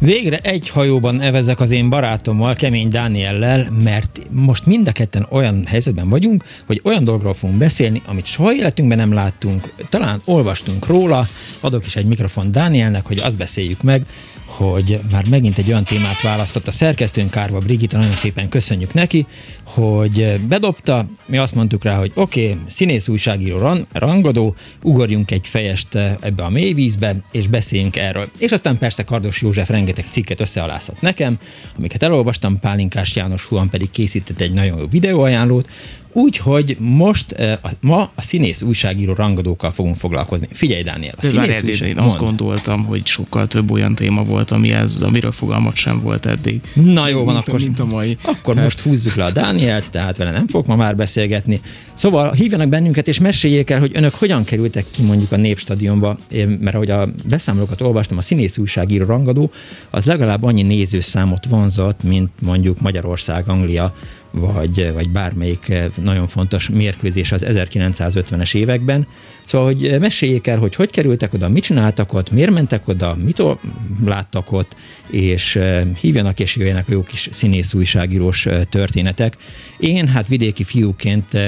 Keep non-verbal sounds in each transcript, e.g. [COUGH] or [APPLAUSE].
Végre egy hajóban evezek az én barátommal, Kemény Dániellel, mert most mind a ketten olyan helyzetben vagyunk, hogy olyan dolgról fogunk beszélni, amit soha életünkben nem láttunk, talán olvastunk róla, adok is egy mikrofon Dánielnek, hogy azt beszéljük meg, hogy már megint egy olyan témát választott a szerkesztőnk, Kárva Brigitta, nagyon szépen köszönjük neki, hogy bedobta, mi azt mondtuk rá, hogy oké, okay, színész újságíró ran, rangadó, ugorjunk egy fejest ebbe a mélyvízbe, és beszéljünk erről. És aztán persze Kardos József rengeteg cikket összealászott nekem, amiket elolvastam, Pálinkás János Huan pedig készített egy nagyon jó videóajánlót, Úgyhogy most ma a színész újságíró rangadókkal fogunk foglalkozni. Figyelj, Dániel, a színész újságíró. Én azt gondoltam, hogy sokkal több olyan téma volt, ami ez, amiről fogalmat sem volt eddig. Na jó van, mint, akkor, mint a mai. akkor hát. most húzzuk le a Dánielt, tehát vele nem fog ma már beszélgetni. Szóval hívjanak bennünket, és meséljék el, hogy önök hogyan kerültek ki mondjuk a Népstadionba, mert ahogy a beszámolókat olvastam, a színész újságíró rangadó, az legalább annyi nézőszámot vonzott, mint mondjuk Magyarország, Anglia, vagy, vagy bármelyik nagyon fontos mérkőzés az 1950-es években. Szóval, hogy meséljék el, hogy hogy kerültek oda, mit csináltak ott, miért mentek oda, mit láttak ott, és hívjanak és jöjjenek a jó kis színész újságírós történetek. Én hát vidéki fiúként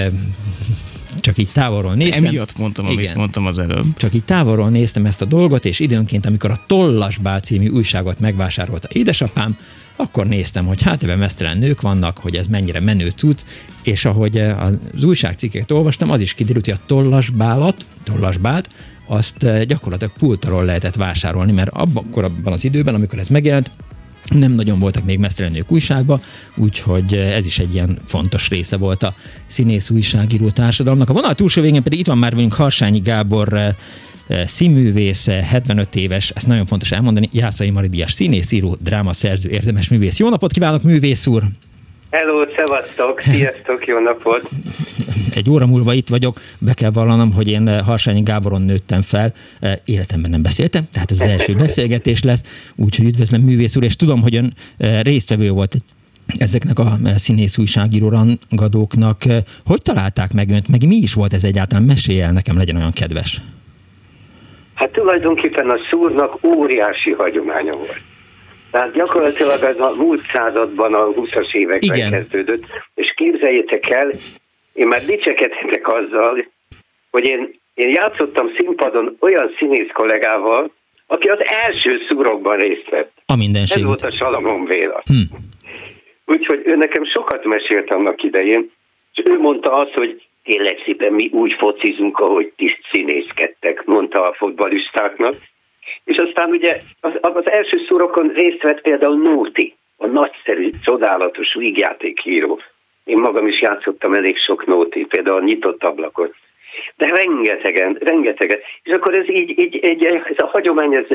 csak így távolról néztem. Emiatt mondtam, igen, amit mondtam az előbb. Csak így távolról néztem ezt a dolgot, és időnként, amikor a Tollas Bál című újságot megvásárolta édesapám, akkor néztem, hogy hát ebben mesztelen nők vannak, hogy ez mennyire menő cucc, és ahogy eh, az újságcikkeket olvastam, az is kiderült, hogy a tollasbálat, tollasbált, azt eh, gyakorlatilag pultaról lehetett vásárolni, mert abban, abban az időben, amikor ez megjelent, nem nagyon voltak még mesztelenők újságba, úgyhogy eh, ez is egy ilyen fontos része volt a színész újságíró társadalomnak. A vonal túlsó végén pedig itt van már velünk Harsányi Gábor színművész, 75 éves, ezt nagyon fontos elmondani, Jászai Maridias színész, író, drámaszerző, érdemes művész. Jó napot kívánok, művész úr! Hello, szevasztok, sziasztok, jó napot! Egy óra múlva itt vagyok, be kell vallanom, hogy én Harsányi Gáboron nőttem fel, életemben nem beszéltem, tehát ez az első beszélgetés lesz, úgyhogy üdvözlöm művész úr, és tudom, hogy ön résztvevő volt ezeknek a színész újságíró rangadóknak. Hogy találták meg önt, meg mi is volt ez egyáltalán? Mesélj el nekem, legyen olyan kedves. Hát tulajdonképpen a szúrnak óriási hagyománya volt. Tehát gyakorlatilag ez a múlt században, a 20-as években Igen. kezdődött, és képzeljétek el, én már dicsekedhetek azzal, hogy én, én játszottam színpadon olyan színész kollégával, aki az első szúrokban részt vett. A mindenség. Ez volt a Salamon Béla. Hm. Úgyhogy ő nekem sokat mesélt annak idején, és ő mondta azt, hogy tényleg szépen mi úgy focizunk, ahogy tiszt színészkedtek, mondta a fotbalistáknak. És aztán ugye az, az első szurokon részt vett például Nóti, a nagyszerű, csodálatos vígjátékhíró. Én magam is játszottam elég sok Nóti, például a nyitott ablakot. De rengetegen, rengetegen. És akkor ez így, így, így ez a hagyomány, ez,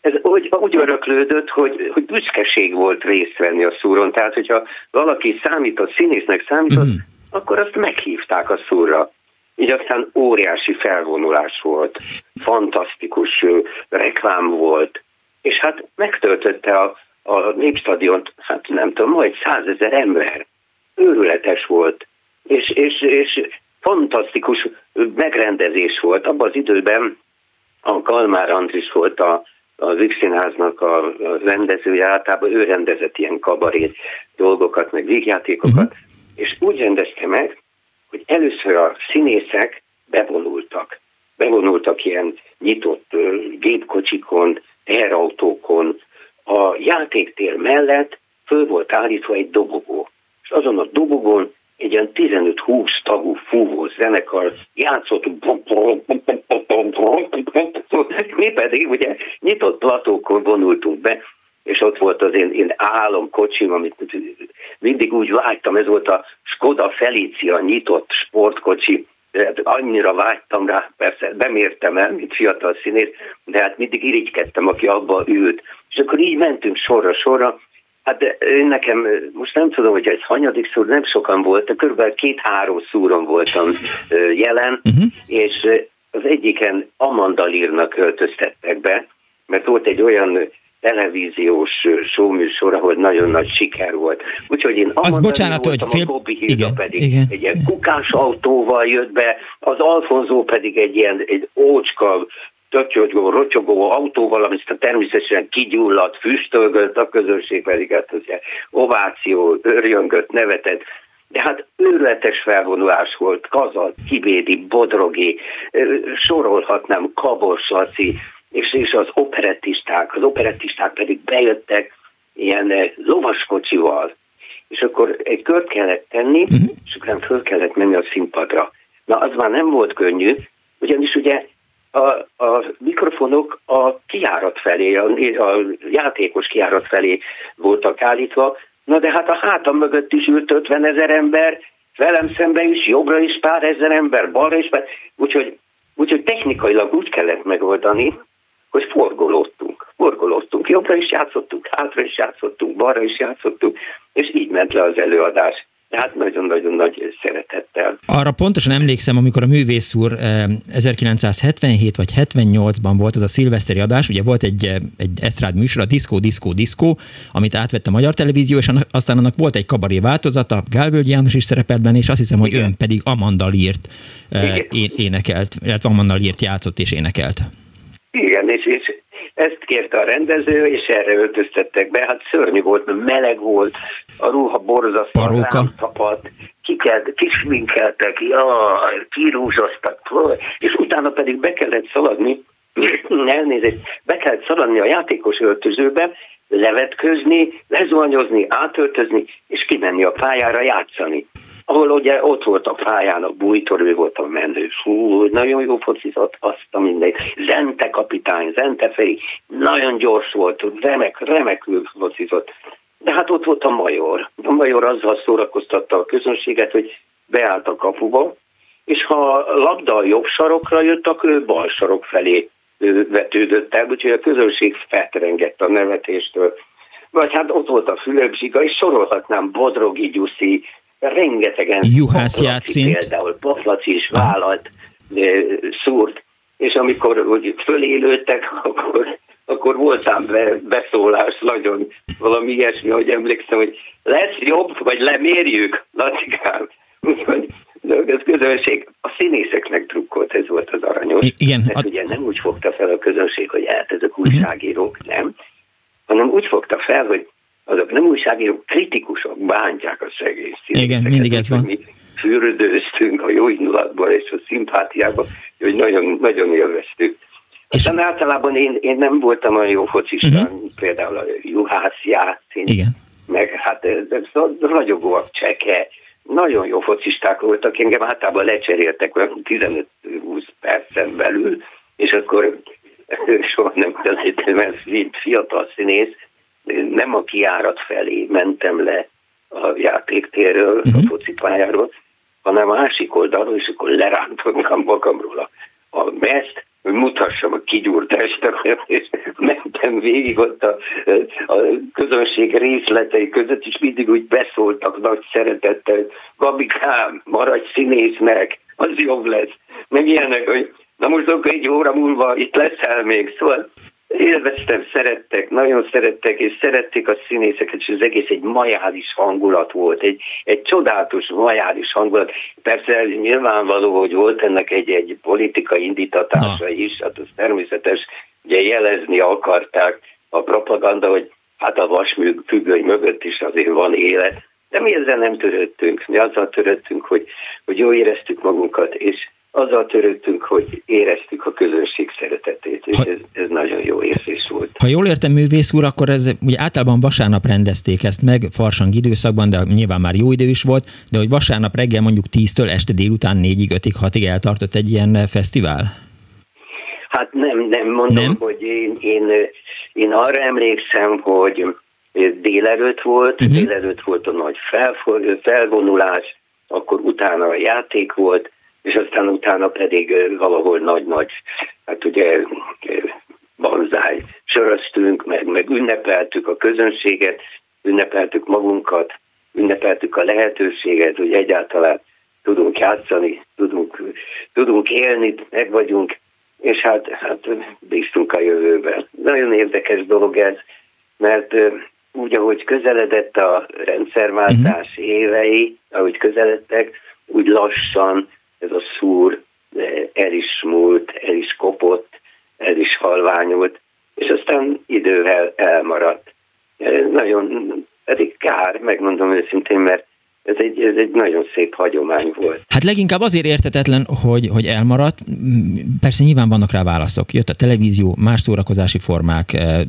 ez úgy, úgy öröklődött, hogy, hogy büszkeség volt részt venni a szúron. Tehát, hogyha valaki számított, színésznek számított, mm akkor azt meghívták a szúrra. Így aztán óriási felvonulás volt, fantasztikus reklám volt, és hát megtöltötte a, a Népstadiont, hát nem tudom, majd százezer ember. Őrületes volt, és, és, és fantasztikus megrendezés volt. Abban az időben a Kalmár Andris volt a, az Ükszínháznak a, a rendezője, általában ő rendezett ilyen kabarét dolgokat, meg végjátékokat, uh-huh és úgy rendezte meg, hogy először a színészek bevonultak. Bevonultak ilyen nyitott gépkocsikon, teherautókon. A játéktér mellett föl volt állítva egy dobogó. És azon a dobogón egy ilyen 15-20 tagú fúvó zenekar játszott, mi pedig ugye nyitott platókon vonultunk be, és ott volt az én, én álomkocsim, amit mindig úgy vágytam, ez volt a Skoda Felicia nyitott sportkocsi, de annyira vágytam rá, persze nem értem el, mint fiatal színész, de hát mindig irigykedtem, aki abba ült. És akkor így mentünk sorra-sorra, Hát de nekem, most nem tudom, hogy ez hanyadik szúr, nem sokan volt, körülbelül két-három szúron voltam jelen, uh-huh. és az egyiken Amanda Lírnak költöztettek be, mert volt egy olyan televíziós showműsor, ahol nagyon nagy siker volt. Úgyhogy én az bocsánat, hogy fél... a Bobby igen, pedig igen. egy ilyen kukás autóval jött be, az Alfonzó pedig egy ilyen egy ócska tötyögő, rotyogó autóval, amit természetesen kigyulladt, füstölgött, a közönség pedig hát az ováció, örjöngött, nevetett. De hát őrületes felvonulás volt, Kazat, Kibédi, Bodrogi, sorolhatnám, Kabos Laci, és, és az operettisták, az operettisták pedig bejöttek ilyen lovaskocsival, és akkor egy kört kellett tenni, uh-huh. és utána föl kellett menni a színpadra. Na, az már nem volt könnyű, ugyanis ugye a, a mikrofonok a kiárat felé, a, a játékos kiárat felé voltak állítva, na de hát a hátam mögött is ült 50 ezer ember, velem szemben is, jobbra is pár ezer ember, balra is pár, úgyhogy, úgyhogy technikailag úgy kellett megoldani, hogy forgolódtunk, forgolódtunk, jobbra is játszottunk, hátra is játszottunk, balra is játszottunk, és így ment le az előadás. Tehát nagyon-nagyon nagy szeretettel. Arra pontosan emlékszem, amikor a művész úr 1977 eh, vagy 78-ban volt az a szilveszteri adás, ugye volt egy, eh, egy esztrád műsor, a Disco, Disco, Disco, amit átvette a Magyar Televízió, és aztán annak volt egy kabaré változata, Gálvölgy János is szerepelt benne, és azt hiszem, hogy Igen. ön pedig Amanda Lírt eh, énekelt, illetve Amanda Lírt játszott és énekelt. Igen, és, és ezt kérte a rendező, és erre öltöztettek be. Hát szörnyű volt, meleg volt, a ruha borzasztó, tapadt, kikelt, kisminkeltek, jaj, kirúzsoztak, és utána pedig be kellett szaladni, [CLEARS THROAT] elnézést, be kellett szaladni a játékos öltözőbe, levetközni, lezuhanyozni, átöltözni, és kimenni a pályára játszani. Ahol ugye ott volt a pályán a bújtor, ő volt a menő. Fú, nagyon jó focizott, azt a mindegy. Zente kapitány, Zente Feri, nagyon gyors volt, remek, remekül focizott. De hát ott volt a major. A major azzal szórakoztatta a közönséget, hogy beállt a kapuba, és ha a labda a jobb sarokra jött, akkor ő bal sarok felé vetődött el, úgyhogy a közönség fetrengett a nevetéstől. Vagy hát ott volt a Fülöp Zsiga, és sorolhatnám Bodrogi Gyuszi, rengetegen. Juhász játszint. Például Paflaci is vállalt, szúrt, és amikor úgy fölélődtek, [LAUGHS] akkor, akkor voltam be, beszólás nagyon valami ilyesmi, hogy emlékszem, hogy lesz jobb, vagy lemérjük, Lacikám. [LAUGHS] Úgyhogy de a közönség a színészeknek drukkolt, ez volt az aranyos. I- igen. Mert a... ugye nem úgy fogta fel a közönség, hogy hát ezek mhm. újságírók, nem, hanem úgy fogta fel, hogy azok nem újságírók, kritikusok bántják a szegény Igen, mindig ez van. Mi fürdőztünk a jó indulatból és a szimpátiából, hogy nagyon, nagyon élveztük. És Aztán általában én, én nem voltam olyan jó focista, uh-huh. például a Juhász játszín, Igen. meg hát ragyogóak cseke, nagyon jó focisták voltak, engem általában lecseréltek olyan 15-20 percen belül, és akkor [LAUGHS] soha nem felejtem, mert fiatal színész, nem a kiárat felé mentem le a játéktérről, uh-huh. a mhm. focipályáról, hanem a másik oldalról, és akkor lerántottam magamról a, a meszt, hogy mutassam a kigyúrt testet, és mentem végig ott a, a közönség részletei között, és mindig úgy beszóltak nagy szeretettel, Gabikám, maradj színésznek, az jobb lesz. Meg ilyenek, hogy na most akkor egy óra múlva itt leszel még, szóval élveztem, szerettek, nagyon szerettek, és szerették a színészeket, és az egész egy majális hangulat volt, egy, egy csodálatos majális hangulat. Persze nyilvánvaló, hogy volt ennek egy, egy politikai indítatása is, hát az természetes, ugye jelezni akarták a propaganda, hogy hát a vasfüggöny mögött is azért van élet, de mi ezzel nem törődtünk. Mi azzal törődtünk, hogy, hogy jól éreztük magunkat, és azzal törődtünk, hogy éreztük a közönség szeretetét, és ha, ez, ez nagyon jó érzés volt. Ha jól értem, művész úr, akkor ez ugye általában vasárnap rendezték ezt meg, farsang időszakban, de nyilván már jó idő is volt, de hogy vasárnap reggel mondjuk 10-től este délután 4-ig, 5-ig, 6-ig eltartott egy ilyen fesztivál? Hát nem, nem mondom, nem? hogy én, én, én arra emlékszem, hogy délelőtt volt, uh-huh. délelőtt volt a nagy felvonulás, akkor utána a játék volt, és aztán utána pedig valahol nagy-nagy, hát ugye banzáj söröztünk, meg, meg ünnepeltük a közönséget, ünnepeltük magunkat, ünnepeltük a lehetőséget, hogy egyáltalán tudunk játszani, tudunk, tudunk élni, meg vagyunk, és hát, hát bíztunk a jövőben. Nagyon érdekes dolog ez, mert úgy, ahogy közeledett a rendszerváltás uh-huh. évei, ahogy közeledtek, úgy lassan ez a szúr el is múlt, el is kopott, el is halványult, és aztán idővel elmaradt. Nagyon pedig kár, megmondom őszintén, mert ez egy, ez egy nagyon szép hagyomány volt. Hát leginkább azért értetetlen, hogy, hogy elmaradt. Persze nyilván vannak rá válaszok. Jött a televízió, más szórakozási formák, eh,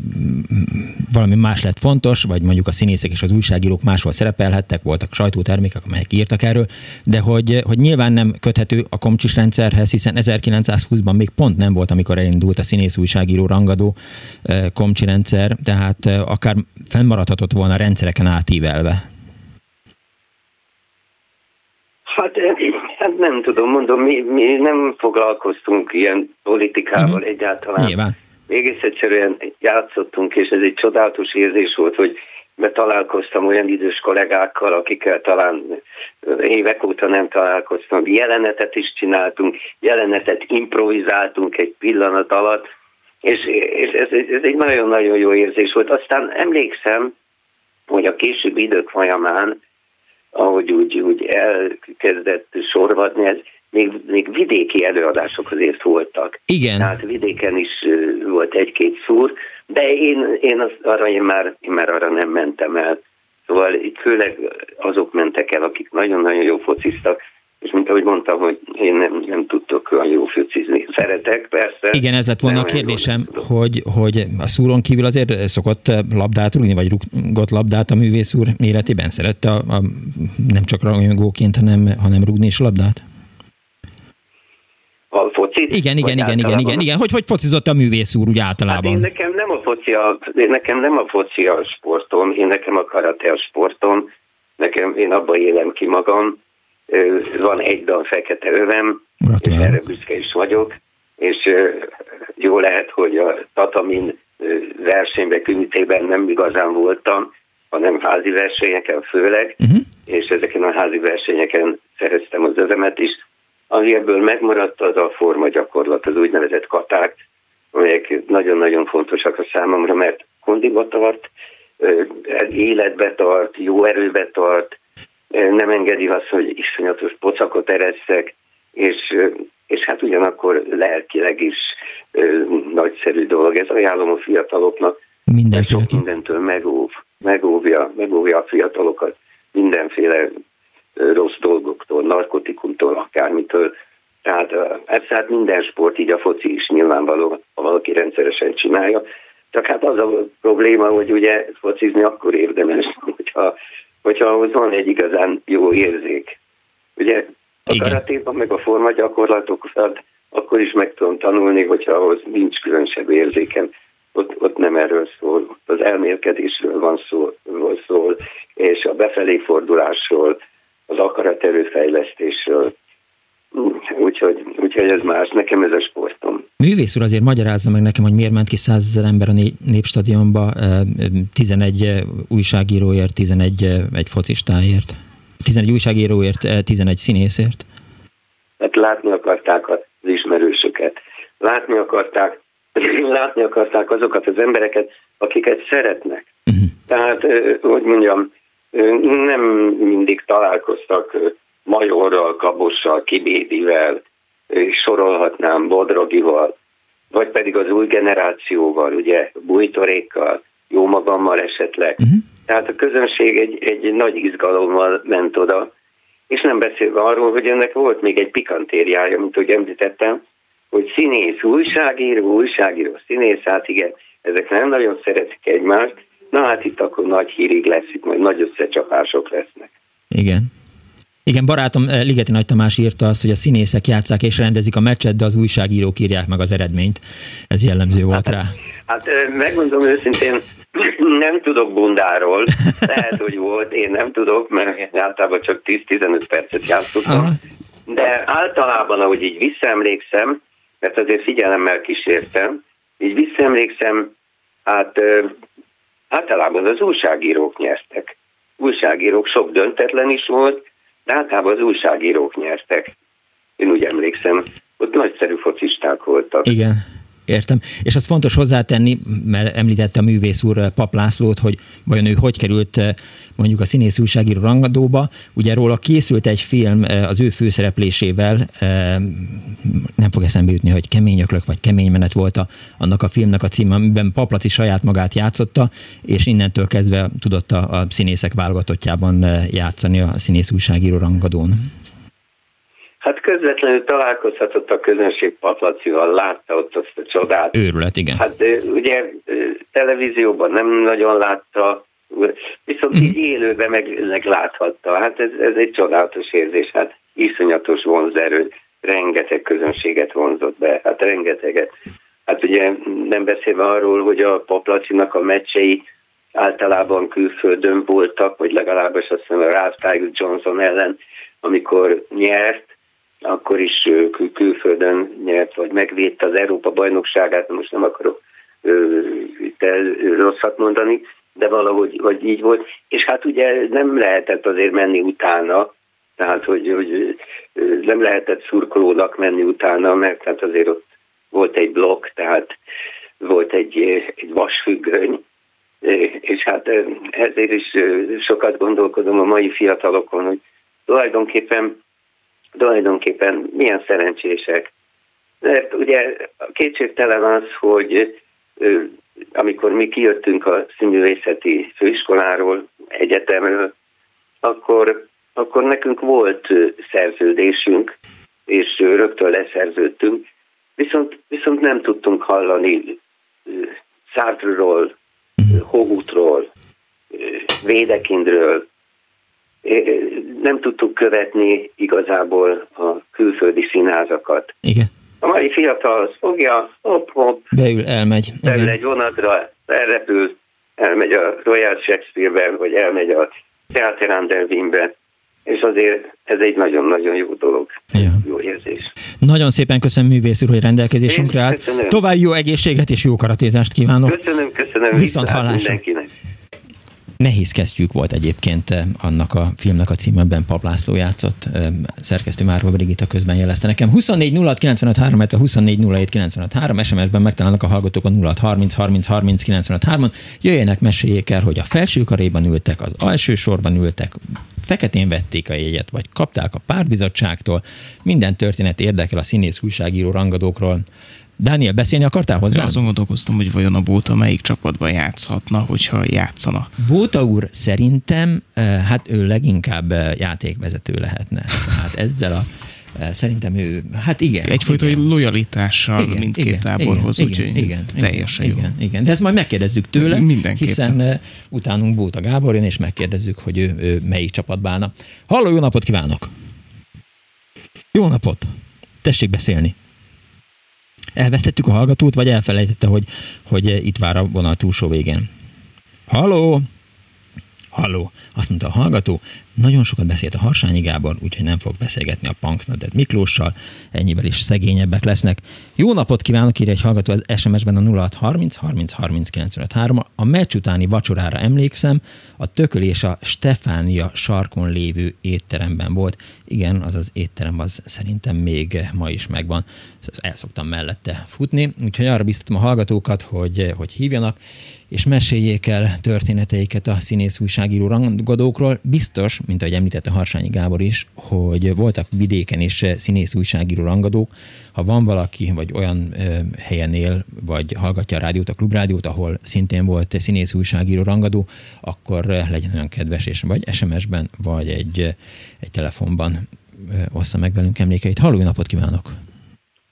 valami más lett fontos, vagy mondjuk a színészek és az újságírók máshol szerepelhettek, voltak sajtótermékek, amelyek írtak erről, de hogy, hogy nyilván nem köthető a komcsis rendszerhez, hiszen 1920-ban még pont nem volt, amikor elindult a színész újságíró rangadó eh, komcsi rendszer, tehát eh, akár fennmaradhatott volna rendszereken átívelve. Hát, hát nem tudom, mondom, mi, mi nem foglalkoztunk ilyen politikával uh-huh. egyáltalán. Nyilván. Egész egyszerűen játszottunk, és ez egy csodálatos érzés volt, hogy mert találkoztam olyan idős kollégákkal, akikkel talán évek óta nem találkoztam. Jelenetet is csináltunk, jelenetet improvizáltunk egy pillanat alatt, és, és ez, ez egy nagyon-nagyon jó érzés volt. Aztán emlékszem, hogy a későbbi idők folyamán ahogy úgy, úgy elkezdett sorvadni, ez még, még vidéki előadások azért voltak. Igen. Tehát vidéken is volt egy-két szúr, de én, én az, arra én már, én már arra nem mentem el. Szóval itt főleg azok mentek el, akik nagyon-nagyon jó fociztak, és mint ahogy mondtam, hogy én nem, nem tudtok olyan jó főcizni. Szeretek, persze. Igen, ez lett volna a kérdésem, hogy, hogy a szúron kívül azért szokott labdát rúgni, vagy rúgott labdát a művész úr életében? Szerette a, a, nem csak rajongóként, hanem, hanem rúgni is labdát? A focit? Igen, igen, igen, igen, igen, igen. Hogy, hogy focizott a művész úr úgy általában? Hát én nekem nem a foci a, nekem nem a foci a sportom, én nekem a karate a sportom, nekem, én abban élem ki magam, van egy dal fekete övem, és erre büszke is vagyok, és jó lehet, hogy a Tatamin versenyben, kümitében nem igazán voltam, hanem házi versenyeken főleg, uh-huh. és ezeken a házi versenyeken szereztem az övemet is. Ami ebből megmaradt, az a forma gyakorlat, az úgynevezett katák, amelyek nagyon-nagyon fontosak a számomra, mert kondiba tart, életbe tart, jó erőbe tart, nem engedi azt, hogy iszonyatos pocakot ereszek, és, és hát ugyanakkor lelkileg is nagyszerű dolog. Ez ajánlom a fiataloknak, mert sok mindentől megóv, megóvja, megóvja a fiatalokat mindenféle rossz dolgoktól, narkotikumtól, akármitől. Tehát ez hát minden sport, így a foci is nyilvánvaló, ha valaki rendszeresen csinálja. Csak hát az a probléma, hogy ugye focizni akkor érdemes, [LAUGHS] hogyha hogyha ahhoz van egy igazán jó érzék. Ugye a karatéban meg a forma gyakorlatokat akkor is meg tudom tanulni, hogyha ahhoz nincs különösebb érzékem. Ott, ott nem erről szól, az elmélkedésről van szó, szól, és a befelé fordulásról, az akaraterőfejlesztésről. Úgyhogy, úgyhogy ez más, nekem ez a sportom. Művész úr azért magyarázza meg nekem, hogy miért ment ki százezer ember a Népstadionba, 11 újságíróért, 11 egy focistáért, 11 újságíróért, 11 színészért. Hát látni akarták az ismerősöket, látni akarták, [CLEARS THROAT] látni akarták azokat az embereket, akiket szeretnek. Uh-huh. Tehát, hogy mondjam, nem mindig találkoztak Majorral, Kabossal, Kibédivel, sorolhatnám Bodrogival, vagy pedig az új generációval, ugye Bújtorékkal, jó magammal esetleg. Uh-huh. Tehát a közönség egy, egy nagy izgalommal ment oda, és nem beszélve arról, hogy ennek volt még egy pikantériája, mint ahogy említettem, hogy színész, újságíró, újságíró, színész, hát igen, ezek nem nagyon szeretik egymást, na hát itt akkor nagy hírig lesz, itt majd nagy összecsapások lesznek. Igen. Igen, barátom eh, Ligeti Nagy Tamás írta azt, hogy a színészek játszák és rendezik a meccset, de az újságírók írják meg az eredményt. Ez jellemző volt rá. Hát, hát megmondom őszintén, [CLEARS THROAT] Nem tudok bundáról, lehet, hogy volt, én nem tudok, mert általában csak 10-15 percet játszottam. Aha. De általában, ahogy így visszaemlékszem, mert azért figyelemmel kísértem, így visszaemlékszem, hát általában az újságírók nyertek. Újságírók, sok döntetlen is volt, de általában az újságírók nyertek. Én úgy emlékszem, ott nagyszerű focisták voltak. Igen. Értem. És az fontos hozzátenni, mert említette a művész úr eh, Pap Lászlót, hogy vajon ő hogy került eh, mondjuk a színész újságíró rangadóba. Ugye róla készült egy film eh, az ő főszereplésével, nem fog eszembe jutni, hogy kemény öklök vagy kemény menet volt a, annak a filmnek a címe, amiben Paplaci saját magát játszotta, és innentől kezdve tudott a, a színészek válogatottjában játszani a színész újságíró rangadón. Hát közvetlenül találkozhatott a közönség Patlacival, látta ott azt a csodát. Őrület, igen. Hát ugye televízióban nem nagyon látta, viszont így élőben meg, meg láthatta. Hát ez, ez egy csodálatos érzés, hát iszonyatos vonzerő, rengeteg közönséget vonzott be, hát rengeteget. Hát ugye nem beszélve arról, hogy a Paplacinak a meccsei általában külföldön voltak, vagy legalábbis azt hiszem a Ralph Johnson ellen, amikor nyert, akkor is kül- külföldön nyert, vagy megvédte az Európa bajnokságát, most nem akarok itt rosszat mondani, de valahogy vagy így volt. És hát ugye nem lehetett azért menni utána, tehát hogy, hogy nem lehetett szurkolónak menni utána, mert hát azért ott volt egy blokk, tehát volt egy, egy vasfüggöny, és hát ezért is sokat gondolkodom a mai fiatalokon, hogy tulajdonképpen tulajdonképpen milyen szerencsések. Mert ugye kétségtelen az, hogy amikor mi kijöttünk a színművészeti főiskoláról, egyetemről, akkor, akkor nekünk volt szerződésünk, és rögtön leszerződtünk, viszont, viszont nem tudtunk hallani Szártról, mhm. Hogutról, Védekindről, nem tudtuk követni igazából a külföldi színházakat. Igen. A mai fiatal az fogja, hopp, hopp. Beül, elmegy. Beül egy vonatra, elrepül, elmegy a Royal Shakespeare-be, vagy elmegy a Theater Andervinbe, és azért ez egy nagyon-nagyon jó dolog. Ja. Jó érzés. Nagyon szépen köszönöm művész úr, hogy rendelkezésünkre állt. További jó egészséget és jó karatézást kívánok. Köszönöm, köszönöm. Viszont hallásra. Mindenkinek. Nehéz kesztyűk volt egyébként eh, annak a filmnek a címeben Pap László játszott, eh, szerkesztő Márva Brigitta közben jelezte nekem. 24 06 95 3, 24 07 95 3, SMS-ben megtalálnak a hallgatók a 06 30 30 30 95 3 Jöjjenek, meséljék el, hogy a felső karéban ültek, az alsó sorban ültek, feketén vették a jegyet, vagy kapták a pártbizottságtól. Minden történet érdekel a színész újságíró rangadókról. Dániel, beszélni akartál hozzá? Azon gondolkoztam, hogy vajon a Bóta melyik csapatban játszhatna, hogyha játszana. Bóta úr szerintem, eh, hát ő leginkább eh, játékvezető lehetne. Hát ezzel a eh, Szerintem ő, hát igen. Egyfajta igen. lojalitással igen, mindkét igen, táborhoz, igen, úgyhogy igen, teljesen igen, jó. Igen, igen, de ezt majd megkérdezzük tőle, hiszen utánunk Bóta Gábor és megkérdezzük, hogy ő, ő melyik csapatban állna. Halló, jó napot kívánok! Jó napot! Tessék beszélni! Elvesztettük a hallgatót, vagy elfelejtette, hogy, hogy itt vár a vonal túlsó végén? Halló! Halló! Azt mondta a hallgató, nagyon sokat beszélt a Harsányi Gábor, úgyhogy nem fog beszélgetni a Punksnadet Miklóssal, ennyivel is szegényebbek lesznek. Jó napot kívánok, írja egy hallgató az SMS-ben a 0630 30 30 953. A meccs utáni vacsorára emlékszem, a tökölés a Stefánia sarkon lévő étteremben volt. Igen, az az étterem az szerintem még ma is megvan. El szoktam mellette futni, úgyhogy arra biztatom a hallgatókat, hogy, hogy hívjanak, és meséljék el történeteiket a színész újságíró rangadókról. Biztos, mint ahogy említette Harsányi Gábor is, hogy voltak vidéken is színész újságíró rangadók. Ha van valaki, vagy olyan ö, helyen él, vagy hallgatja a rádiót, a klubrádiót, ahol szintén volt színész újságíró rangadó, akkor legyen olyan kedves, és vagy SMS-ben, vagy egy, egy telefonban ossza meg velünk emlékeit. Halló, napot kívánok!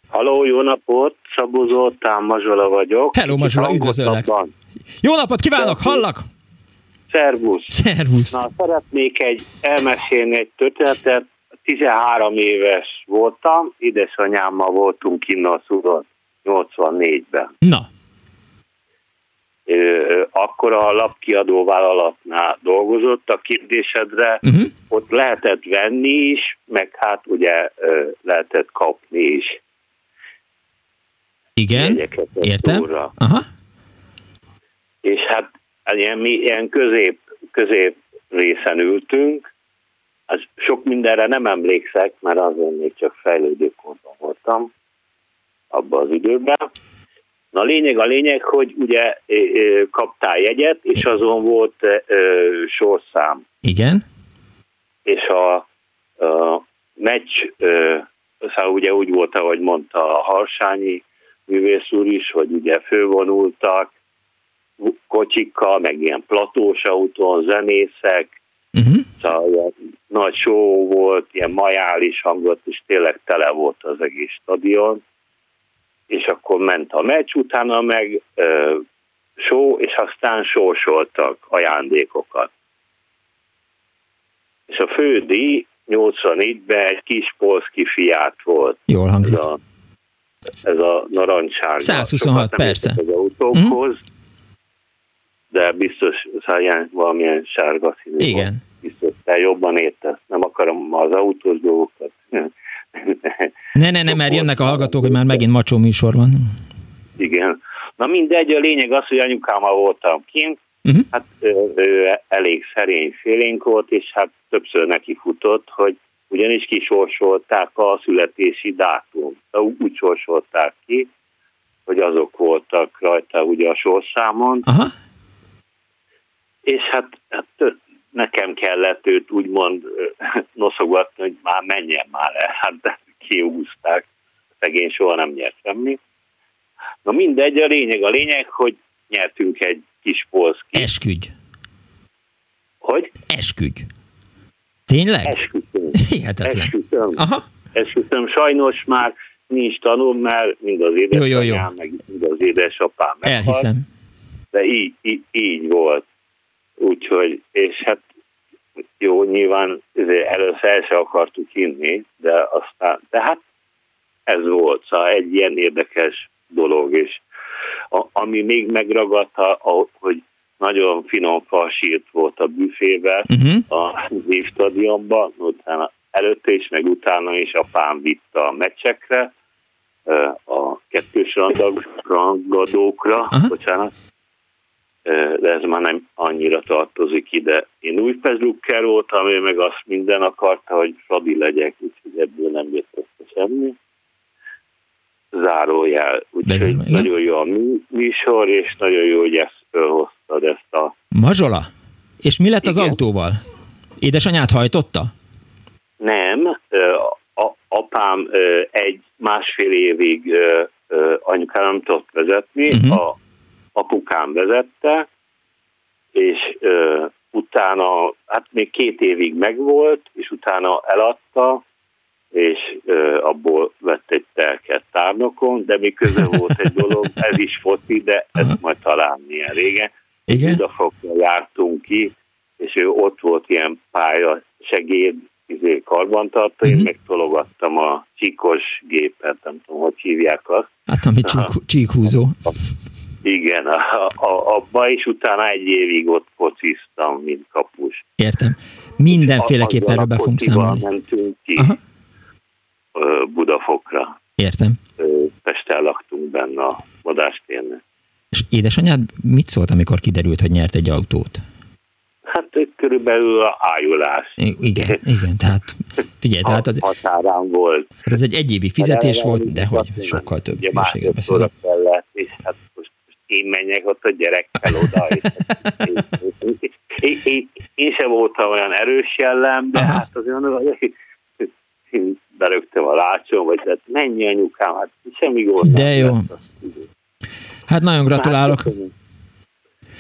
Halló, jó napot! Szabó Zoltán, Mazsola vagyok. Hello, Mazsola, üdvözöllek! Jó napot kívánok, hallak! Szervusz! Szervusz! Na, szeretnék egy, elmesélni egy történetet. 13 éves voltam, édesanyámmal voltunk innen a Szudon 84-ben. Na. akkor a lapkiadó vállalatnál dolgozott a kérdésedre, uh-huh. ott lehetett venni is, meg hát ugye lehetett kapni is. Igen, értem. Aha. És hát ilyen, mi ilyen közép, közép részen ültünk, az sok mindenre nem emlékszek, mert azon még csak fejlődőkorban voltam abban az időben. Na a lényeg a lényeg, hogy ugye kaptál jegyet, és azon volt sorszám. Igen. És a, a meccs, szóval ugye úgy volt, ahogy mondta a Harsányi művész úr is, hogy ugye fővonultak kocsikkal, meg ilyen platós autón, zenészek, uh-huh. szóval ilyen nagy show volt, ilyen majális hangot, és tényleg tele volt az egész stadion és akkor ment a meccs, utána meg ö, show, és aztán sorsoltak ajándékokat. És a fődíj 84-ben egy kis polszki fiát volt. Jól hangzik. Ez a, ez a narancssárga. 126, persze. Az autókhoz, mm. De biztos száján valamilyen sárga színű Igen. Biztos, te jobban értesz. Nem akarom az autós dolgokat [LAUGHS] ne, ne, ne, mert jönnek a hallgatók, hogy már megint macsó műsor van. Igen. Na mindegy, a lényeg az, hogy anyukámmal voltam kint, uh-huh. hát ő, ő elég szerény félénk volt, és hát többször neki futott, hogy ugyanis kisorsolták a születési dátum. Úgy sorsolták ki, hogy azok voltak rajta ugye a sorszámon. Aha. És hát, hát nekem kellett őt úgymond [LAUGHS] noszogatni, hogy már menjen már el, hát kiúzták, szegény soha nem nyert semmi. Na mindegy, a lényeg a lényeg, hogy nyertünk egy kis polszki. Eskügy. Hogy? Eskügy. Tényleg? Esküszöm. Hihetetlen. Esküszöm. Aha. Esküszöm. Sajnos már nincs tanul, mert mind az édesanyám, jó, jó, jó. meg mind az édesapám meghalt. Elhiszem. De így, így, így volt. Úgyhogy, és hát jó, nyilván először el se akartuk inni, de aztán, de hát ez volt, szóval egy ilyen érdekes dolog, és a, ami még megragadt, a, hogy nagyon finom fasírt volt a büfébe, uh-huh. a stadionban, utána előtte is, meg utána is apám vitte a meccsekre, a kettős rangadókra, uh-huh. bocsánat, de ez már nem annyira tartozik ide. Én új Lukker voltam, ő meg azt minden akarta, hogy Fradi legyek, úgyhogy ebből nem jött össze semmi. Zárójel. Úgyhogy nagyon jó a műsor, és nagyon jó, hogy ezt felhoztad, ezt a... Mazsola? És mi lett Igen. az autóval? Édesanyát hajtotta? Nem, a, apám egy másfél évig anyukám nem tudott vezetni, uh-huh. a apukám vezette, és ö, utána, hát még két évig megvolt, és utána eladta, és ö, abból vett egy telket tárnokon, de még köze [LAUGHS] volt egy dolog, ez is foci, de ez uh-huh. majd talán milyen régen. Igen? Budafokra jártunk ki, és ő ott volt ilyen pálya segéd, izé karbantartó, uh-huh. én mhm. megtologattam a csíkos gépet, nem tudom, hogy hívják azt. Hát ami csík, csíkhúzó. Igen, a, a, abba, és utána egy évig ott fociztam, mint kapus. Értem. Mindenféleképpen erről be fogunk számolni. mentünk ki Aha. Budafokra. Értem. Pesten laktunk benne a vadástérnek. És édesanyád mit szólt, amikor kiderült, hogy nyert egy autót? Hát körülbelül a ájulás. Igen, igen, tehát figyelj, tehát [LAUGHS] az... Határán volt. Hát ez egy egyévi fizetés volt, de hogy sokkal több hülyeséget beszélek. Hát én menjek ott a gyerekkel oda. És, én, én, én sem voltam olyan erős jellem, de Aha. hát azért hogy én berögtem a lácson, vagy tehát mennyi anyukám, hát semmi gond. De jó. Hát nagyon gratulálok. Hát,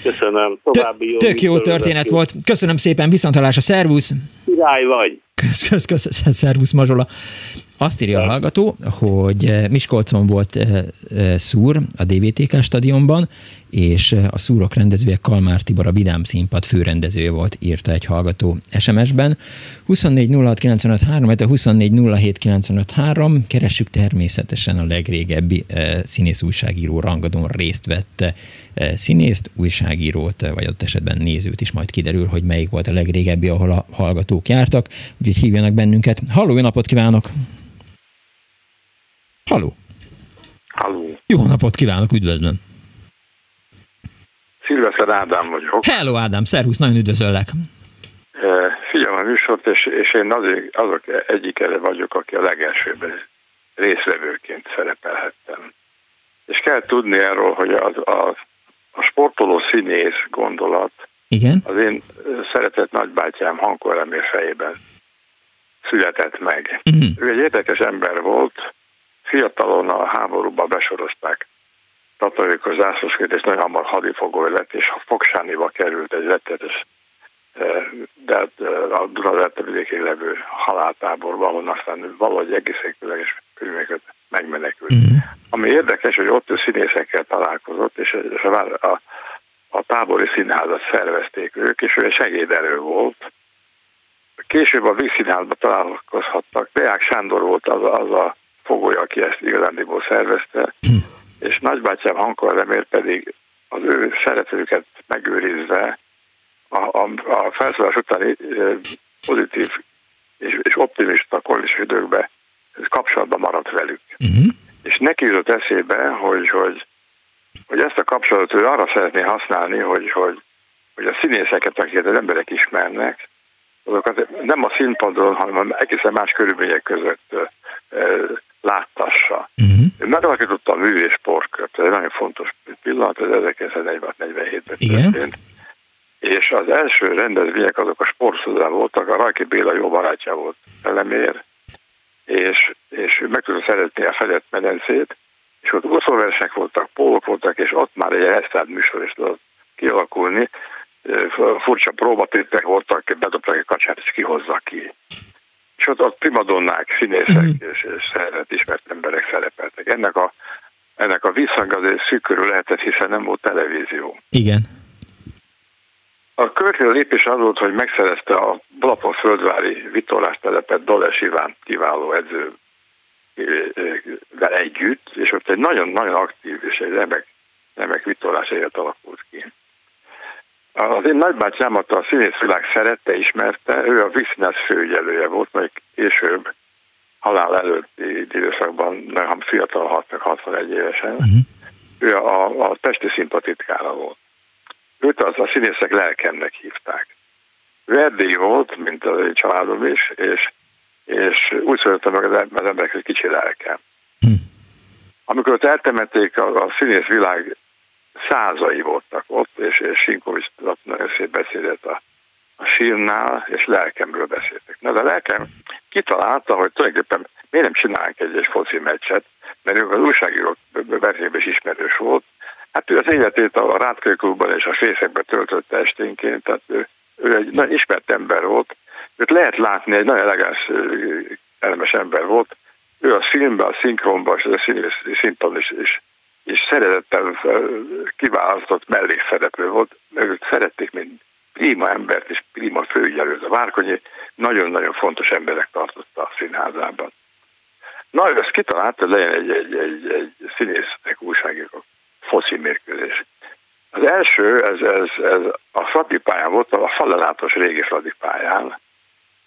köszönöm. További jó. Tök jó történet volt. Köszönöm szépen, viszontalásra, szervusz. Király vagy. Kösz, kösz, kösz, szervusz Mazsola. Azt írja a hallgató, hogy Miskolcon volt szúr a DVTK stadionban, és a szúrok rendezője Kalmár Tibor a Vidám Színpad főrendezője volt, írta egy hallgató SMS-ben. 24 06 24 keressük természetesen a legrégebbi színész újságíró rangadón részt vett színészt, újságírót, vagy ott esetben nézőt is majd kiderül, hogy melyik volt a legrégebbi, ahol a hallgatók jártak, úgyhogy hívjanak bennünket. Halló, jó napot kívánok! Halló! Halló! Jó napot kívánok, üdvözlöm! Szilveszer Ádám vagyok. Hello Ádám, szervusz, nagyon üdvözöllek! Figyelem a műsort, és, és én azért, azok egyik vagyok, aki a legelsőben részvevőként szerepelhettem. És kell tudni erről, hogy az, a, a sportoló színész gondolat Igen? az én szeretett nagybátyám hangkoremér fejében született meg. Uh-huh. Ő egy érdekes ember volt, fiatalon a háborúba besorozták tatarékos zászlósként, és nagyon hamar hadifogoly lett, és a Fogsániba került egy rettetes de hát, a Dunaderte vidékén levő haláltáborba, ahol aztán valahogy egészen különleges körülményeket megmenekült. Uh-huh. Ami érdekes, hogy ott ő színészekkel találkozott, és a, a, a tábori színházat szervezték ők, és ő egy segédelő volt. Később a Vígszínházban találkozhattak. Deák Sándor volt az, az a fogolya, aki ezt igazándiból szervezte, uh-huh. és nagybátyám Hankor Remér pedig az ő szeretőket megőrizve a, a, a felszólás utáni pozitív és, és optimista kolis időkben kapcsolatban maradt velük. Uh-huh. És neki jutott eszébe, hogy, hogy, hogy ezt a kapcsolatot ő arra szeretné használni, hogy, hogy, hogy a színészeket, akiket az emberek ismernek, azokat nem a színpadon, hanem egészen más körülmények között láttassa. Uh-huh. Ő megalakította a művészportkört, ez egy nagyon fontos pillanat, ez 1947-ben történt és az első rendezvények azok a sportszudán voltak, a Rajki Béla jó barátja volt elemér, és, és meg tudta szeretni a fedett medencét, és ott úszóversek voltak, pólok voltak, és ott már egy esztád műsor is tudott kialakulni. Furcsa próbatétek voltak, bedobták egy kacsát, és kihozza ki. És ott, ott primadonnák, színészek mm. és, és szeret, ismert emberek szerepeltek. Ennek a, ennek a visszhang azért szűkörül lehetett, hiszen nem volt televízió. Igen. A következő lépés az volt, hogy megszerezte a Balapon földvári vitorlás telepet Doles Iván kiváló edzővel együtt, és ott egy nagyon-nagyon aktív és egy remek, remek vitorlás élet alakult ki. Az én nagybátyámat a színészvilág szerette, ismerte, ő a Viszínesz főügyelője volt, majd később halál előtti időszakban, nagyon fiatal, 61 évesen, uh-huh. ő a, a testi szimpatitkára volt. Őt az a színészek lelkemnek hívták. Verdi volt, mint az egy családom is, és, és úgy szóltam meg az emberek, hogy kicsi lelkem. Hm. Amikor ott eltemették, a, a színész világ százai voltak ott, és, és Sinkovics nagyon szép beszédet a, a sírnál, és lelkemről beszéltek. Na, de lelkem kitalálta, hogy tulajdonképpen miért nem csinálunk egy, egy foci meccset, mert ő az újságírók versenyben is ismerős volt, Hát ő az életét a Rátkőklubban és a fészekben töltötte esténként, tehát ő, ő egy nagyon ismert ember volt, őt lehet látni, egy nagyon elegáns, elemes ember volt. Ő a filmben, a szinkronban, és a színpadon is, is, és szeretettel kiválasztott mellékszereplő volt, mert őt szerették, mint prima embert és prima főügyelőt. A Várkonyi nagyon-nagyon fontos emberek tartotta a színházában. Na, ő ezt kitalálta, hogy legyen egy, egy, egy, egy színésznek újságíró foci mérkőzés. Az első, ez, ez, ez a Fradi pályán volt, a falelátos régi Fradi pályán,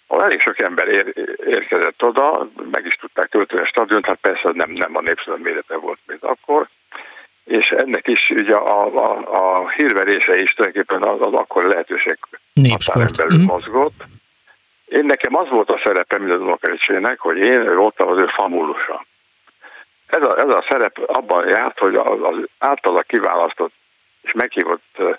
ahol elég sok ember ér, érkezett oda, meg is tudták tölteni a stadiont, hát persze nem, nem a népszabad mérete volt, mint akkor, és ennek is ugye a, a, a hírverése is tulajdonképpen az, az akkori lehetőség határon belül mm. mozgott. Én nekem az volt a szerepem, mint az unokaöcsének, hogy én voltam az ő famulusa. Ez a, ez a szerep abban járt, hogy az, az általa kiválasztott és meghívott uh,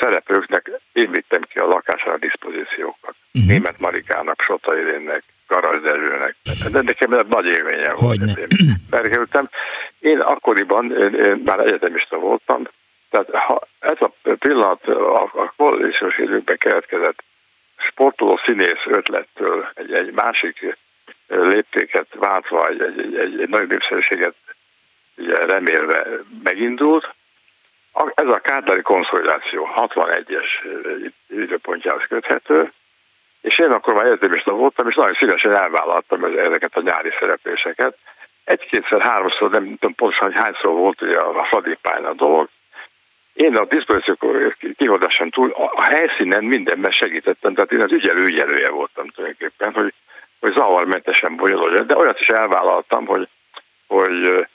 szereplőknek én vittem ki a lakásra a diszpozíciókat. Uh-huh. Német Marikának, Sota Irénnek, Garas Dezsőnek. De nekem ez nagy élménye volt. Én, én akkoriban, én, én már egyetemista voltam, tehát ha ez a pillanat a, a koalíciós időkben keletkezett sportoló színész ötlettől egy, egy másik léptéket váltva egy, egy, egy, egy nagy népszerűséget ugye remélve megindult, Ez a kártári konszolidáció 61-es időpontjához köthető, és én akkor már egyetemista voltam, és nagyon szívesen elvállaltam ezeket a nyári szerepléseket. Egy-kétszer, háromszor, nem tudom pontosan, hogy hányszor volt ugye a Fadipány a dolog. Én a diszpozíció kihordáson túl a helyszínen mindenben segítettem, tehát én az ügyelő ügyelője voltam tulajdonképpen, hogy, hogy zavarmentesen bonyolódjon. De olyat is elvállaltam, hogy, hogy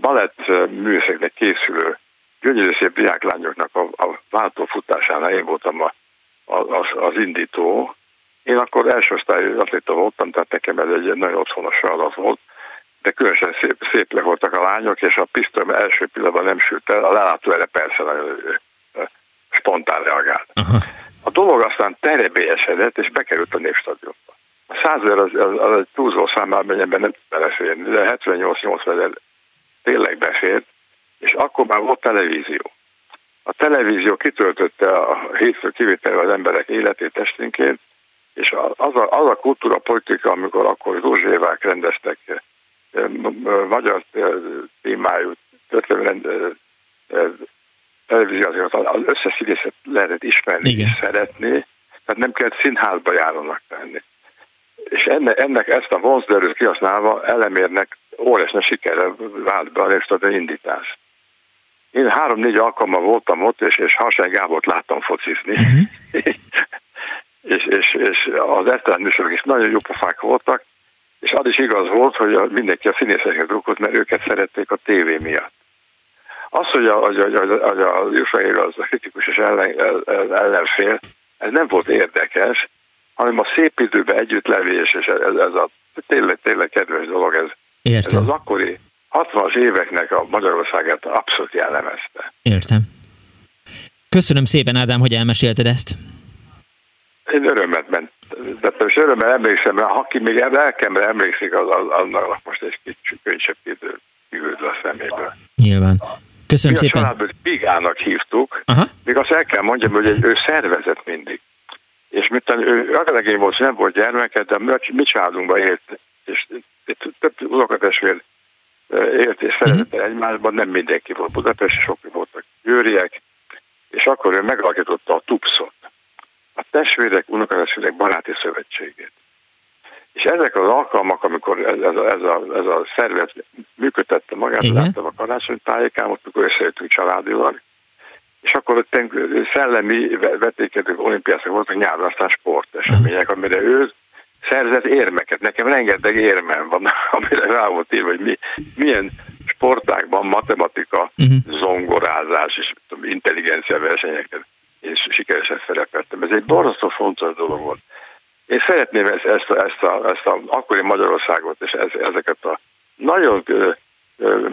balett művészeknek készülő gyönyörű szép diáklányoknak a, a váltófutásánál én voltam a, a, az, az indító, én akkor első osztályú atléta voltam, tehát nekem ez egy nagyon otthonos feladat volt, de különösen szép, szép le voltak a lányok, és a pisztolyom első pillanatban nem sült el, a lelátó erre persze nagyon spontán reagált. Aha. A dolog aztán terebélyesedett, és bekerült a Népstadionba. A százezer az, az, az egy túlzó számában, mennyiben nem beleférni, de 78-80 ezer tényleg befért, és akkor már volt televízió. A televízió kitöltötte a hétfő kivételve az emberek életét esténként, és az a, az a kultúra politika, amikor akkor Zsuzsévák rendeztek eh, magyar eh, témájú történelmi eh, televíziót, az összes színészet lehetett ismerni Igen. és szeretni, tehát nem kellett színházba járónak tenni. És ennek, ennek ezt a vonzderőt kihasználva elemérnek óriási sikerre vált be a indítás. Én három-négy alkalommal voltam ott, és, és Hasány Gábort láttam focizni. Uh-huh. [LAUGHS] és, és, és az esztelen műsorok is nagyon jó pofák voltak, és az is igaz volt, hogy a, mindenki a színészeket drukolt, mert őket szerették a tévé miatt. Az, hogy a, hogy a, hogy a, hogy a Jussaér az a kritikus és ellen, ellenfél, ez nem volt érdekes, hanem a szép időben együtt levés, és ez, ez a tényleg, tényleg kedves dolog, ez, Értem. ez az akkori 60-as éveknek a Magyarországát abszolút jellemezte. Értem. Köszönöm szépen, Ádám, hogy elmesélted ezt. Én örömet ment. De most örömmel emlékszem, mert aki még lelkemre emlékszik, az, az, annak most egy kicsit könnyebb idő kívül a szeméből. Nyilván. Köszönöm Mi szépen. a családból Pigának hívtuk, Aha. még azt el kell mondjam, hogy ő szervezett mindig. És mit ő akalegény volt, nem volt gyermeket, de mi családunkban élt, és több unokatestvér élt és szeretett uh-huh. egymásban, nem mindenki volt Budapest, sok voltak győriek, és akkor ő megalakította a TUPSZot, a testvérek, unokatestvérek baráti szövetségét. És ezek az alkalmak, amikor ez, ez, a, ez, a, ez a szervezet működtette magát, Igen. láttam a karácsonytájékán, ott mikor összejöttünk családilag, és akkor ott szellemi vetékedők, olimpiászok voltak nyáron, aztán sportesemények, amire ő szerzett érmeket. Nekem rengeteg érmem van, [LAUGHS] amire rá volt írva, hogy mi, milyen sportákban matematika, uh-huh. zongorázás és intelligencia versenyeken és sikeresen szerepeltem. Ez egy borzasztó fontos dolog volt. Én szeretném ezt, ezt, a, ezt, a, ezt a akkori Magyarországot és ez, ezeket a nagyon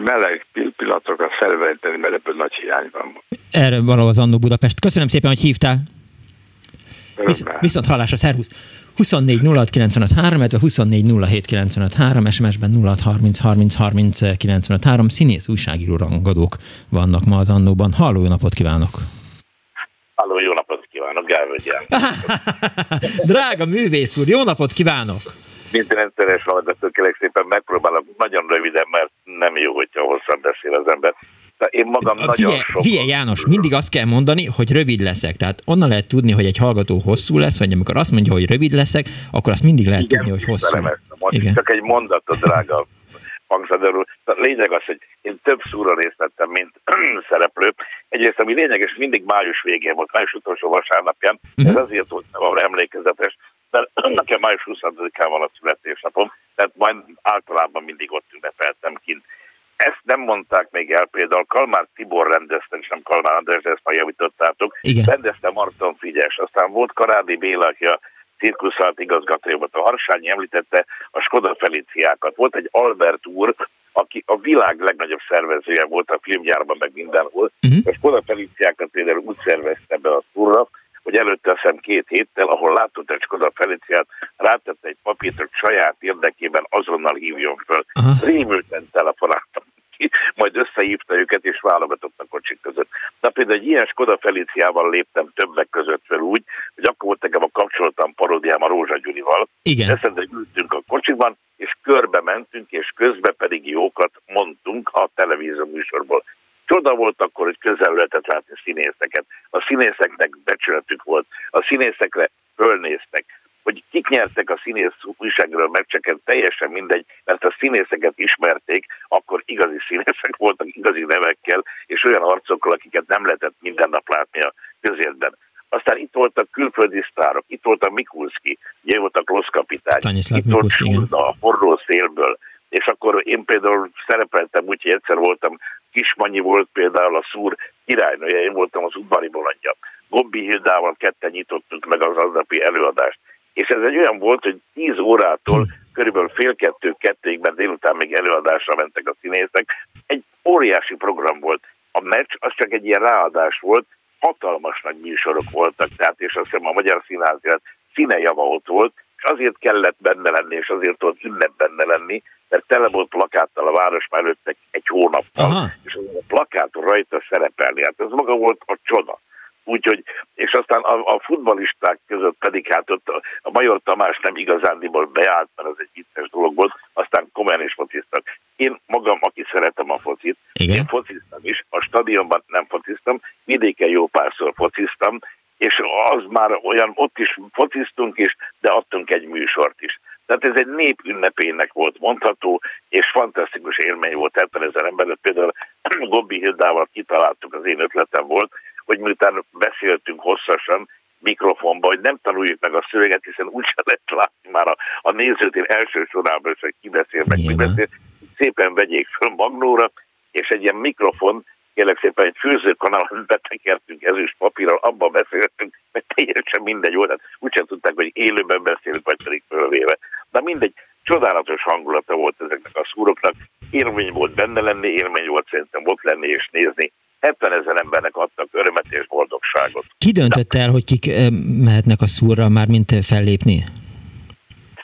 meleg pillanatokat felveníteni, mert ebből nagy hiány van. Erre való az Annó Budapest. Köszönöm szépen, hogy hívtál. Visz, viszont hallásra, szervusz! 24 06 95 3, 24 07 95 3, SMS-ben 06 30 30 30 95 3, színész újságíró rangadók vannak ma az Annóban. Halló, jó napot kívánok! Halló, jó napot kívánok, Gálvögyel. [LAUGHS] Drága művész úr, jó napot kívánok! Mint rendszeres hallgató, kérlek szépen megpróbálok nagyon röviden, mert nem jó, hogyha hosszan beszél az ember. De én magam a, nagyon fie, sok... Fie, János, mindig azt kell mondani, hogy rövid leszek. Tehát onnan lehet tudni, hogy egy hallgató hosszú lesz, vagy amikor azt mondja, hogy rövid leszek, akkor azt mindig lehet Igen, tudni, hogy hosszú. Igen. Csak egy mondatot, drága hangszeder úr. A lényeg az, hogy én több szúra részt vettem, mint [CLEARS THROAT] szereplő. Egyrészt, ami lényeges, mindig május végén volt, május utolsó vasárnapján. Ez azért volt nem emlékezetes, mert [CLEARS THROAT] nekem május 20-án van a születésnapom, tehát majd általában mindig ott ünnepeltem kint. Ezt nem mondták még el, például Kalmár Tibor rendezte, és nem Kalmár András, ezt már javítottátok, Igen. rendezte Marton Figyes, aztán volt Karádi Béla, aki a cirkuszált igazgatója volt. A Harsányi említette a Skoda Feliciákat. Volt egy Albert úr, aki a világ legnagyobb szervezője volt a filmgyárban, meg mindenhol. Uh-huh. A Skoda Feliciákat például úgy szervezte be a túra, hogy előtte azt hiszem két héttel, ahol látott egy Skoda Feliciát, rátette egy papírt, hogy saját érdekében azonnal hívjon föl. Uh-huh. Rémülten telefonáltam ki, majd összehívta őket, és válogatott a kocsik között. Na például egy ilyen Skoda Feliciával léptem többek között fel úgy, hogy akkor volt nekem a kapcsolatom paródiám a Rózsa Gyurival. Igen. Eszembe ültünk a kocsiban, és körbe mentünk, és közben pedig jókat mondtunk a televízió műsorból. Csoda volt akkor, hogy közel lehetett látni színészeket. A színészeknek becsületük volt. A színészekre fölnéztek hogy kik nyertek a színész újságról meccseket, teljesen mindegy, mert a színészeket ismerték, akkor igazi színészek voltak, igazi nevekkel, és olyan arcokkal, akiket nem lehetett minden nap látni a közértben. Aztán itt voltak külföldi sztárok, itt volt a Mikulski, ugye volt a Klossz kapitány, itt volt Surda, a forró szélből, és akkor én például szerepeltem úgy, hogy egyszer voltam, Kismanyi volt például a szúr királynője, én voltam az udvari bolondja. Gobbi Hildával ketten nyitottuk meg az aznapi előadást és ez egy olyan volt, hogy 10 órától körülbelül fél kettő kettéig, mert délután még előadásra mentek a színészek. Egy óriási program volt. A meccs az csak egy ilyen ráadás volt, hatalmas nagy műsorok voltak, tehát és azt hiszem a Magyar Színház színe java ott volt, és azért kellett benne lenni, és azért volt ünnep benne lenni, mert tele volt plakáttal a város előtt egy hónappal, Aha. és a plakáton rajta szerepelni. Hát ez maga volt a csoda. Úgyhogy, és aztán a, a futbalisták között pedig hát ott a, a Major Tamás nem igazándiból beállt, mert az egy vicces dolog volt, aztán komolyan is fociztak. Én magam, aki szeretem a focit, Igen? én fociztam is, a stadionban nem fociztam, vidéken jó párszor fociztam, és az már olyan, ott is fociztunk is, de adtunk egy műsort is. Tehát ez egy nép ünnepének volt mondható, és fantasztikus élmény volt 70 ezer ember. Például Gobbi Hildával kitaláltuk, az én ötletem volt, hogy miután beszéltünk hosszasan mikrofonba, hogy nem tanuljuk meg a szöveget, hiszen úgyse lehet látni már a, a nézőtér első sorában, hogy ki beszél, meg mi beszél. Szépen vegyék föl magnóra, és egy ilyen mikrofon, kérlek szépen egy főzőkanalon betekertünk ezüst papírral, abban beszéltünk, mert teljesen mindegy volt, hát úgysem tudták, hogy élőben beszélünk, vagy pedig fölvéve. De mindegy, csodálatos hangulata volt ezeknek a szúroknak, élmény volt benne lenni, élmény volt szerintem ott lenni és nézni, 70 ezer embernek adtak örömet és boldogságot. Ki döntött el, hogy kik eh, mehetnek a szúrra már, mint fellépni?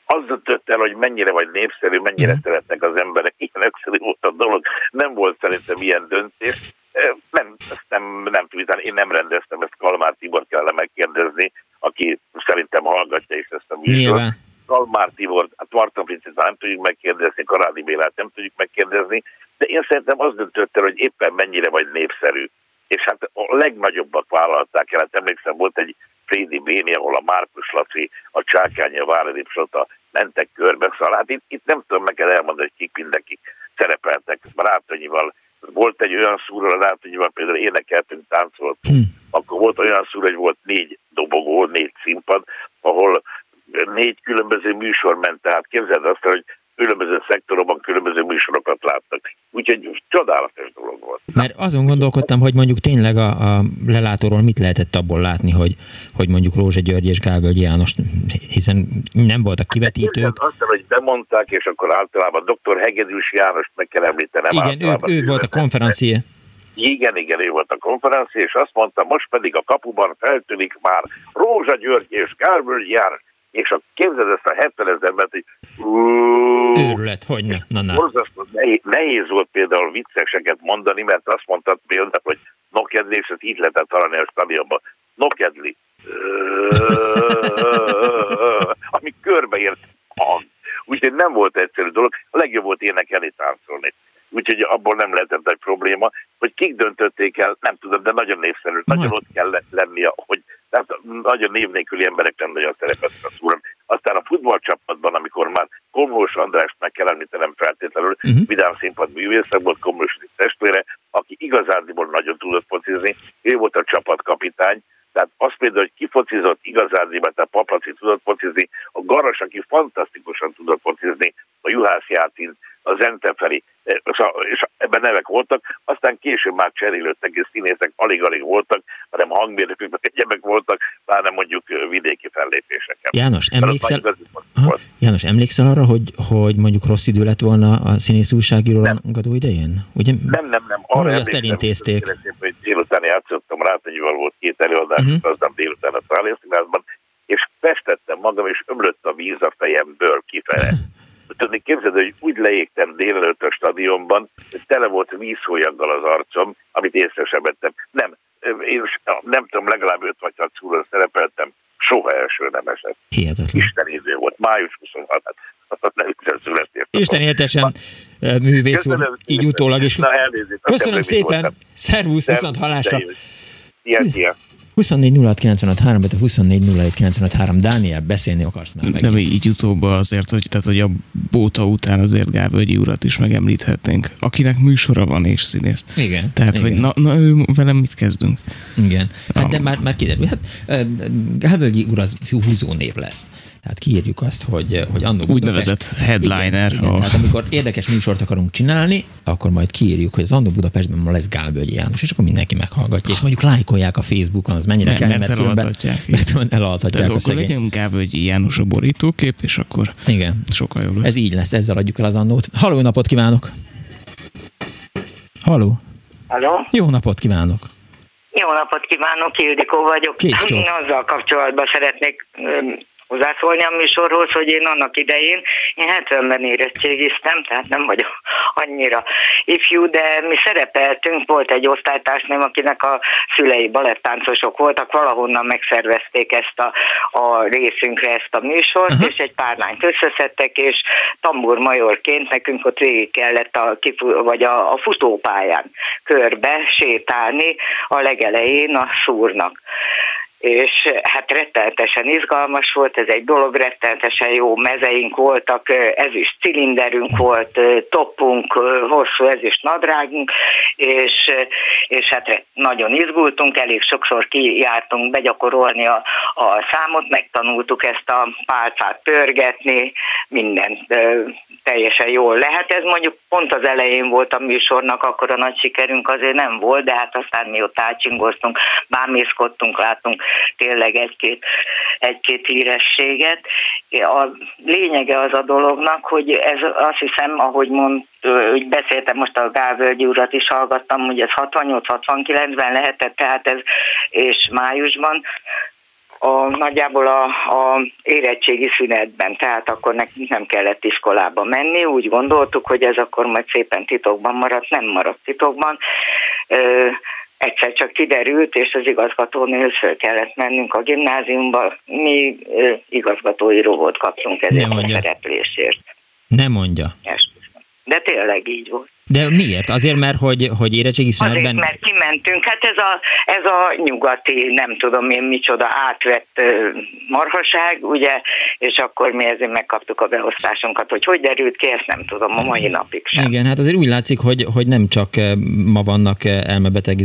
Az döntött el, hogy mennyire vagy népszerű, mennyire uh-huh. szeretnek az emberek. Ilyen egyszerű volt a dolog. Nem volt szerintem ilyen döntés. Eh, nem, ezt nem, nem tudom, én nem rendeztem, ezt Kalmár Tibor kellene megkérdezni, aki szerintem hallgatja is ezt a műsort. Kalmár Tibor, a Marton Princit nem tudjuk megkérdezni, Karádi Bélát nem tudjuk megkérdezni, de én szerintem az döntött el, hogy éppen mennyire vagy népszerű. És hát a legnagyobbat vállalták el. Hát emlékszem, volt egy Frédi Béni, ahol a Márkus Laci, a Csákányi, a Váradi Psota mentek körbe. Szóval hát itt, itt nem tudom neked elmondani, hogy kik mindenki szerepeltek. Rátonyival volt egy olyan szúra, a Rátonyival például énekeltünk, táncoltunk. Hmm. Akkor volt olyan szúra, hogy volt négy dobogó, négy színpad, ahol négy különböző műsor ment. Tehát képzeld azt, hogy különböző szektorokban különböző műsorokat láttak. Úgyhogy csodálatos dolog volt. Mert azon gondolkodtam, hogy mondjuk tényleg a, a lelátóról mit lehetett abból látni, hogy, hogy mondjuk Rózsa György és Gálvölgy János, hiszen nem voltak kivetítők. Hát, azt hogy bemondták, és akkor általában dr. Hegedűs János meg kell említenem. Igen, ő, ő volt a konferencié. Igen, igen, ő volt a konferencia, és azt mondta, most pedig a kapuban feltűnik már Rózsa György és Gálvölgy János, és a képzeld ezt a 70 ezer embert, hogy Őrület, hogy ne? Na, na. Nehéz, nehéz volt például vicceseket mondani, mert azt mondtad például, hogy nokedli, és ezt így lehetett hallani a stadionban. Nokedli. [LAUGHS] Ami körbeért hang. Úgyhogy nem volt egyszerű dolog. A legjobb volt énekelni, táncolni úgyhogy abból nem lehetett egy probléma. Hogy kik döntötték el, nem tudom, de nagyon népszerű, nagyon ott kell lennie, hogy tehát nagyon név nélküli emberek nem nagyon szerepeltek a szúron. Aztán a futballcsapatban, amikor már Komlós Andrást meg kell említenem feltétlenül, uh-huh. vidám színpad művészek volt Komlós testvére, aki igazándiból nagyon tudott focizni, ő volt a csapatkapitány, tehát azt például, hogy ki focizott igazándiból, tehát Paplaci tudott focizni, a Garas, aki fantasztikusan tudott focizni, a Juhász Játin, az Entefeli, e, és ebben nevek voltak, aztán később már cserélődtek, és színészek alig-alig voltak, hanem hangmérnökök, meg egyebek voltak, pláne mondjuk vidéki fellépéseken. János, emlékszel, ha, János, emlékszel arra, hogy, hogy mondjuk rossz idő lett volna a színész újságíró idején? Ugye, nem, nem, nem. Arra hogy azt elintézték. Hogy délután játszottam, Rátanyúval volt két előadás, uh-huh. az nem délután a Szálészínházban, és festettem magam, és ömlött a víz a fejemből kifele. [LAUGHS] tudni képzeld, hogy úgy leégtem délelőtt a stadionban, hogy tele volt vízhólyaggal az arcom, amit észre sem vettem. Nem, én nem tudom, legalább 5 vagy 6 szúron szerepeltem, soha első nem esett. Hihetetlen. Isten idő volt, május 26 hát nem Isten éltesen művész úr, így utólag is. Na, elnézést, Köszönöm szépen, szervusz, viszont hallásra. Ilyen, ilyen. 24 06 95 de 24 07 Dániel, beszélni akarsz már meg. De még így utóbb azért, hogy, tehát, hogy a bóta után azért Gávölgyi urat is megemlíthetnénk, akinek műsora van és színész. Igen. Tehát, igen. hogy na, na ő, velem mit kezdünk? Igen. Hát, de már, már kiderül. Hát Gávölgyi úr az húzó név lesz. Tehát kiírjuk azt, hogy, hogy annó Úgynevezett headliner. Igen, igen. Tehát amikor érdekes műsort akarunk csinálni, akkor majd kiírjuk, hogy az annó Budapestben ma lesz Gálbölgyi János, és akkor mindenki meghallgatja, és mondjuk lájkolják a Facebookon, az mennyire kell, mert elaltatják. [LAUGHS] Mert elaltatják a akkor legyen Gálbölgyi János a borítókép, és akkor igen. sokkal jobb lesz. Ez így lesz, ezzel adjuk el az annót. Halló, napot kívánok! Halló! Halló! Jó napot kívánok! Jó napot kívánok, Ildikó vagyok. Kész Azzal kapcsolatban szeretnék hozzászólni a műsorhoz, hogy én annak idején, én 70-ben érettségiztem, tehát nem vagyok [LAUGHS] annyira ifjú, de mi szerepeltünk, volt egy osztálytársnőm, akinek a szülei balettáncosok voltak, valahonnan megszervezték ezt a, a részünkre ezt a műsort, uh-huh. és egy pár lányt összeszedtek, és tamburmajorként nekünk ott végig kellett a, vagy a, a futópályán körbe sétálni a legelején a szúrnak és hát rettenetesen izgalmas volt, ez egy dolog, rettenetesen jó mezeink voltak, ez is cilinderünk volt, toppunk, hosszú ez is nadrágunk, és, és hát nagyon izgultunk, elég sokszor kijártunk begyakorolni a, a számot, megtanultuk ezt a pálcát pörgetni, mindent teljesen jól lehet. Ez mondjuk pont az elején volt a műsornak, akkor a nagy sikerünk azért nem volt, de hát aztán mi ott átcsingoztunk, bámészkodtunk, láttunk tényleg egy-két, egy-két hírességet. A lényege az a dolognak, hogy ez azt hiszem, ahogy mond, úgy beszéltem most a Gávölgyi urat is hallgattam, hogy ez 68-69-ben lehetett, tehát ez, és májusban, a, nagyjából a, a érettségi szünetben, tehát akkor nekünk nem kellett iskolába menni, úgy gondoltuk, hogy ez akkor majd szépen titokban maradt, nem maradt titokban. Ö, egyszer csak kiderült, és az igazgatónél föl kellett mennünk a gimnáziumba. Mi igazgatói robot kaptunk ezért a szereplésért. Nem mondja. De tényleg így volt. De miért? Azért, mert hogy, hogy érettségi szünetben... Azért, mert kimentünk. Hát ez a, ez a nyugati, nem tudom én micsoda átvett marhaság, ugye, és akkor mi ezért megkaptuk a beosztásunkat, hogy hogy derült ki, ezt nem tudom a mai napig sem. Igen, hát azért úgy látszik, hogy, hogy nem csak ma vannak elmebeteg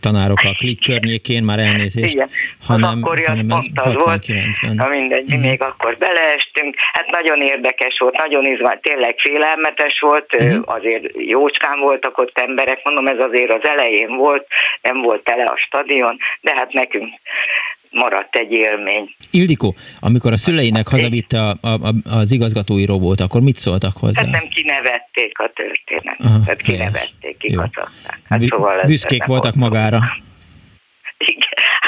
tanárok a klik környékén, már elnézést, Igen. hanem, az hanem ez az volt, na mindegy, mi uh-huh. még akkor beleestünk. Hát nagyon érdekes volt, nagyon izgalmas, tényleg félelmetes volt, uh-huh. azért jócskán voltak ott emberek, mondom, ez azért az elején volt, nem volt tele a stadion, de hát nekünk maradt egy élmény. Ildikó, amikor a szüleinek hazavitte a, a, a, az igazgatói robót, akkor mit szóltak hozzá? Hát nem kinevették a történetet, Aha, tehát kinevették, igazolták. Hát szóval büszkék voltak magára. Igen,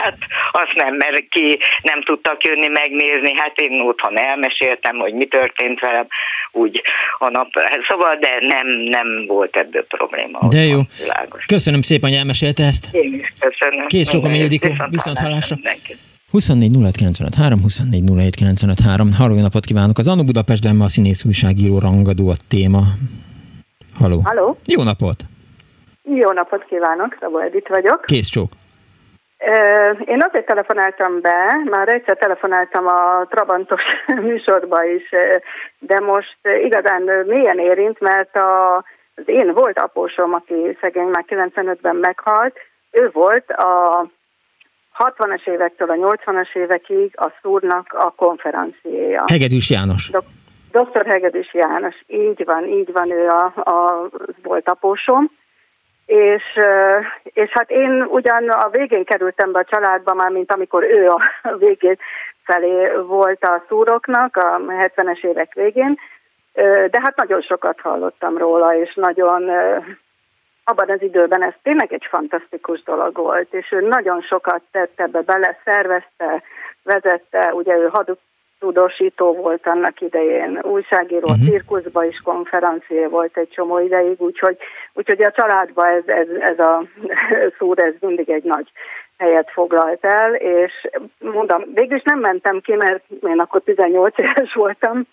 hát azt nem, mert ki nem tudtak jönni megnézni, hát én otthon elmeséltem, hogy mi történt velem, úgy a nap, szóval, de nem, nem volt ebből probléma. De jó. Világos. Köszönöm szépen, hogy elmesélte ezt. Én is köszönöm. Kész csókom, Ildikó, viszont hallásra. 24 0953, 24 07 Halló, napot kívánok! Az Anno Budapestben ma a színész újságíró rangadó a téma. Halló. Halló. Jó napot! Jó napot kívánok, Szabó Edith vagyok. Kész csók. Én azért telefonáltam be, már egyszer telefonáltam a Trabantos [LAUGHS] műsorba is, de most igazán mélyen érint, mert a, az én volt apósom, aki szegény már 95-ben meghalt, ő volt a 60-as évektől a 80-as évekig a szúrnak a konferenciéja. Hegedűs János. Dr. Hegedűs János, így van, így van, ő a, a volt apósom és, és hát én ugyan a végén kerültem be a családba már, mint amikor ő a [LAUGHS] végén felé volt a szúroknak, a 70-es évek végén, de hát nagyon sokat hallottam róla, és nagyon abban az időben ez tényleg egy fantasztikus dolog volt, és ő nagyon sokat tett ebbe bele, szervezte, vezette, ugye ő tudósító volt annak idején, újságíró, uh-huh. cirkuszba is konferencié volt egy csomó ideig, úgyhogy, úgyhogy a családban ez, ez, ez a [LAUGHS] szúr, ez mindig egy nagy helyet foglalt el, és mondom, végül is nem mentem ki, mert én akkor 18 éves voltam,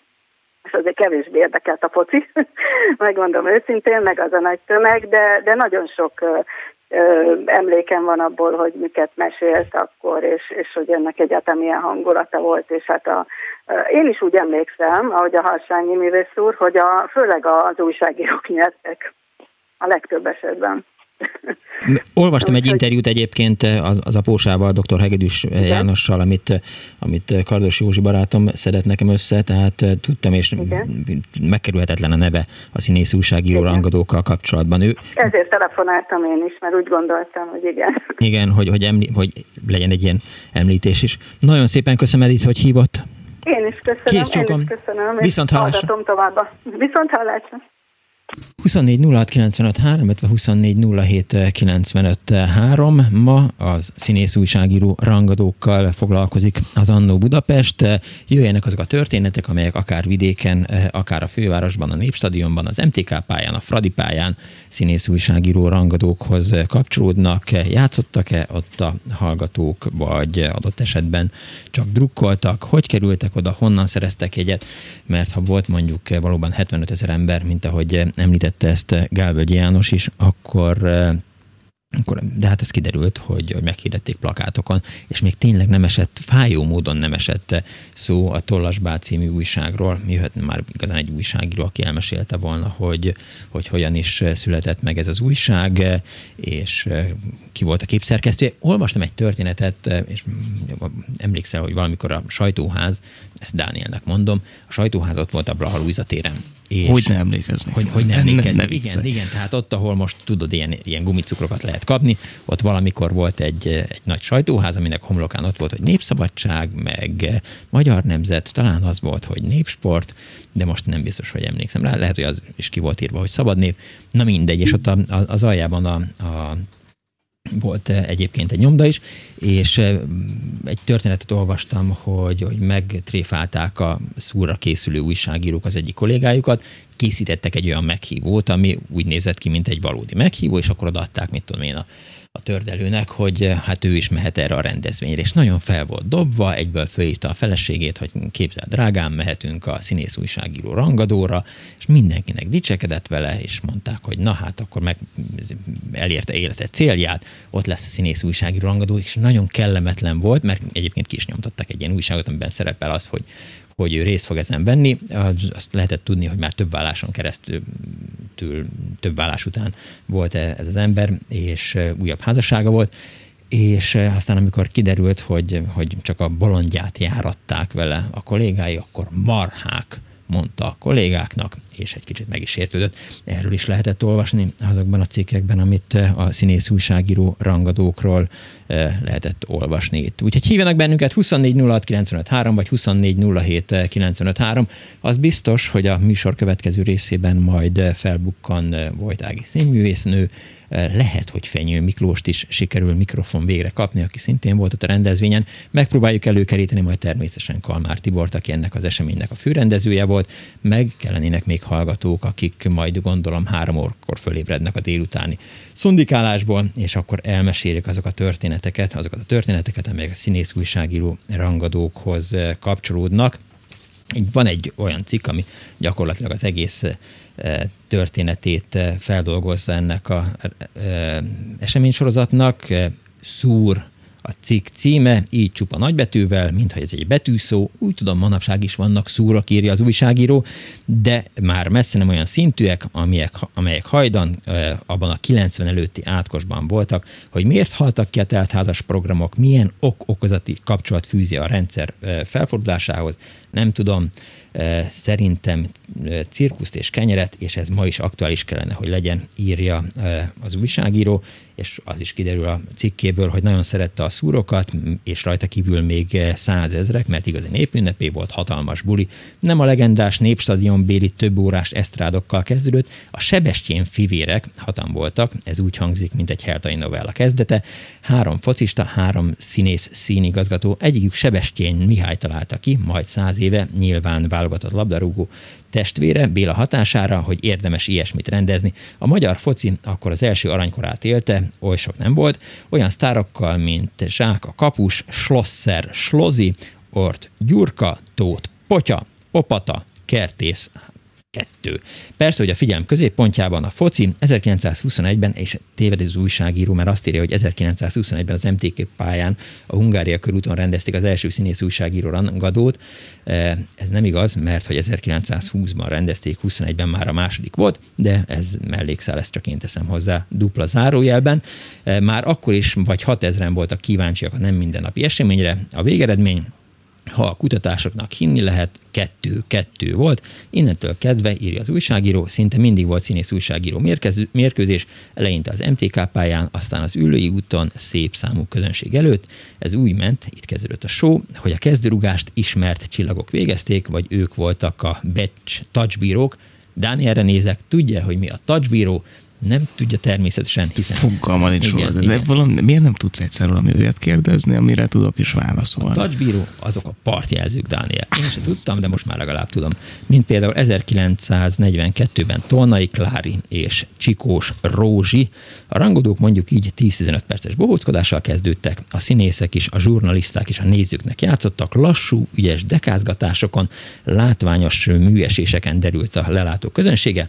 most azért kevésbé érdekelt a foci, [LAUGHS] megmondom őszintén, meg az a nagy tömeg, de, de nagyon sok emlékem van abból, hogy miket mesélt akkor, és, és hogy ennek egyáltalán milyen hangulata volt, és hát a, én is úgy emlékszem, ahogy a Harsányi művész úr, hogy a, főleg az újságírók nyertek a legtöbb esetben. Olvastam egy interjút egyébként az, az apósával, dr. Hegedűs Jánossal, amit, amit Kardos Józsi barátom szedett nekem össze, tehát tudtam, és Igen. megkerülhetetlen a neve a színész újságíró igen. rangadókkal kapcsolatban. Ő, Ezért telefonáltam én is, mert úgy gondoltam, hogy igen. Igen, hogy, hogy, emli, hogy legyen egy ilyen említés is. Nagyon szépen köszönöm, Edith, hogy hívott. Én is köszönöm. Kész én is köszönöm. Viszont hallásra. Viszont hallásra. 24 illetve 24 Ma az színész újságíró rangadókkal foglalkozik az Annó Budapest. Jöjjenek azok a történetek, amelyek akár vidéken, akár a fővárosban, a Népstadionban, az MTK pályán, a Fradi pályán színész újságíró rangadókhoz kapcsolódnak. Játszottak-e ott a hallgatók, vagy adott esetben csak drukkoltak? Hogy kerültek oda, honnan szereztek egyet? Mert ha volt mondjuk valóban 75 ezer ember, mint ahogy említette ezt Gálvölgyi János is, akkor akkor, de hát ez kiderült, hogy, hogy meghirdették plakátokon, és még tényleg nem esett, fájó módon nem esett szó a Tollas Bá című újságról. Jöhet már igazán egy újságíró, aki elmesélte volna, hogy, hogy hogyan is született meg ez az újság, és ki volt a képszerkesztő. Olvastam egy történetet, és emlékszel, hogy valamikor a sajtóház, ezt Dánielnek mondom, a sajtóház ott volt a Blaha Luisa téren és hogy ne emlékezni. Hogy, hogy ne emlékezni. Ne, ne igen, igen, tehát ott, ahol most tudod, ilyen, ilyen gumicukrokat lehet kapni, ott valamikor volt egy, egy nagy sajtóház, aminek homlokán ott volt, hogy népszabadság, meg magyar nemzet, talán az volt, hogy népsport, de most nem biztos, hogy emlékszem rá. Lehet, hogy az is ki volt írva, hogy szabad nép. Na mindegy, és ott a, a, az aljában a, a volt eh, egyébként egy nyomda is, és eh, egy történetet olvastam, hogy, hogy megtréfálták a szúra készülő újságírók az egyik kollégájukat, készítettek egy olyan meghívót, ami úgy nézett ki, mint egy valódi meghívó, és akkor odaadták, mit tudom én, a a tördelőnek, hogy eh, hát ő is mehet erre a rendezvényre, és nagyon fel volt dobva, egyből fölhívta a feleségét, hogy képzel, drágán, mehetünk a színész újságíró rangadóra, és mindenkinek dicsekedett vele, és mondták, hogy na hát akkor meg elérte élete célját, ott lesz a színész újságíró rangadó, és nagyon kellemetlen volt, mert egyébként ki is nyomtattak egy ilyen újságot, amiben szerepel az, hogy hogy ő részt fog ezen venni. Azt lehetett tudni, hogy már több válláson keresztül, több vállás után volt ez az ember, és újabb házassága volt, és aztán amikor kiderült, hogy, hogy csak a bolondját járatták vele a kollégái, akkor marhák mondta a kollégáknak, és egy kicsit meg is értődött. Erről is lehetett olvasni azokban a cikkekben, amit a színész újságíró rangadókról lehetett olvasni itt. Úgyhogy hívjanak bennünket 2406953 vagy 2407953. Az biztos, hogy a műsor következő részében majd felbukkan Vojtági színművésznő, lehet, hogy Fenyő Miklóst is sikerül mikrofon végre kapni, aki szintén volt ott a rendezvényen. Megpróbáljuk előkeríteni majd természetesen Kalmár Tibort, aki ennek az eseménynek a főrendezője volt, meg kellenének még hallgatók, akik majd gondolom három órakor fölébrednek a délutáni szundikálásból, és akkor elmesélik azok a történeteket, azokat a történeteket, amelyek a színész újságíró rangadókhoz kapcsolódnak. Van egy olyan cikk, ami gyakorlatilag az egész történetét feldolgozza ennek a eseménysorozatnak. Szúr a cikk címe, így csupa nagybetűvel, mintha ez egy betűszó, úgy tudom, manapság is vannak szúrok, írja az újságíró, de már messze nem olyan szintűek, amelyek, amelyek hajdan abban a 90 előtti átkosban voltak, hogy miért haltak ki a teltházas programok, milyen ok-okozati kapcsolat fűzi a rendszer felfordulásához, nem tudom, szerintem cirkuszt és kenyeret, és ez ma is aktuális kellene, hogy legyen, írja az újságíró, és az is kiderül a cikkéből, hogy nagyon szerette a szúrokat, és rajta kívül még százezrek, mert igazi népünnepé volt, hatalmas buli. Nem a legendás népstadion béli több órás esztrádokkal kezdődött, a Sebestyén fivérek hatan voltak, ez úgy hangzik, mint egy heltai novella kezdete. Három focista, három színész színigazgató, egyikük Sebestyén Mihály találta ki, majd száz éve nyilván válogatott labdarúgó testvére Béla hatására, hogy érdemes ilyesmit rendezni. A magyar foci akkor az első aranykorát élte, oly sok nem volt, olyan sztárokkal, mint Zsák a kapus, Schlosser, Slozi, Ort Gyurka, Tóth Potya, Opata, Kertész kettő. Persze, hogy a figyelm középpontjában a foci 1921-ben, és téved az újságíró, mert azt írja, hogy 1921-ben az MTK pályán a Hungária körúton rendezték az első színész újságíró rangadót. E, ez nem igaz, mert hogy 1920-ban rendezték, 21-ben már a második volt, de ez mellékszál, ezt csak én teszem hozzá dupla zárójelben. E, már akkor is vagy 6000-en voltak kíváncsiak a nem mindennapi eseményre. A végeredmény ha a kutatásoknak hinni lehet, kettő-kettő volt. Innentől kezdve, írja az újságíró, szinte mindig volt színész újságíró mérkőzés, eleinte az MTK pályán, aztán az ülői úton szép számú közönség előtt. Ez úgy ment, itt kezdődött a show, hogy a kezdőrugást ismert csillagok végezték, vagy ők voltak a batch touchbírók. Dánielre nézek, tudja, hogy mi a touchbíró, nem tudja természetesen, hiszen... Fogalma nincs igen, róla, de igen. valami, miért nem tudsz egyszer valami olyat kérdezni, amire tudok is válaszolni? A touchbíró, azok a partjelzők, Dániel. Én sem tudtam, de most már legalább tudom. Mint például 1942-ben Tolnai Klári és Csikós Rózsi. A rangodók mondjuk így 10-15 perces bohóckodással kezdődtek. A színészek is, a zsurnalisták is a nézőknek játszottak. Lassú, ügyes dekázgatásokon, látványos műeséseken derült a lelátó közönsége,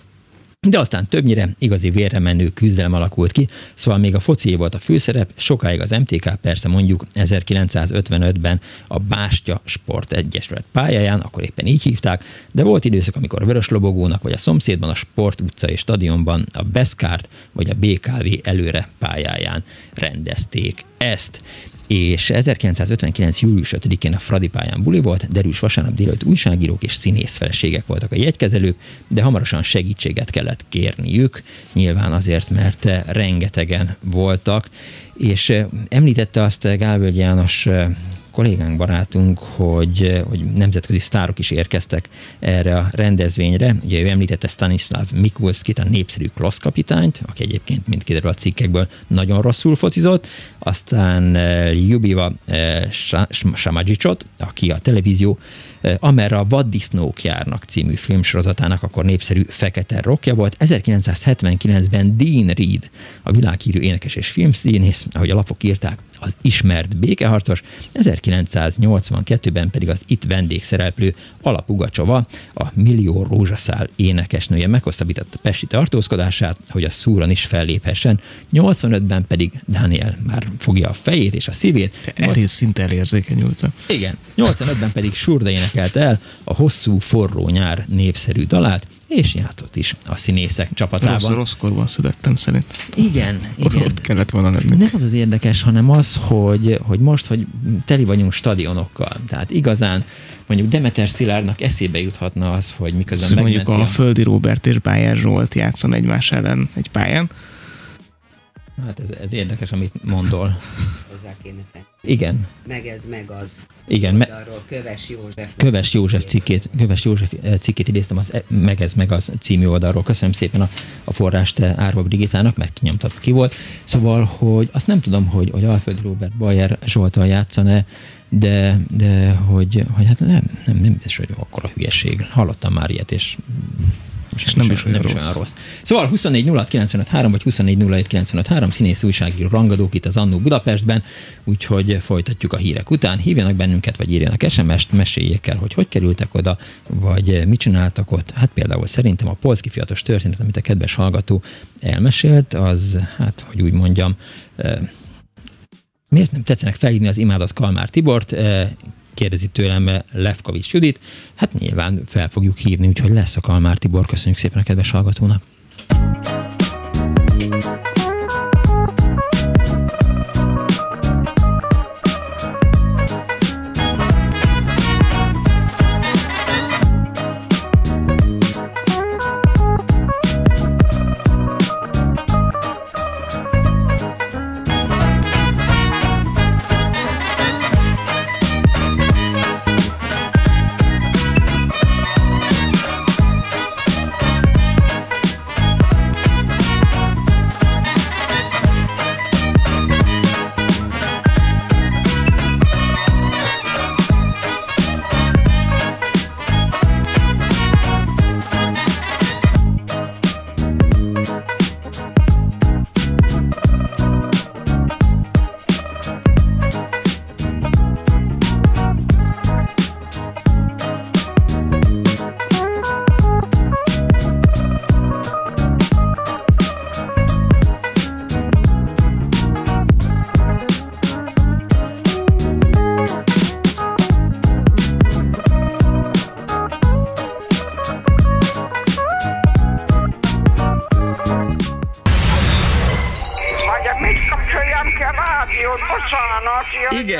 de aztán többnyire igazi vérre menő küzdelem alakult ki, szóval még a foci volt a főszerep, sokáig az MTK persze mondjuk 1955-ben a Bástya Sport Egyesület pályáján, akkor éppen így hívták, de volt időszak, amikor Vörös Lobogónak vagy a szomszédban a Sport utca és stadionban a Beszkárt vagy a BKV előre pályáján rendezték ezt és 1959. július 5-én a Fradi pályán buli volt, derűs vasárnap délőtt újságírók és színészfeleségek voltak a jegykezelők, de hamarosan segítséget kellett kérniük, nyilván azért, mert rengetegen voltak, és említette azt Gálvölgy János kollégánk, barátunk, hogy, hogy nemzetközi sztárok is érkeztek erre a rendezvényre. Ugye ő említette Stanislav Mikulskit, a népszerű klassz kapitányt, aki egyébként, mint kiderül a cikkekből, nagyon rosszul focizott. Aztán eh, Jubiva eh, Samadzsicsot, aki a televízió amerre a Vaddisznók járnak című filmsorozatának akkor népszerű fekete rokja volt. 1979-ben Dean Reed, a világhírű énekes és filmszínész, ahogy a lapok írták, az ismert békeharcos, 1982-ben pedig az itt vendégszereplő Alapugacsova, a Millió Rózsaszál énekesnője meghosszabbította Pesti tartózkodását, hogy a szúran is felléphessen. 85-ben pedig Daniel már fogja a fejét és a szívét. Te 8... szinte elérzékenyültem. Igen. 85-ben pedig Surda énekelt el a hosszú, forró nyár népszerű dalát, és játszott is a színészek csapatában. Rossz, rossz korban születtem szerint. Igen, igen. Ott kellett volna lenni. Nem az az érdekes, hanem az, hogy, hogy most, hogy teli vagyunk stadionokkal. Tehát igazán mondjuk Demeter Szilárdnak eszébe juthatna az, hogy miközben szóval Mondjuk a, a Földi Robert és Bájer Zsolt játszon egymás ellen egy pályán. Hát ez, ez érdekes, amit mondol. Hozzá kéne tenni. Igen. Meg ez, meg az. Igen. Me- arról Köves József. Köves József cikkét, Köves József eh, cikkét idéztem, az e- meg ez, meg az című oldalról. Köszönöm szépen a, a forrást eh, Árva Brigitának, mert kinyomtatva ki volt. Szóval, hogy azt nem tudom, hogy, hogy Alföld Robert Bayer Zsoltal játszane, de, de hogy, hogy hát nem, nem, nem biztos, hogy akkor a hülyeség. Hallottam már ilyet, és és nem, is olyan, nem rossz. olyan rossz. Szóval 24 vagy 24 színész újságíró rangadók itt az Annó Budapestben, úgyhogy folytatjuk a hírek után. Hívjanak bennünket, vagy írjanak SMS-t, meséljék el, hogy hogy kerültek oda, vagy mit csináltak ott. Hát például szerintem a polszki fiatos történet, amit a kedves hallgató elmesélt, az, hát, hogy úgy mondjam, miért nem tetszenek felhívni az imádott Kalmár Tibort, kérdezi tőlem Lefkovics Judit, hát nyilván fel fogjuk hívni, úgyhogy lesz a Kalmár Tibor. Köszönjük szépen a kedves hallgatónak.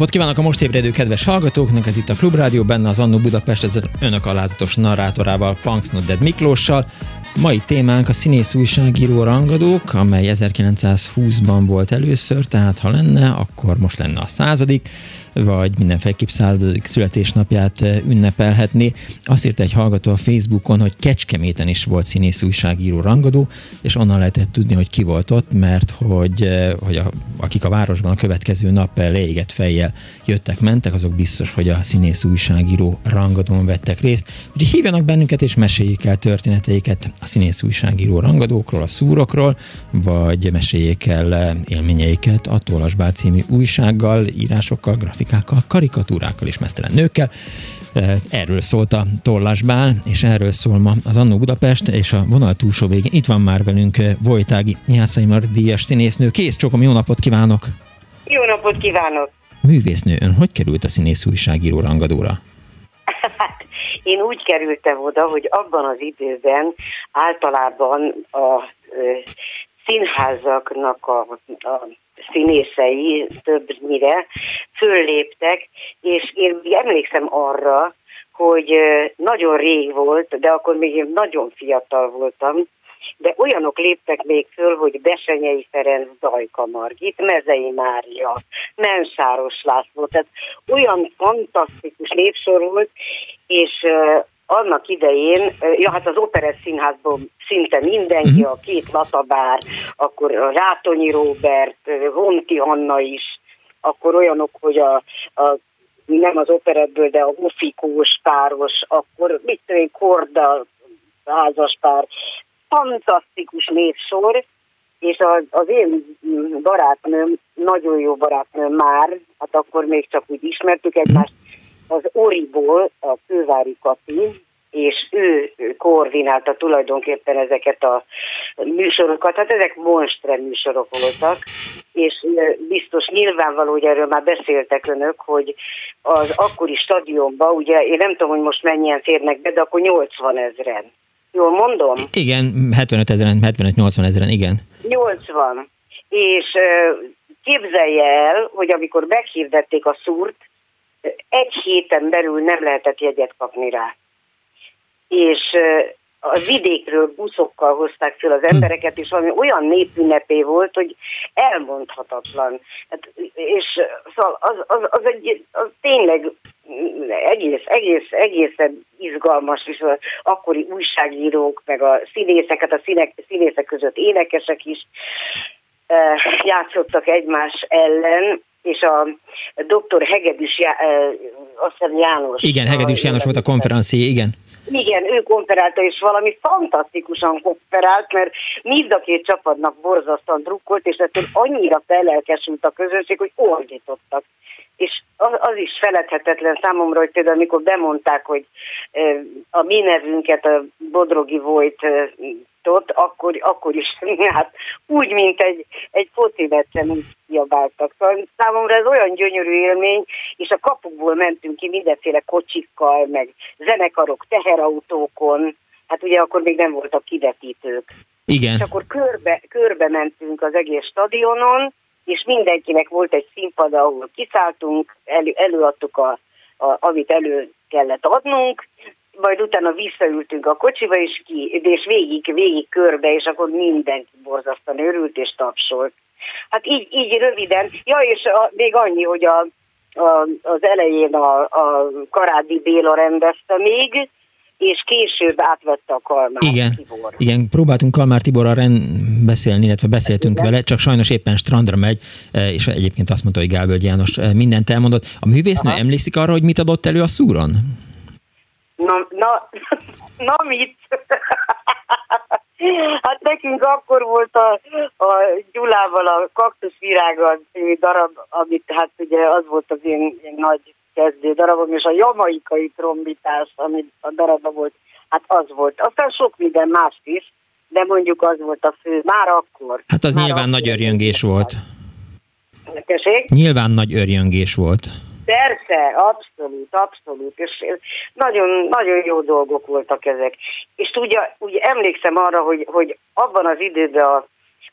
Napot kívánok a most ébredő kedves hallgatóknak, ez itt a Klubrádió, benne az Annó Budapest, ez önök alázatos narrátorával, Punks Not Dead Miklóssal. Mai témánk a színész újságíró rangadók, amely 1920-ban volt először, tehát ha lenne, akkor most lenne a századik vagy mindenféleképp századik születésnapját ünnepelhetni. Azt írta egy hallgató a Facebookon, hogy Kecskeméten is volt színész újságíró rangadó, és onnan lehetett tudni, hogy ki volt ott, mert hogy, hogy a, akik a városban a következő nap leégett fejjel jöttek, mentek, azok biztos, hogy a színész újságíró rangadón vettek részt. Úgyhogy hívjanak bennünket és meséljék el történeteiket a színész újságíró rangadókról, a szúrokról, vagy meséljék el élményeiket a Tolasbál című újsággal, írásokkal, grafikusokkal, grafikákkal, karikatúrákkal és mesztelen nőkkel. Erről szólt a Tollásbál, és erről szól ma az Annó Budapest, és a vonal túlsó végén itt van már velünk Vojtági Jászai Mar díjas színésznő. Kész csokom, jó napot kívánok! Jó napot kívánok! Művésznő, ön hogy került a színész újságíró rangadóra? Hát, én úgy kerültem oda, hogy abban az időben általában a színházaknak a, a színészei többnyire fölléptek, és én emlékszem arra, hogy nagyon rég volt, de akkor még én nagyon fiatal voltam, de olyanok léptek még föl, hogy Besenyei Ferenc, Dajka Margit, Mezei Mária, Mensáros László, tehát olyan fantasztikus népsor volt, és annak idején, ja hát az Operett Színházban szinte mindenki, uh-huh. a két Latabár, akkor a Rátonyi Róbert, Honti Anna is, akkor olyanok, hogy a, a nem az operettből, de a Ufikós páros, akkor mit tudom Korda házaspár, fantasztikus névsor, és az, az én barátnőm, nagyon jó barátnőm már, hát akkor még csak úgy ismertük egymást, az Oriból a Kővári Kati, és ő koordinálta tulajdonképpen ezeket a műsorokat. Hát ezek monstre műsorok voltak, és biztos nyilvánvaló, hogy erről már beszéltek önök, hogy az akkori stadionba, ugye én nem tudom, hogy most mennyien férnek be, de akkor 80 ezeren. Jól mondom? Igen, 75 ezeren, 75-80 ezeren, igen. 80. És képzelje el, hogy amikor meghirdették a szúrt, egy héten belül nem lehetett jegyet kapni rá. És a vidékről buszokkal hozták fel az embereket, és valami olyan népünnepé volt, hogy elmondhatatlan. Hát, és szóval az, az, az, egy, az tényleg egész, egész, egészen izgalmas, és az akkori újságírók, meg a színészeket, a színek, színészek között énekesek is játszottak egymás ellen, és a doktor Hegedűs, azt hiszem János. Igen, Hegedűs János volt a konferencié, igen. Igen, ő konferálta, és valami fantasztikusan konferált, mert mind a két csapatnak borzasztóan drukkolt, és ettől annyira felelkesült a közönség, hogy ordítottak. És az is feledhetetlen számomra, hogy például amikor bemondták, hogy a mi nevünket, a Bodrogi volt ott, akkor, akkor is [LAUGHS] hát úgy, mint egy, egy foci meccsen úgy kiabáltak. Szóval számomra ez olyan gyönyörű élmény, és a kapukból mentünk ki mindenféle kocsikkal, meg zenekarok, teherautókon, hát ugye akkor még nem voltak kivetítők. Igen. És akkor körbe, körbe mentünk az egész stadionon, és mindenkinek volt egy színpad, ahol kiszálltunk, elő, előadtuk, a, a, amit elő kellett adnunk, majd utána visszaültünk a kocsiba, és, ki, és végig, végig körbe, és akkor mindenki borzasztóan örült és tapsolt. Hát így, így röviden. Ja, és a, még annyi, hogy a, a, az elején a, a Karádi Béla rendezte még, és később átvette a Kalmár igen, Tibor. Igen, próbáltunk Kalmár Tiborral rend beszélni, illetve beszéltünk igen. vele, csak sajnos éppen strandra megy, eh, és egyébként azt mondta, hogy Gálvölgy János eh, mindent elmondott. A művésznő Aha. emlékszik arra, hogy mit adott elő a szúron? Na, na, [LAUGHS] na mit? [LAUGHS] Hát nekünk akkor volt a, a Gyulával a kaktuszvirága darab, amit hát ugye az volt az én, én nagy kezdő darabom, és a jamaikai trombitás, ami a darabban volt, hát az volt. Aztán sok minden más is, de mondjuk az volt a fő, már akkor. Hát az nyilván nagy örjöngés volt. Tessék? Nyilván nagy örjöngés volt. Persze, abszolút, abszolút, és nagyon, nagyon jó dolgok voltak ezek. És ugye, ugye emlékszem arra, hogy, hogy abban az időben a,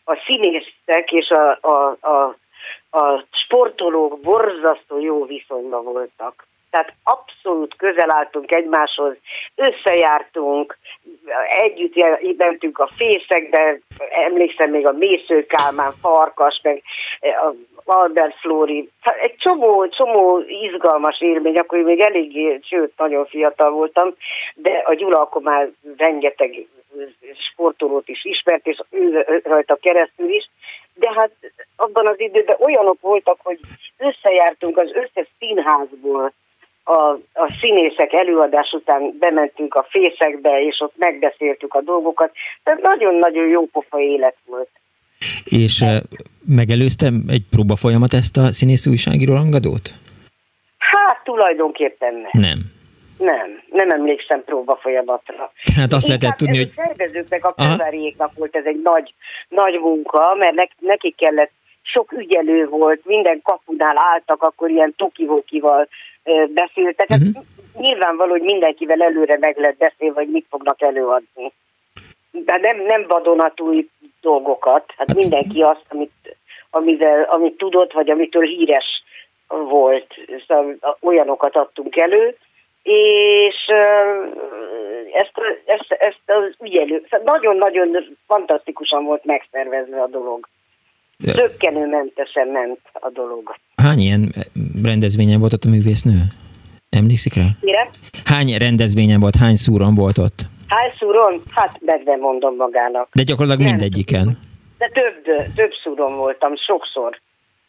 a színészek és a, a, a, a sportolók borzasztó jó viszonyban voltak. Tehát abszolút közel álltunk egymáshoz, összejártunk, együtt mentünk a fészekbe, emlékszem még a Mésző Kálmán, Farkas, meg a Albert Flóri. Hát egy csomó, csomó izgalmas élmény, akkor még eléggé, sőt, nagyon fiatal voltam, de a Gyula akkor már rengeteg sportolót is ismert, és ő rajta keresztül is, de hát abban az időben olyanok voltak, hogy összejártunk az összes színházból, a, a színészek előadás után bementünk a fészekbe, és ott megbeszéltük a dolgokat. Tehát nagyon-nagyon jó pofa élet volt. És megelőztem egy próba folyamat ezt a színész újságíró rangadót? Hát tulajdonképpen nem. Nem. Nem, nem emlékszem próba folyamatra. Hát azt Inkább lehetett tudni, hogy... A szervezőknek, a köverjéknak volt ez egy nagy, nagy munka, mert nekik kellett sok ügyelő volt, minden kapunál álltak, akkor ilyen tokivókival beszéltek. Uh-huh. Nyilvánvaló, hogy mindenkivel előre meg lehet beszélni, vagy mit fognak előadni. De nem, nem vadonatúj dolgokat. Hát, hát mindenki azt, amit, amivel, amit tudott, vagy amitől híres volt, szóval olyanokat adtunk elő, és ezt, ezt, ezt az ügyelő, szóval nagyon-nagyon fantasztikusan volt megszervezve a dolog. Tökkenőmentesen ment a dolog. Hány ilyen rendezvényen volt ott a művésznő? Emlékszik rá? Mire? Hány rendezvényen volt, hány szúron volt ott? Hány szúron? Hát meg nem mondom magának. De gyakorlatilag nem. mindegyiken. De több, több szúron voltam, sokszor.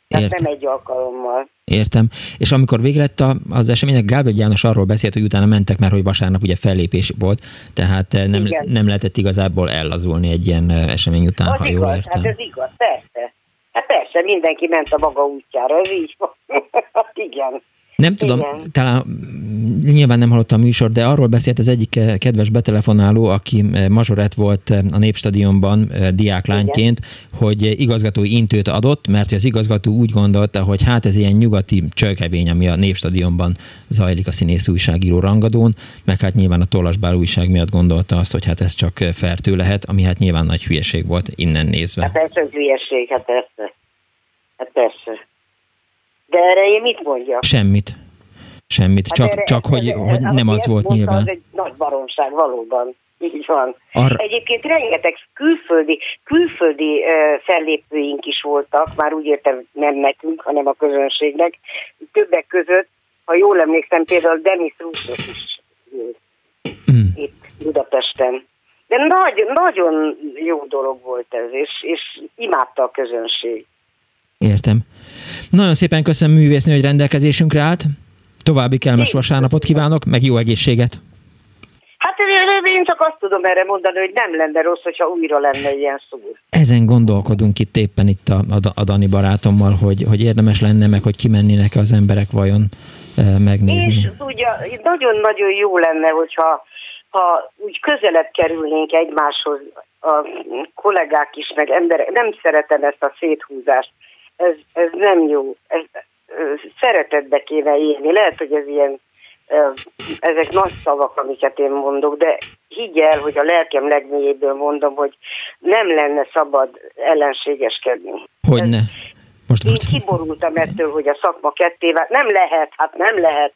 Tehát Értem. nem egy alkalommal. Értem. És amikor vége lett az eseménynek, Gábor János arról beszélt, hogy utána mentek, mert hogy vasárnap ugye fellépés volt, tehát nem, nem lehetett igazából ellazulni egy ilyen esemény után, az ha igaz, jól értem. Hát ez igaz, persze. Hát persze, mindenki ment a maga útjára, ez így van. [LAUGHS] hát igen. Nem tudom, Igen. talán nyilván nem hallottam a műsor, de arról beszélt az egyik eh, kedves betelefonáló, aki eh, mazsoret volt eh, a Népstadionban diáklányként, Igen. hogy igazgatói intőt adott, mert az igazgató úgy gondolta, hogy hát ez ilyen nyugati csölkevény, ami a Népstadionban zajlik a színész újságíró rangadón, meg hát nyilván a Tollasbál újság miatt gondolta azt, hogy hát ez csak fertő lehet, ami hát nyilván nagy hülyeség volt innen nézve. Hát persze, hülyeség, hát persze. Hát persze. De erre én mit mondjak? Semmit. Semmit, hát csak, erre, csak ez, hogy, ez, hogy nem az volt nyilván. Az egy nagy baromság, valóban. Így van. Arra... Egyébként rengeteg külföldi, külföldi uh, fellépőink is voltak, már úgy értem nem nekünk, hanem a közönségnek. Többek között, ha jól emlékszem, például Denis Roussos is mm. itt Budapesten. De nagy, nagyon jó dolog volt ez, és, és imádta a közönség. Értem. Nagyon szépen köszönöm művésznő, hogy rendelkezésünkre állt. További kellemes vasárnapot kívánok, meg jó egészséget. Hát én csak azt tudom erre mondani, hogy nem lenne rossz, hogyha újra lenne ilyen szó. Ezen gondolkodunk itt éppen itt a, a, a Dani barátommal, hogy, hogy érdemes lenne, meg hogy kimennének az emberek vajon e, megnézni. És ugye nagyon-nagyon jó lenne, hogyha ha úgy közelebb kerülnénk egymáshoz, a kollégák is, meg emberek, nem szeretem ezt a széthúzást ez, ez nem jó. Ez, szeretetbe kéne élni. Lehet, hogy ez ilyen, ezek nagy szavak, amiket én mondok, de higgy el, hogy a lelkem legmélyéből mondom, hogy nem lenne szabad ellenségeskedni. Hogyne. Most, most. Én kiborultam ettől, hogy a szakma kettével. Nem lehet, hát nem lehet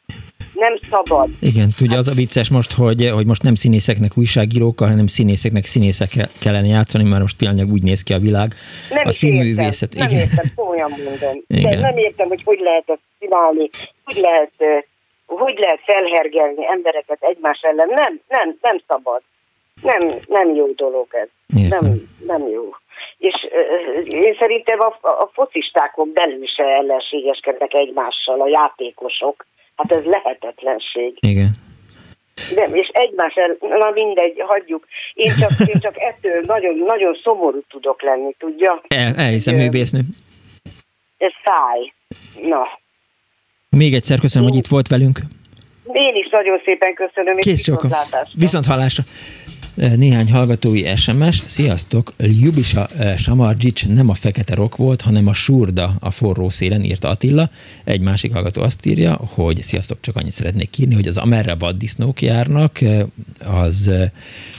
nem szabad. Igen, tudja, az a vicces most, hogy, hogy most nem színészeknek újságírókkal, hanem színészeknek színészekkel kellene játszani, mert most pillanatnyilag úgy néz ki a világ. Nem a színművészet. Értem, igen. nem értem, olyan mondom. [LAUGHS] Igen. De nem értem, hogy hogy lehet ezt csinálni, hogy lehet hogy lehet felhergelni embereket egymás ellen, nem, nem, nem szabad. Nem, nem jó dolog ez. Nem, nem jó. És én szerintem a, a focistákon belül se ellenségeskednek egymással a játékosok. Hát ez lehetetlenség. Igen. Nem, és egymás el, na mindegy, hagyjuk. Én csak, én csak ettől nagyon, nagyon szomorú tudok lenni, tudja? El, elhiszem, művésznő. Ez fáj. Na. Még egyszer köszönöm, hogy itt volt velünk. Én is nagyon szépen köszönöm, és Kész csókom. Viszont hallásra. Néhány hallgatói SMS. Sziasztok! Ljubisa Samardzsics nem a fekete rok volt, hanem a surda a forró szélen, írta Attila. Egy másik hallgató azt írja, hogy sziasztok, csak annyit szeretnék írni, hogy az amerre vaddisznók járnak, az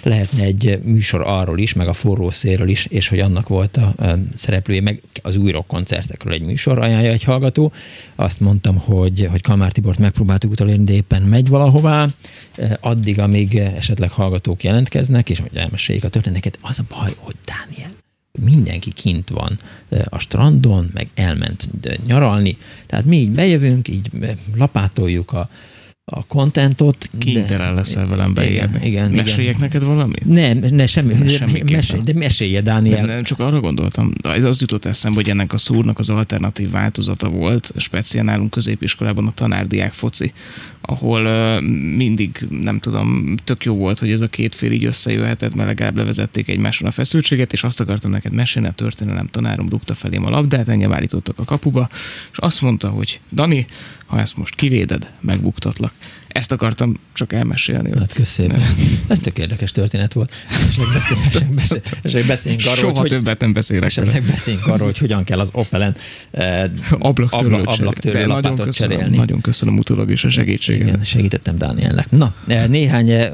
lehetne egy műsor arról is, meg a forró szélről is, és hogy annak volt a szereplője, meg az új rock koncertekről egy műsor ajánlja egy hallgató. Azt mondtam, hogy, hogy Kalmár Tibort megpróbáltuk utolérni, de éppen megy valahová. Addig, amíg esetleg hallgatók jelentkeznek, érkeznek, és hogy elmeséljék a történeteket. Az a baj, hogy Dániel, mindenki kint van a strandon, meg elment nyaralni, tehát mi így bejövünk, így lapátoljuk a, a kontentot. Kénytelen leszel velem beérni. Igen, igen. Meséljek neked valamit? Nem, ne, semmi, mesélj, de mesélje, Dániel. Nem, nem, csak arra gondoltam, ez az jutott eszembe, hogy ennek a szúrnak az alternatív változata volt, speciál nálunk középiskolában a tanárdiák foci, ahol uh, mindig, nem tudom, tök jó volt, hogy ez a két fél így összejöhetett, mert legalább levezették egymáson a feszültséget, és azt akartam neked mesélni, a történelem tanárom rúgta felém a labdát, engem állítottak a kapuba, és azt mondta, hogy Dani, ha ezt most kivéded, megbuktatlak. Ezt akartam csak elmesélni. Hát köszönöm. Ez tök érdekes történet volt. Esetleg beszéljünk, beszéljünk, beszéljünk arról, Soha hogy, többet nem beszélek. Esetleg beszéljünk arról, hogy hogyan kell az Opelen eh, ablaktörlő, abla, ablaktörlő nagyon köszönöm, cserélni. Nagyon köszönöm utólag is a segítséget. Igen, segítettem Dánielnek. Na, eh, néhány eh,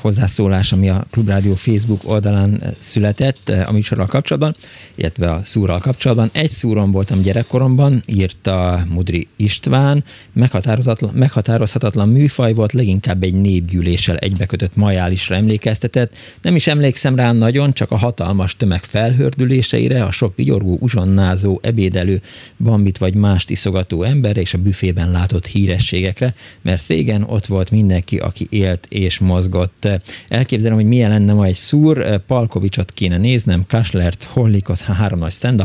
hozzászólás, ami a Klubrádió Facebook oldalán született eh, a műsorral kapcsolatban, illetve a szúrral kapcsolatban. Egy szúron voltam gyerekkoromban, írta Mudri István, meghatározhatatlan a műfaj volt, leginkább egy népgyűléssel egybekötött majálisra emlékeztetett. Nem is emlékszem rá nagyon, csak a hatalmas tömeg felhördüléseire, a sok vigyorgó, uzsonnázó, ebédelő, bambit vagy mást iszogató emberre és a büfében látott hírességekre, mert régen ott volt mindenki, aki élt és mozgott. Elképzelem, hogy milyen lenne ma egy szúr, Palkovicsot kéne néznem, Kaslert, Hollikot, három nagy stand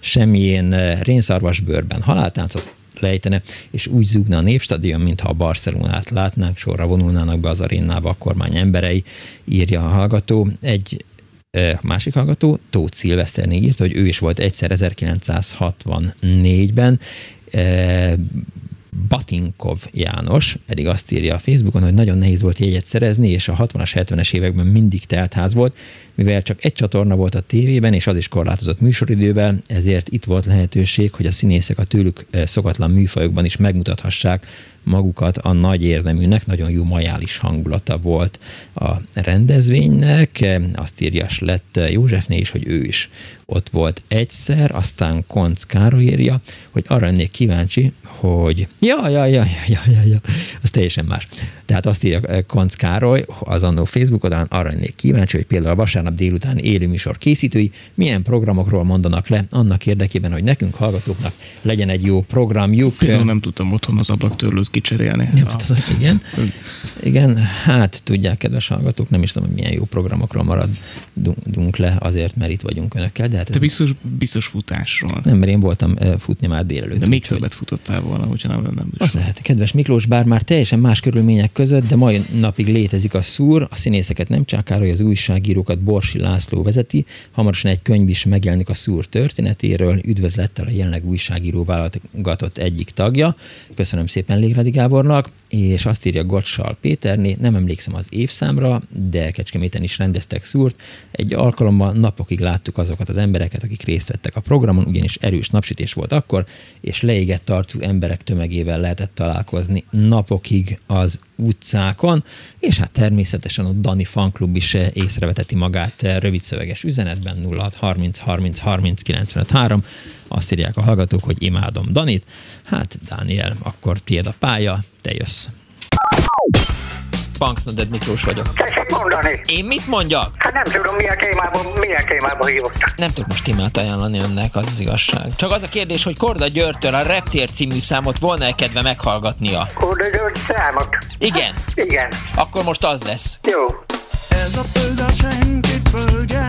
semmilyen rénszarvas bőrben haláltáncot, lejtene, és úgy zúgna a névstadion, mintha a Barcelonát látnánk, sorra vonulnának be az arénába a kormány emberei, írja a hallgató. Egy másik hallgató, Tóth Szilveszterné írt, hogy ő is volt egyszer 1964-ben, Batinkov János pedig azt írja a Facebookon, hogy nagyon nehéz volt jegyet szerezni, és a 60-as, 70-es években mindig teltház volt, mivel csak egy csatorna volt a tévében, és az is korlátozott műsoridővel, ezért itt volt lehetőség, hogy a színészek a tőlük szokatlan műfajokban is megmutathassák magukat a nagy érdeműnek, nagyon jó majális hangulata volt a rendezvénynek. Azt írja lett Józsefné is, hogy ő is ott volt egyszer, aztán Konc Károly írja, hogy arra lennék kíváncsi, hogy ja, ja, ja, ja, ja, ja, az teljesen más. Tehát azt írja Konc Károly az annó Facebook oldalán, arra lennék kíváncsi, hogy például a vasárnap délután élőműsor készítői milyen programokról mondanak le annak érdekében, hogy nekünk hallgatóknak legyen egy jó programjuk. Például nem tudtam otthon az ablaktörlőt kicserélni. Nem ah. tudod, igen. Igen, hát tudják, kedves hallgatók, nem is tudom, hogy milyen jó programokról maradunk le azért, mert itt vagyunk önökkel. De hát Te biztos, biztos futásról. Nem, mert én voltam futni már délelőtt. De még többet futottál volna, hogyha nem lenne. Az lehet, kedves Miklós, bár már teljesen más körülmények között, de mai napig létezik a szúr, a színészeket nem csákároly, az újságírókat Borsi László vezeti, hamarosan egy könyv is megjelenik a szúr történetéről, üdvözlettel a jelenleg újságíró válogatott egyik tagja. Köszönöm szépen Légradi Gábornak, és azt írja Gocsal Péterné, nem emlékszem az évszámra, de Kecskeméten is rendeztek szúrt. Egy alkalommal napokig láttuk azokat az embereket, akik részt vettek a programon, ugyanis erős napsütés volt akkor, és leégett arcú emberek tömegével lehetett találkozni napokig az utcákon, és hát természetesen a Dani fanklub is észreveteti magát rövid szöveges üzenetben 06 30 30 30 95 azt írják a hallgatók, hogy imádom Danit. Hát, Dániel, akkor tiéd a pálya, te jössz. Panknoded Miklós vagyok. Tessék mondani. Én mit mondjak? Hát nem tudom, milyen témában, milyen témában hívottak. Nem tudok most témát ajánlani önnek, az az igazság. Csak az a kérdés, hogy Korda Györgytől a Reptér című számot volna-e kedve meghallgatnia? Korda György számot? Igen. Igen. Akkor most az lesz. Jó. Ez a föld a senkit földje,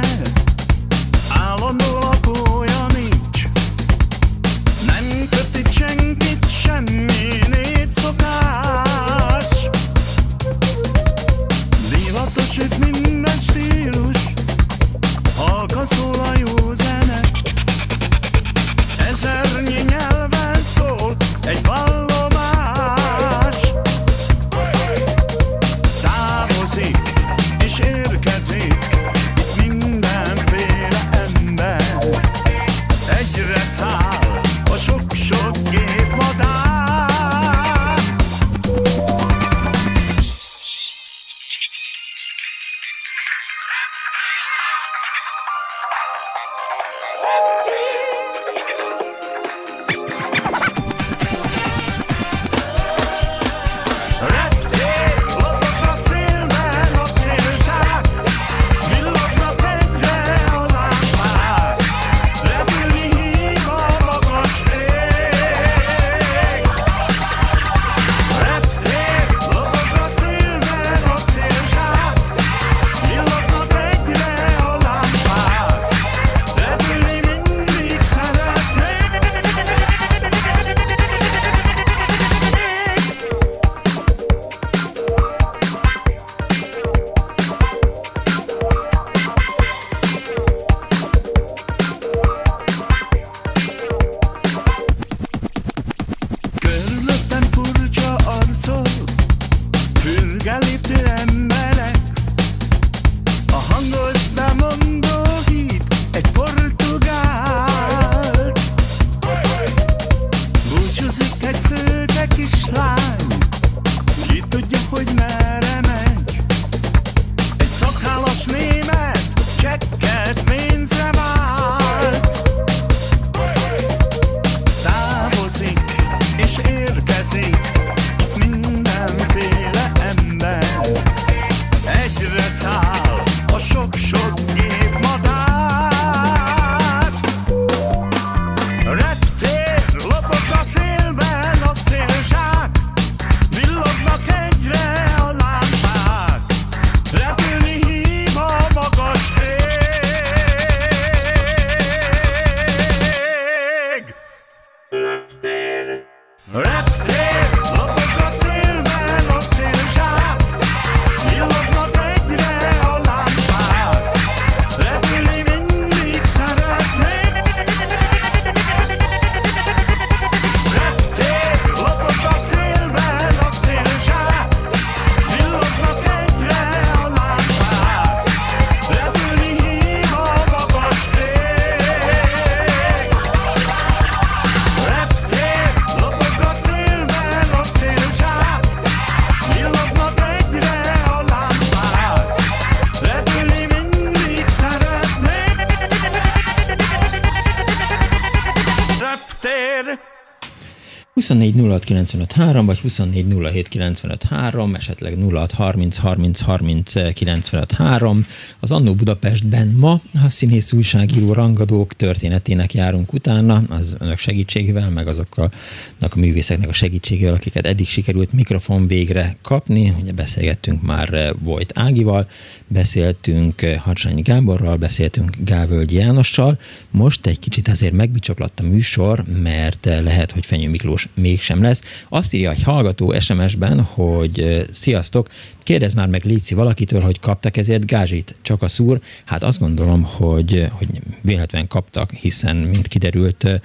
24 06 95 3, vagy 24 07 95 3, esetleg 06 30 30 30 95 3. Az Annó Budapestben ma a színész újságíró rangadók történetének járunk utána, az önök segítségével, meg azokkal a művészeknek a segítségével, akiket eddig sikerült mikrofon végre kapni. Ugye beszélgettünk már Vojt Ágival, beszéltünk Hacsányi Gáborral, beszéltünk Gávölgyi Jánossal. Most egy kicsit azért megbicsaklott a műsor, mert lehet, hogy Fenyő Miklós mégsem lesz. Azt írja egy hallgató SMS-ben, hogy sziasztok, kérdez már meg Léci valakitől, hogy kaptak ezért gázsit, csak a szúr. Hát azt gondolom, hogy, hogy véletlen kaptak, hiszen, mint kiderült,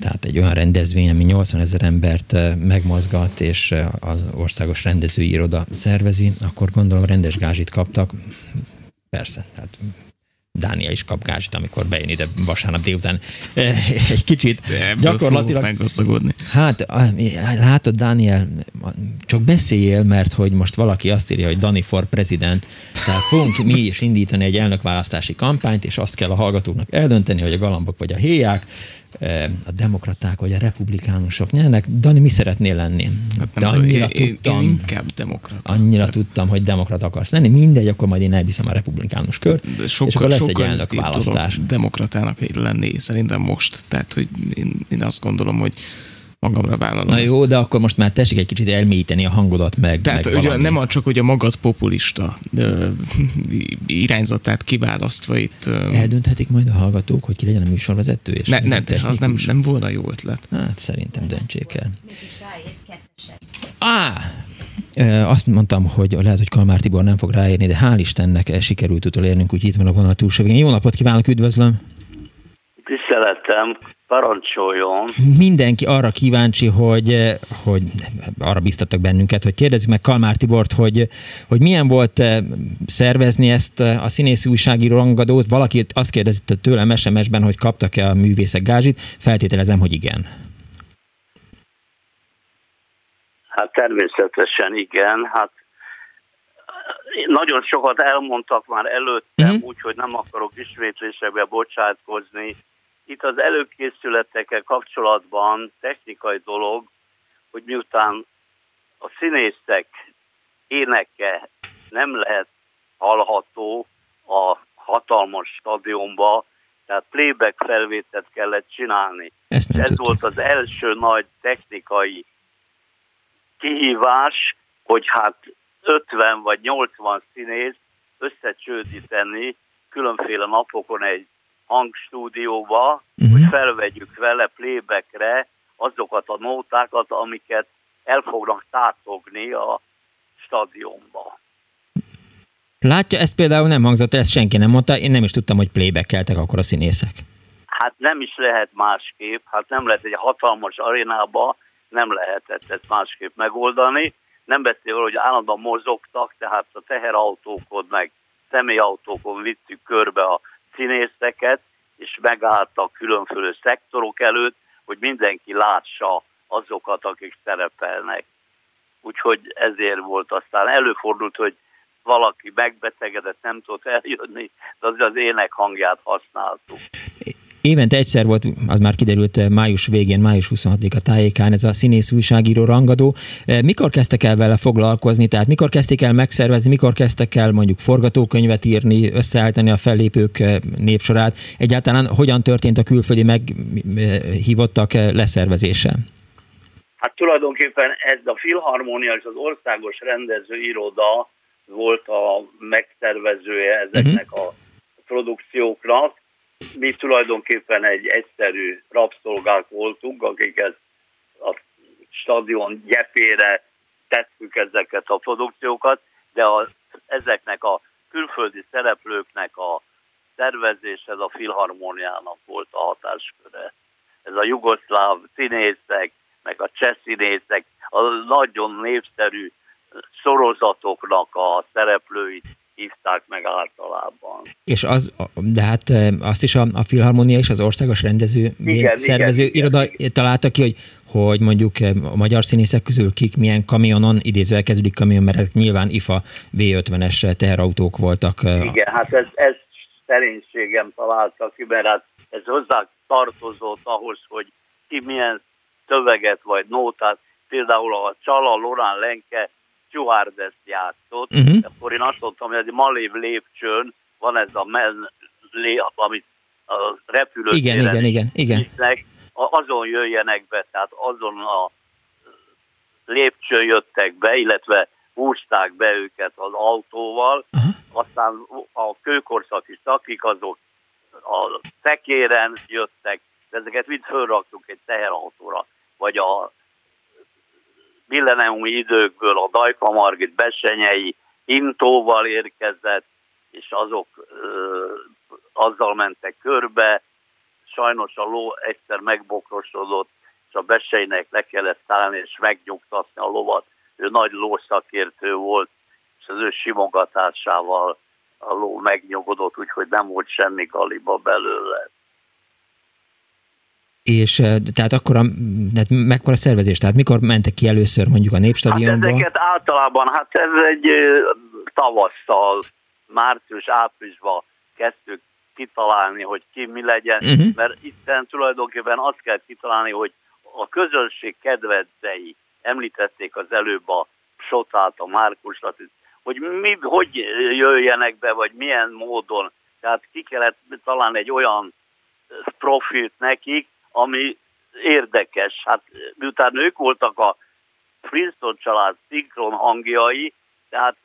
tehát egy olyan rendezvény, ami 80 ezer embert megmozgat, és az országos rendezői iroda szervezi, akkor gondolom rendes gázsit kaptak. Persze, hát Dániel is kap gázsit, amikor bejön ide vasárnap délután. Egy kicsit Ebből gyakorlatilag... fogok meggazdagodni. Hát, látod, Dániel, csak beszéljél, mert hogy most valaki azt írja, hogy Dani for president, tehát fogunk mi is indítani egy elnökválasztási kampányt, és azt kell a hallgatóknak eldönteni, hogy a galambok vagy a héják, eh, a demokraták vagy a republikánusok nyernek. Dani, mi szeretnél lenni? Hát De nem tudom, annyira én, én, tudtam, én inkább demokrata. annyira tudtam, hogy demokrata akarsz lenni. Mindegy, akkor majd én elviszem a republikánus kört, De és sokkal, akkor lesz egy sokkal elnök rizikóbb választás. demokratának lenni szerintem most. Tehát, hogy én, én azt gondolom, hogy magamra vállalom. Na ezt. jó, de akkor most már tessék egy kicsit elmélyíteni a hangodat meg. Tehát meg ugye valami. nem csak, hogy a magad populista ö, [LAUGHS] irányzatát kiválasztva itt... Ö, Eldönthetik majd a hallgatók, hogy ki legyen a műsorvezető? És ne, ne, milyen de az nem, technikus? nem volna jó ötlet. Hát szerintem döntsék el. Á! Azt mondtam, hogy lehet, hogy Kalmár Tibor nem fog ráérni, de hál' Istennek sikerült utolérnünk, úgy itt van a vonal túlsó. Jó napot kívánok, üdvözlöm! Tiszteletem, parancsoljon. Mindenki arra kíváncsi, hogy, eh, hogy arra biztattak bennünket, hogy kérdezzük meg Kalmár Tibort, hogy, hogy milyen volt eh, szervezni ezt eh, a színészi újságíró rangadót. Valaki azt kérdezte tőlem SMS-ben, hogy kaptak-e a művészek gázsit. Feltételezem, hogy igen. Hát természetesen igen, hát nagyon sokat elmondtak már előttem, Mhm. úgyhogy nem akarok ismétlésekbe bocsátkozni. Itt az előkészületekkel kapcsolatban technikai dolog, hogy miután a színészek éneke nem lehet hallható a hatalmas stadionba, tehát playback felvételt kellett csinálni. Ez volt az első nagy technikai kihívás, hogy hát 50 vagy 80 színész összecsődíteni különféle napokon egy hangstúdióba, Mhm. hogy felvegyük vele playbackre azokat a nótákat, amiket el fognak tátogni a stadionba. Látja, ezt például nem hangzott, ezt senki nem mondta, én nem is tudtam, hogy playbackeltek akkor a színészek. Hát nem is lehet másképp, hát nem lehet egy hatalmas arénába, nem lehetett ezt másképp megoldani. Nem beszélve, hogy állandóan mozogtak, tehát a teherautókon meg személyautókon vittük körbe a színészeket, és megálltak különféle szektorok előtt, hogy mindenki lássa azokat, akik szerepelnek. Úgyhogy ezért volt aztán előfordult, hogy valaki megbetegedett, nem tudott eljönni, de az az ének hangját használtuk. Évente egyszer volt, az már kiderült eh, május végén, május 26-a tájékán ez a színész újságíró rangadó. Eh, Mikor kezdtek el vele foglalkozni, tehát mikor kezdték el megszervezni, mikor kezdtek el mondjuk forgatókönyvet írni, összeállítani a fellépők eh, névsorát, egyáltalán hogyan történt a külföldi meghívottak leszervezése? Hát tulajdonképpen ez a Filharmonia és az Országos Rendezőiroda volt a megtervezője ezeknek a produkcióknak. Mi tulajdonképpen egy egyszerű rabszolgák voltunk, akiket a stadion gyepére tettük ezeket a produkciókat, de a, ezeknek a külföldi szereplőknek a szervezés, ez a Filharmoniának volt a hatásköre. Ez a jugoszláv színészek, meg a cseh színészek, a nagyon népszerű sorozatoknak a szereplőit hívták meg általában. És az, de hát azt is a, a Filharmonia és az országos rendező Igen, szervező igen, iroda találta ki, hogy, hogy mondjuk a magyar színészek közül kik milyen kamionon, idézővel kezdődik kamion, mert ezek nyilván IFA V50-es teherautók voltak. Igen, hát ez, ez szerénységem találta ki, mert hát ez hozzá tartozott ahhoz, hogy ki milyen szöveget vagy nótát, például a Csala Lorán Lenke Csuhárdeszt játszott, Mhm. akkor én azt mondtam, hogy egy malév lépcsőn van ez a men, lé, amit a repülőtéren Igen, igen, igen, igen. visznek, azon jöjjenek be, tehát azon a lépcsőn jöttek be, illetve húzták be őket az autóval, aztán a kőkorszaki szakik azok a tekéren jöttek, de ezeket mind fölraktuk egy teherautóra, vagy a milleniumi időkből a Dajka Margit besenyei intóval érkezett, és azok ö, azzal mentek körbe. Sajnos a ló egyszer megbokrosodott, és a beseinek le kellett szállni és megnyugtatni a lovat. Ő nagy lószakértő volt, és az ő simogatásával a ló megnyugodott, úgyhogy nem volt semmi galiba belőle. És eh, tehát akkor a, tehát mekkora szervezés? Tehát mikor mentek ki először mondjuk a Hát Népstadionba? ezeket általában, hát ez egy tavasszal, március-áprilisban kezdtük kitalálni, hogy ki mi legyen, Mhm. mert itten tulajdonképpen azt kell kitalálni, hogy a közönség kedvencei, említették az előbb a Sotát, a Márkus Latit, hogy mi, hogy jöjjenek be, vagy milyen módon. Tehát ki kellett találni egy olyan profilt nekik, ami érdekes. Hát miután ők voltak a Princeton család szinkron hangjai, tehát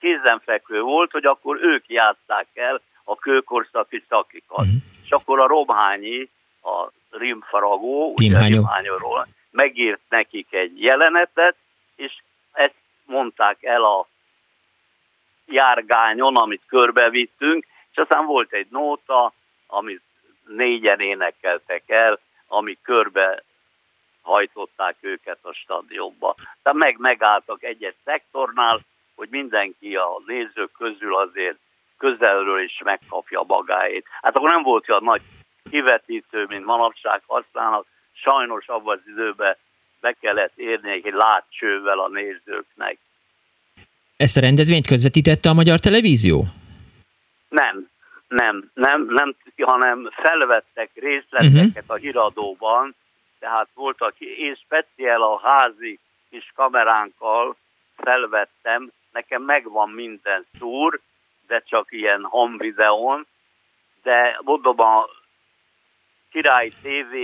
kézenfekvő volt, hogy akkor ők játszák el a kőkorszaki szakikat. Mhm. És akkor a Romhányi, a rimfaragó, ugye Rimhányó. Rimhányóról megírt nekik egy jelenetet, és ezt mondták el a járgányon, amit körbevittünk, és aztán volt egy nóta, amit négyen énekeltek el, ami körbe hajtották őket a stadionba. Tehát meg megálltak egy-egy szektornál, hogy mindenki a nézők közül azért közelről is megkapja magáét. Hát akkor nem volt olyan nagy kivetítő, mint manapság használnak. Sajnos abban az időben be kellett érni egy látcsővel a nézőknek. Ezt a rendezvényt közvetítette a magyar televízió? Nem, nem, nem, nem, hanem felvettek részleteket a híradóban, tehát voltak, én speciál a házi kis kameránkkal felvettem, nekem megvan minden szúr, de csak ilyen home videón, de mondom a Király TV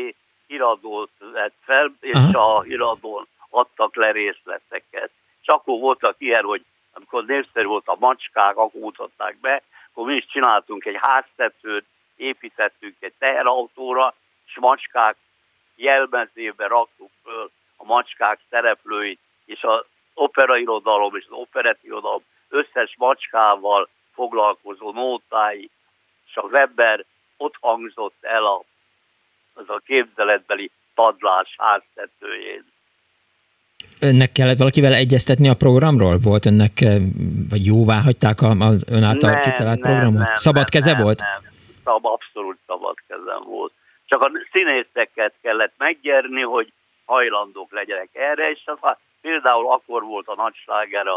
híradót vett fel, és Aha. a híradón adtak le részleteket. És akkor voltak ilyen, hogy amikor népszerű volt a macskák, akkor mutatták be, akkor mi is csináltunk egy háztetőt, építettünk egy teherautóra, és macskák jelmezébe raktuk föl a macskák szereplőit, és az operairodalom és az operettirodalom összes macskával foglalkozó nótái, és a Weber ott hangzott el a, az a képzeletbeli padlás háztetőjén. Önnek kellett valakivel egyeztetni a programról? Volt önnek, eh, vagy jóvá hagyták a- az ön által Nem, kitalált nem, programot? nem, Szabad nem, keze nem, volt? Nem, Szab, abszolút szabad kezem volt. Csak a színészeket kellett meggyerni, hogy hajlandók legyenek erre, és aztán például akkor volt a nagy sláger a,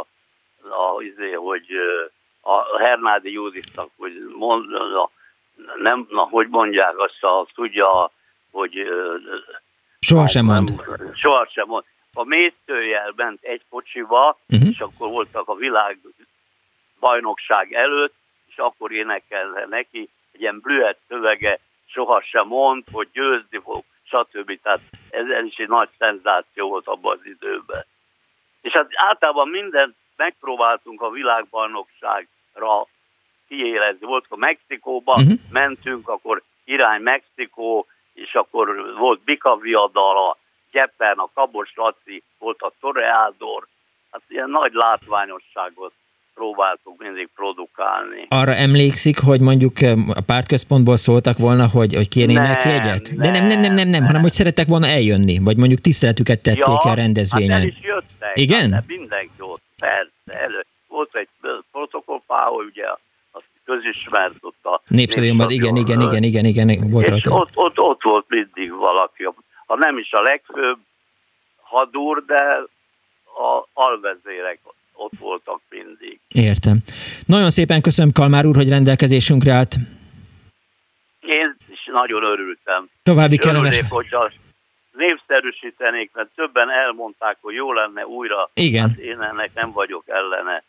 a, izé, hogy ö, a Hernádi Júditnak, hogy mond, a, nem, na, hogy mondják, azt a, tudja, hogy ö, Sohasem mond. sohasem mond. A mésztőjel ment egy kocsiba, Mhm. és akkor voltak a világ bajnokság előtt, és akkor énekelne neki egy ilyen blühet szövege, sohasem mond, hogy győzni fog, stb. Tehát ez, ez is egy nagy szenzáció volt abban az időben. És hát általában mindent megpróbáltunk a világbajnokságra kiélezni. Volt a Mexikóba, Mhm. mentünk, akkor irány Mexikó, és akkor volt Bika Viadal, a Gyepen, a Kabos Laci, volt a Toreador. Hát ilyen nagy látványosságot próbáltuk mindig produkálni. Arra emlékszik, hogy mondjuk a pártközpontból szóltak volna, hogy, hogy kérnének Nem, jegyet? De nem, nem, nem, nem, nem, hanem hogy szerettek volna eljönni, vagy mondjuk tiszteletüket tették el Hát el rendezvényen. is jöttek. Igen? Hát mindenki ott, persze. Elő. Volt egy protokollpáho, ugye, közismert ott a Népstadionban, igen, igen, igen, igen, igen, volt és rajta. ott, ott, ott volt mindig valaki, ha nem is a legfőbb hadúr, de a alvezérek ott voltak mindig. Értem. Nagyon szépen köszönöm, Kalmár úr, hogy rendelkezésünkre állt. Én is nagyon örültem. További kellemes- örülnék, hogyha népszerűsítenék, mert többen elmondták, hogy jó lenne újra. Igen. Hát én ennek nem vagyok ellene.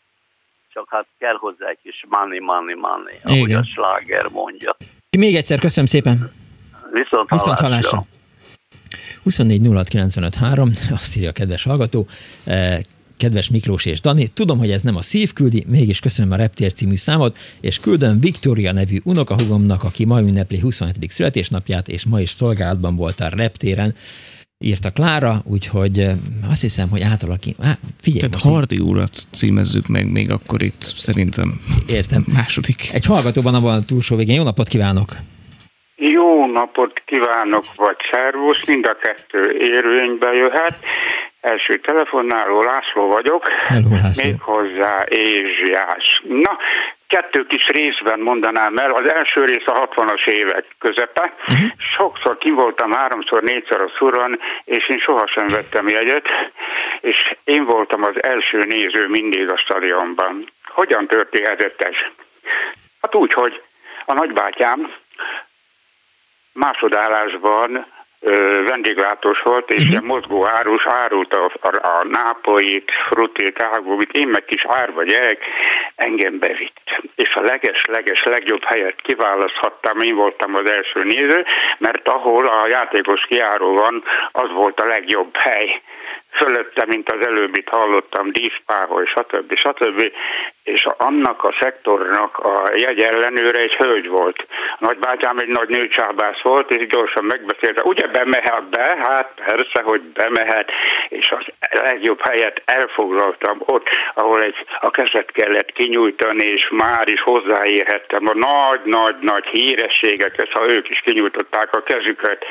Csak hát kell hozzá egy kis money, money, money, ahogy Igen. a sláger mondja. Még egyszer köszönöm szépen. Viszont, Viszont hallásra. Hallásra. 24 06 95 3, azt írja a kedves hallgató, eh, kedves Miklós és Dani, tudom, hogy ez nem a szív küldi, mégis köszönöm a Reptér című számot, és küldöm Viktória nevű unokahugomnak, aki ma ünnepli 27. születésnapját, és ma is szolgálatban volt a Reptéren, írta Klára, úgyhogy eh, azt hiszem, hogy átalakít. Á, figyelj, Tehát Hardi urat címezzük meg még akkor itt szerintem. Értem. Második. Egy hallgató van a túlsó végén. Jó napot kívánok! Jó napot kívánok, vagy szervusz, mind a kettő érvénybe jöhet. Első telefonáló László vagyok, Hello, László. méghozzá Ézsiás. Na, kettő kis részben mondanám el. Az első rész a 60-as évek közepe. Uh-huh. Sokszor kim voltam, háromszor, négyszer a szuron, és én sohasem vettem jegyet, és én voltam az első néző mindig a stadionban. Hogyan történhetett ez? Hát úgy, hogy a nagybátyám másodállásban ö, vendéglátós volt, és uh-huh. mozgó árus árult a, a, a nápolyit, frutit, ágóvit, én meg kis árva gyerek, engem bevitt. És a leges-leges legjobb helyet kiválaszthattam, én voltam az első néző, mert ahol a játékos kiáró van, az volt a legjobb hely fölötte, mint az előbbit hallottam, díszpáholy, stb. stb. És annak a szektornak a jegy ellenőre egy hölgy volt. A nagybátyám egy nagy nőcsábász volt, és gyorsan megbeszélte, ugye bemehet be? Hát persze, hogy bemehet, és az legjobb helyet elfoglaltam ott, ahol egy, a kezet kellett kinyújtani, és már is hozzáérhettem a nagy-nagy-nagy hírességekhez, ha ők is kinyújtották a kezüket.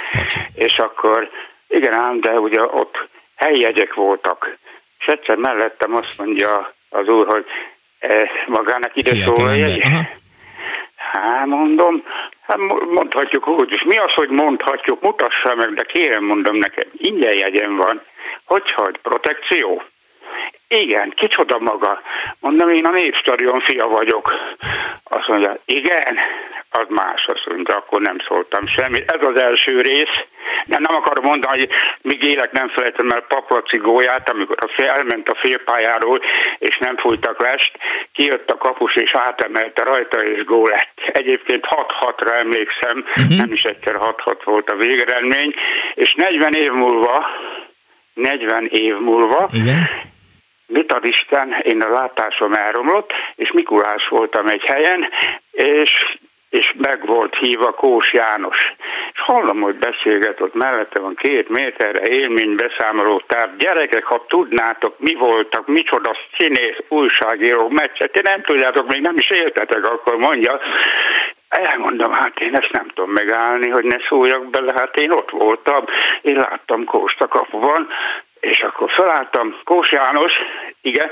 És akkor igen ám, de ugye ott helyjegyek voltak. És egyszer mellettem azt mondja az úr, hogy eh, magának ide szól. Hát mondom, hát mondhatjuk úgy is. Mi az, hogy mondhatjuk, mutassa meg, de kérem mondom neked, ingyen jegyem van. Hogy hogy, protekció? Igen, kicsoda maga? Mondom, én a Népstadion fia vagyok. Azt mondja, igen, az más, azt mondja, akkor nem szóltam semmit. Ez az első rész. De nem akarom mondani, hogy míg élek, nem felejtem el Paplaci gólyát, amikor a fél, elment a félpályáról, és nem fújtak lest, kijött a kapus, és átemelte rajta, és gól lett. Egyébként 6-6-ra emlékszem, uh-huh. nem is egyszer 6-6 volt a végeredmény, és 40 év múlva, 40 év múlva, Igen mit ad Isten, én a látásom elromlott, és Mikulás voltam egy helyen, és és meg volt hívva Kós János. És hallom, hogy beszélget ott mellette van két méterre élménybeszámoló tár. Gyerekek, ha tudnátok, mi voltak, micsoda színész, újságíró meccset, ti nem tudjátok, még nem is éltetek, akkor mondja. Elmondom, hát én ezt nem tudom megállni, hogy ne szóljak bele, hát én ott voltam, én láttam Kóst a kapuban, és akkor felálltam, Kós János, igen,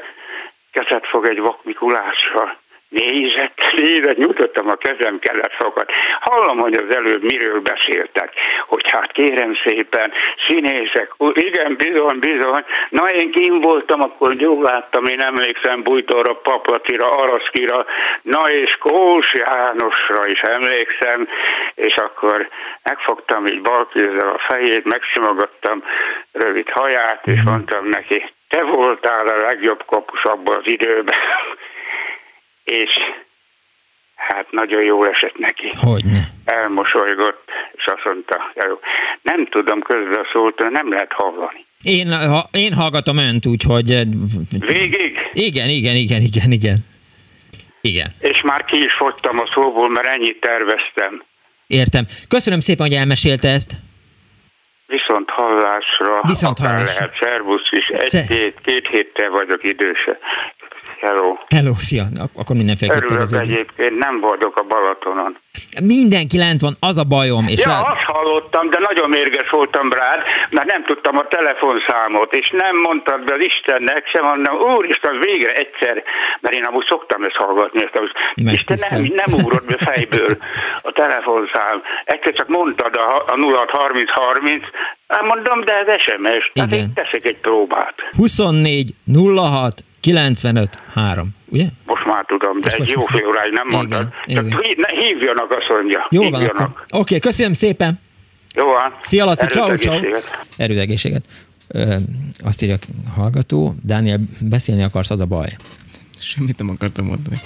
kezet fog egy vak Mikulással. Nézett, nézett, nyújtottam a kezem, kellett fogad. Hallom, hogy az előbb miről beszéltek, hogy hát kérem szépen, színészek, igen, bizony, bizony. Na, én kim voltam, akkor gyógláttam, én emlékszem Bújtóra, Paplatira, Araszkira, na és Kós Jánosra is emlékszem, és akkor megfogtam így bal kézzel a fejét, megsimogattam rövid haját, és mondtam neki, te voltál a legjobb kapus abban az időben és hát nagyon jó esett neki. Hogyne. Elmosolygott, és azt mondta, jó, nem tudom közben szólt, nem lehet hallani. Én, ha, én hallgatom önt, úgyhogy... eh, Végig? Igen, igen, igen, igen, igen. Igen. És már ki is fogytam a szóból, mert ennyit terveztem. Értem. Köszönöm szépen, hogy elmesélte ezt. Viszont hallásra, Viszont hallásra. lehet, szervusz is, egy-két két héttel vagyok időse. Hello. Hello, szia. Ak- Akkor mindenféleképpen Örülök igazoljuk. egyébként, nem boldog a Balatonon. Mindenki lent van, az a bajom. És ja, rá... azt hallottam, de nagyon mérges voltam rád, mert nem tudtam a telefonszámot, és nem mondtad be az Istennek sem, mondom, úristen, végre egyszer, mert én amúgy szoktam ezt hallgatni, ezt az, és te nem, nem ugrott be fejből a telefonszám. Egyszer csak mondtad a, a 063030, hát mondom, de ez SMS, tehát én teszek egy próbát. 24 06 95 3, ugye? Most már tudom, de Most egy jó fél óráig nem mondtad. Igen, Csak ne, hívjanak, azt mondja. Jó van hívjanak. akkor. Oké, okay, köszönöm szépen. Jó van. Szia Laci, ciao, ciao. Erőd egészséget. Ö, azt írja a hallgató, Dániel, beszélni akarsz, az a baj. Semmit nem akartam mondani.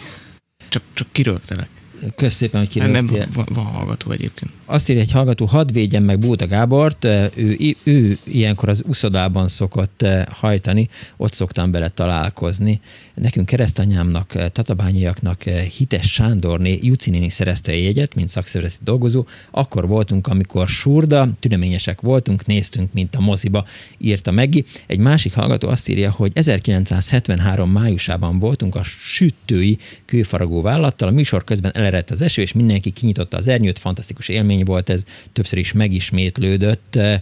Csak, csak kirögtelek. Kösz szépen, hogy Nem, kirögtél. van, van hallgató egyébként. Azt írja egy hallgató, hadd védjem meg Bóta Gábort, ő, ő ilyenkor az uszodában szokott hajtani, ott szoktam bele találkozni. Nekünk keresztanyámnak, tatabányiaknak Hites Sándorné Juci néni szerezte a jegyet, mint szakszervezeti dolgozó. Akkor voltunk, amikor surda, tüneményesek voltunk, néztünk, mint a moziba, írta Meggi. Egy másik hallgató azt írja, hogy 1973 májusában voltunk a sütői kőfaragó vállalattal, a műsor közben elerett az eső, és mindenki kinyitotta az ernyőt, fantasztikus élmény volt ez, többször is megismétlődött, eh,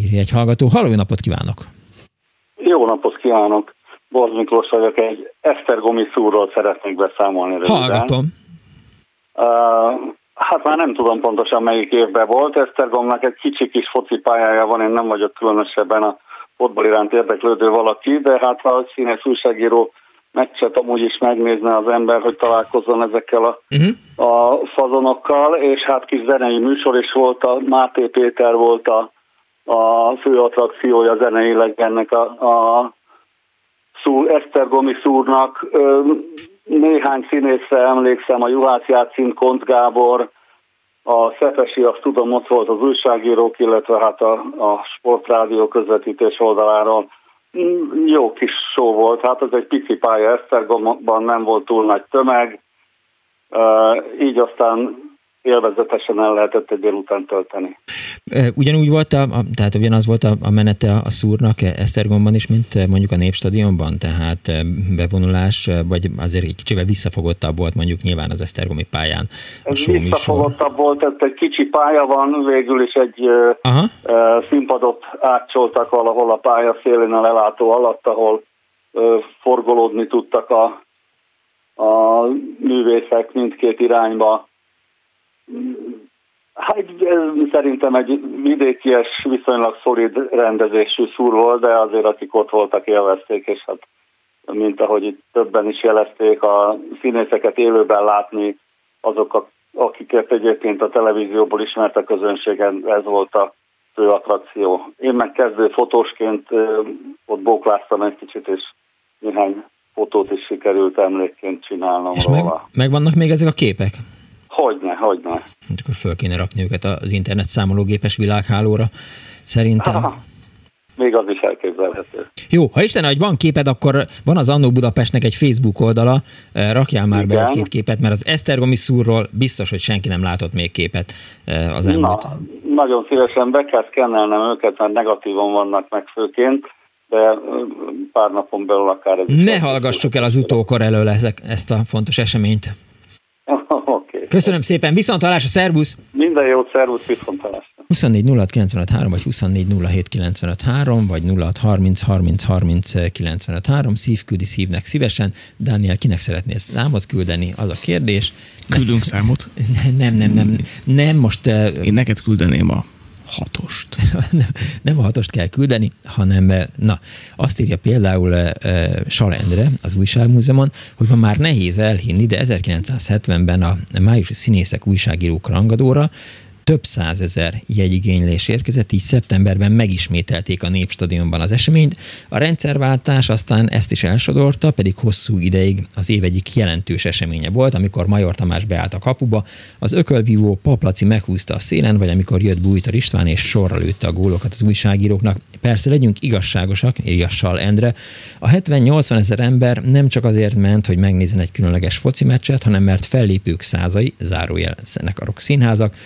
írja egy hallgató. Halló, napot kívánok! Jó napot kívánok! Borz Miklós vagyok, egy Esztergomi szúrról szeretnék beszámolni röviden. Hallgatom. Uh, hát már nem tudom pontosan melyik évben volt. Esztergomnak egy kicsi kis focipályája van, én nem vagyok különösebben a fotball iránt érdeklődő valaki, de hát a színész újságíró meccset amúgy is megnézne az ember, hogy találkozzon ezekkel a, uh-huh. a fazonokkal, és hát kis zenei műsor is volt, a Máté Péter volt a, a fő attrakciója zeneileg ennek a, a szúr, Esztergomi szúrnak. Néhány színészre emlékszem, a Juhász Játszín, Kont Gábor, a Szepesi, azt tudom, ott volt az újságírók, illetve hát a, a sportrádió közvetítés oldaláról. Jó kis show volt, hát ez egy pici pálya Esztergomban, nem volt túl nagy tömeg, így aztán élvezetesen el lehetett egy délután tölteni. E, Ugyanúgy volt, a, tehát ugyanaz volt a, a menete a, szúrnak Esztergomban is, mint e, mondjuk a Népstadionban, tehát e, bevonulás, e, vagy azért egy kicsivel visszafogottabb volt mondjuk nyilván az Esztergomi pályán a Ez show visszafogottabb volt, ez egy kicsi pálya van, végül is egy Aha. színpadot átcsoltak valahol a pálya szélén a lelátó alatt, ahol forgolódni tudtak a, a művészek mindkét irányba. Hát ez szerintem egy vidékies, viszonylag szolid rendezésű szúr volt, de azért akik ott voltak élvezték, és hát mint ahogy itt többen is jelezték, a színészeket élőben látni, azok, a- akiket egyébként a televízióból ismert a közönségen, ez volt a fő attrakció. Én meg kezdő fotósként ott bókláztam egy kicsit, és néhány fotót is sikerült emlékként csinálnom És meg, róla. megvannak még ezek a képek? Hogyne, hogyne. Hát Akkor föl kéne rakni őket az internet számológépes világhálóra, szerintem. Aha. Még az is elképzelhető. Jó, ha Isten, hogy van képed, akkor van az Annó Budapestnek egy Facebook oldala, eh, rakjál már be Igen. egy-két képet, mert az Esztergomi szúrról biztos, hogy senki nem látott még képet eh, az elmúlt. Na, nagyon szívesen be kell szkennelnem őket, mert negatívon vannak meg főként, de ö, pár napon belül akár ez Ne hallgassuk el az utókor elől ezek, ezt a fontos eseményt. [LAUGHS] Köszönöm szépen, viszont hallásra, szervusz! Minden jót, szervusz, viszontalásra. 24 06 953, vagy 24 07 953, vagy 06 30 30 30 953, szív küldi szívnek szívesen. Dániel, kinek szeretnél számot küldeni? Az a kérdés. Küldünk számot? [LAUGHS] Nem, nem, nem. Nem, most... eh, Én neked küldeném a hatost. [LAUGHS] nem, nem a hatost kell küldeni, hanem, eh, na, azt írja például eh, eh, Sal Endre az újságmúzeumon, hogy ma már nehéz elhinni, de 1970-ben a májusi színészek újságírók rangadóra több százezer jegyigénylés érkezett, így szeptemberben megismételték a Népstadionban az eseményt. A rendszerváltás aztán ezt is elsodorta, pedig hosszú ideig az év egyik jelentős eseménye volt, amikor Major Tamás beállt a kapuba, az ökölvívó Paplaci meghúzta a szélen, vagy amikor jött Bújtor István és sorra lőtte a gólokat az újságíróknak. Persze legyünk igazságosak, írja Sal Endre. A 70-80 ezer ember nem csak azért ment, hogy megnézzen egy különleges foci meccset, hanem mert fellépők százai, zárójel zenekarok színházak,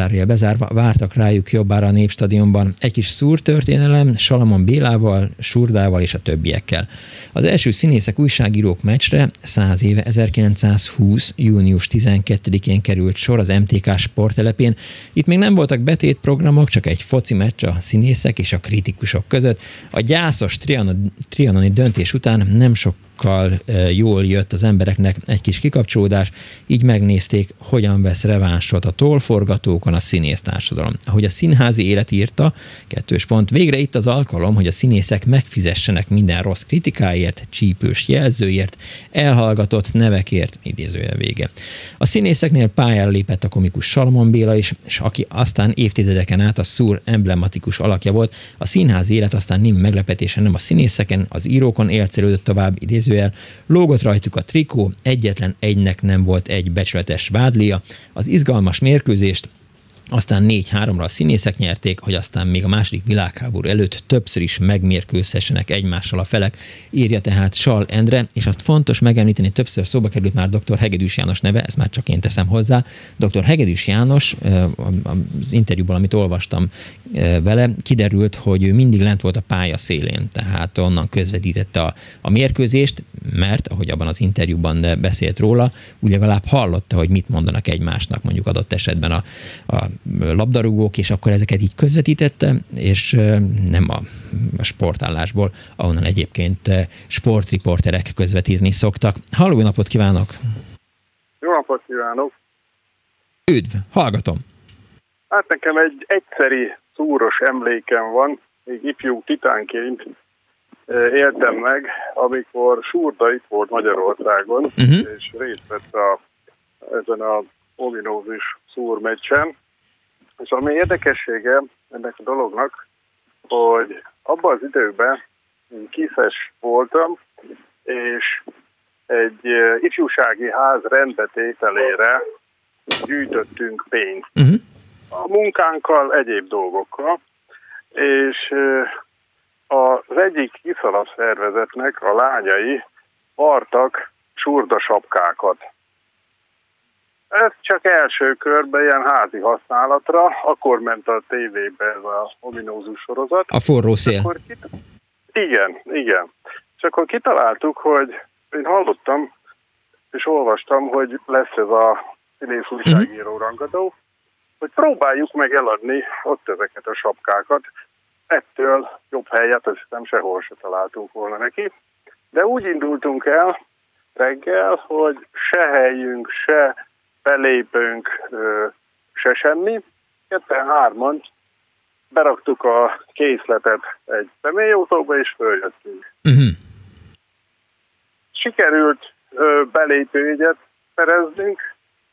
zárójel bezárva, vártak rájuk jobbára a Népstadionban. Egy kis szúrtörténelem Salamon Bélával, Surdával és a többiekkel. Az első színészek újságírók meccsre 100 éve 1920. június 12-én került sor az MTK sporttelepén. Itt még nem voltak betétprogramok, csak egy foci meccs a színészek és a kritikusok között. A gyászos trianon, trianoni döntés után nem sok sokkal eh, jól jött az embereknek egy kis kikapcsolódás, így megnézték, hogyan vesz revánsot a tollforgatókon a színész társadalom. Ahogy a színházi élet írta, kettős pont, végre itt az alkalom, hogy a színészek megfizessenek minden rossz kritikáért, csípős jelzőért, elhallgatott nevekért, idézője vége. A színészeknél pályára lépett a komikus Salomon Béla is, és aki aztán évtizedeken át a szúr emblematikus alakja volt, a színházi élet aztán nem meglepetésen nem a színészeken, az írókon élcelődött tovább, idézőjel, lógott rajtuk a trikó, egyetlen egynek nem volt egy becsületes vádlia, az izgalmas mérkőzést aztán 4-3-ra a színészek nyerték, hogy aztán még a második világháború előtt többször is megmérkőzhessenek egymással a felek, írja tehát Sal Endre, és azt fontos megemlíteni, többször szóba került már dr. Hegedűs János neve, ez már csak én teszem hozzá. Dr. Hegedűs János, az interjúban, amit olvastam vele, kiderült, hogy ő mindig lent volt a pálya szélén, tehát onnan közvetítette a, a mérkőzést, mert, ahogy abban az interjúban beszélt róla, úgy legalább hallotta, hogy mit mondanak egymásnak, mondjuk adott esetben a, a labdarúgók, és akkor ezeket így közvetítette, és nem a, a sportállásból, ahonnan egyébként sportriporterek közvetíteni szoktak. Halló, napot kívánok! Jó napot kívánok! Üdv, hallgatom! Hát nekem egy egyszeri szúros emlékem van, még ifjú titánként. éltem meg, amikor Surda itt volt Magyarországon, Mhm. és részt vett a, ezen a ominózus szúrmeccsen. És ami érdekessége ennek a dolognak, hogy abban az időben kiszes voltam, és egy ifjúsági ház rendbetételére gyűjtöttünk pénzt. Uh-huh. A munkánkkal, egyéb dolgokkal, és az egyik iszalap szervezetnek a lányai vartak surda sapkákat. Ez csak első körben ilyen házi használatra, akkor ment a tévébe ez a ominózus sorozat. A forró szél. Akkor kit- igen, igen. És akkor kitaláltuk, hogy én hallottam és olvastam, hogy lesz ez a színész újságíró rangadó, hogy próbáljuk meg eladni ott ezeket a sapkákat. Ettől jobb helyet, azt hiszem sehol se találtunk volna neki. De úgy indultunk el reggel, hogy se helyünk, se belépünk, ö, se semmi. Ketten hárman beraktuk a készletet egy személyautóba, és följöttünk. Uh-huh. Sikerült belépőjegyet szereznünk,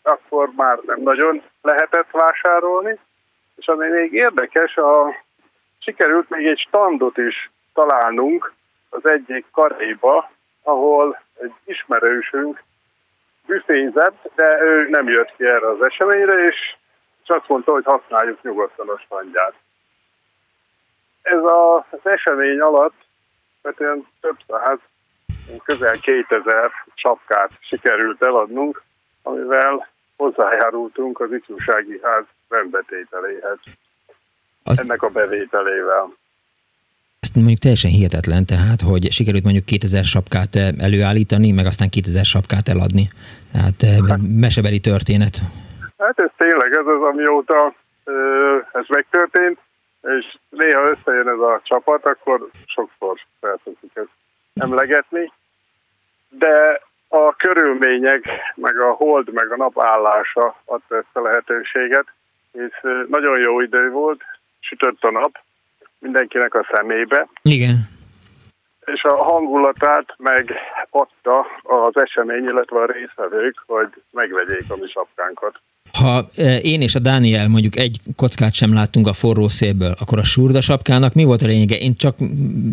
akkor már nem nagyon lehetett vásárolni, és ami még érdekes, a, sikerült még egy standot is találnunk az egyik karéba, ahol egy ismerősünk büfézett, de ő nem jött ki erre az eseményre, és csak azt mondta, hogy használjuk nyugodtan a standját. Ez a, az esemény alatt, tehát olyan több száz, közel 2000 sapkát sikerült eladnunk, amivel hozzájárultunk az ifjúsági ház rendbetételéhez. Azt- Ennek a bevételével. Mondjuk teljesen hihetetlen, tehát, hogy sikerült mondjuk 2000 sapkát eh, előállítani, meg aztán 2000 sapkát eladni. Tehát eh, mesebeli történet. Hát ez tényleg ez az, amióta ez megtörtént, és néha összejön ez a csapat, akkor sokszor felteszik ezt emlegetni. De a körülmények, meg a hold, meg a nap állása adta ezt a lehetőséget, és nagyon jó idő volt, sütött a nap, mindenkinek a szemébe, Igen. és a hangulatát meg adta az esemény, illetve a résztvevők, hogy megvegyék a mi sapkánkat. Ha eh, én és a Dániel mondjuk egy kockát sem láttunk a forró szélből, akkor a surda sapkának mi volt a lényege? Én csak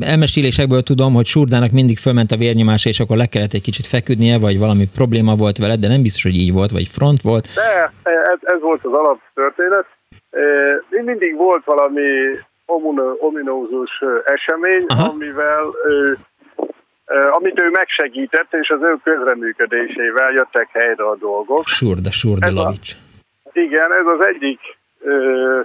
elmesélésekből tudom, hogy surdának mindig fölment a vérnyomása, és akkor le kellett egy kicsit feküdnie, vagy valami probléma volt vele, de nem biztos, hogy így volt, vagy front volt. De ez, ez volt az alaptörténet. Eh, Még mindig volt valami ominózus esemény, Aha. amivel ő, amit ő megsegített, és az ő közreműködésével jöttek helyre a dolgok. Surda, surda, Ez a-. Igen, ez az egyik ö,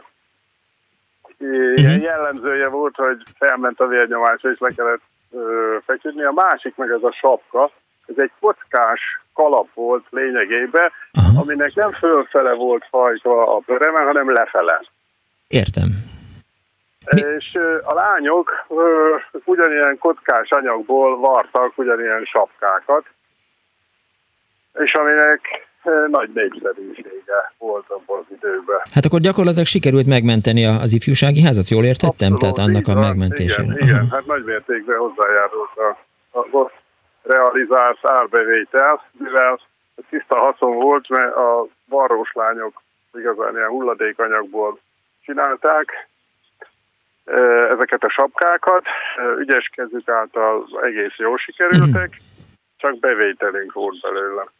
ilyen jellemzője volt, hogy felment a vérnyomása, és le kellett ö, feküdni. A másik meg ez a sapka, ez egy kockás kalap volt lényegében, aminek nem fölfele volt fajtva a bőreme, hanem lefele. Értem. És ö, a lányok ugyanilyen kockás anyagból vartak ugyanilyen sapkákat, és aminek nagy népszerűsége volt abban az időben. Hát akkor gyakorlatilag sikerült megmenteni a- az ifjúsági házat, jól értettem? Tehát annak a megmentésére. Igen, igen, hát nagy mértékben hozzájárult a, az ott realizált árbevétel, mivel tiszta haszon volt, mert a varrós lányok igazán ilyen hulladékanyagból csinálták ezeket a sapkákat, Ö, ügyes kezük által egész jól sikerültek, csak bevételünk volt belőle.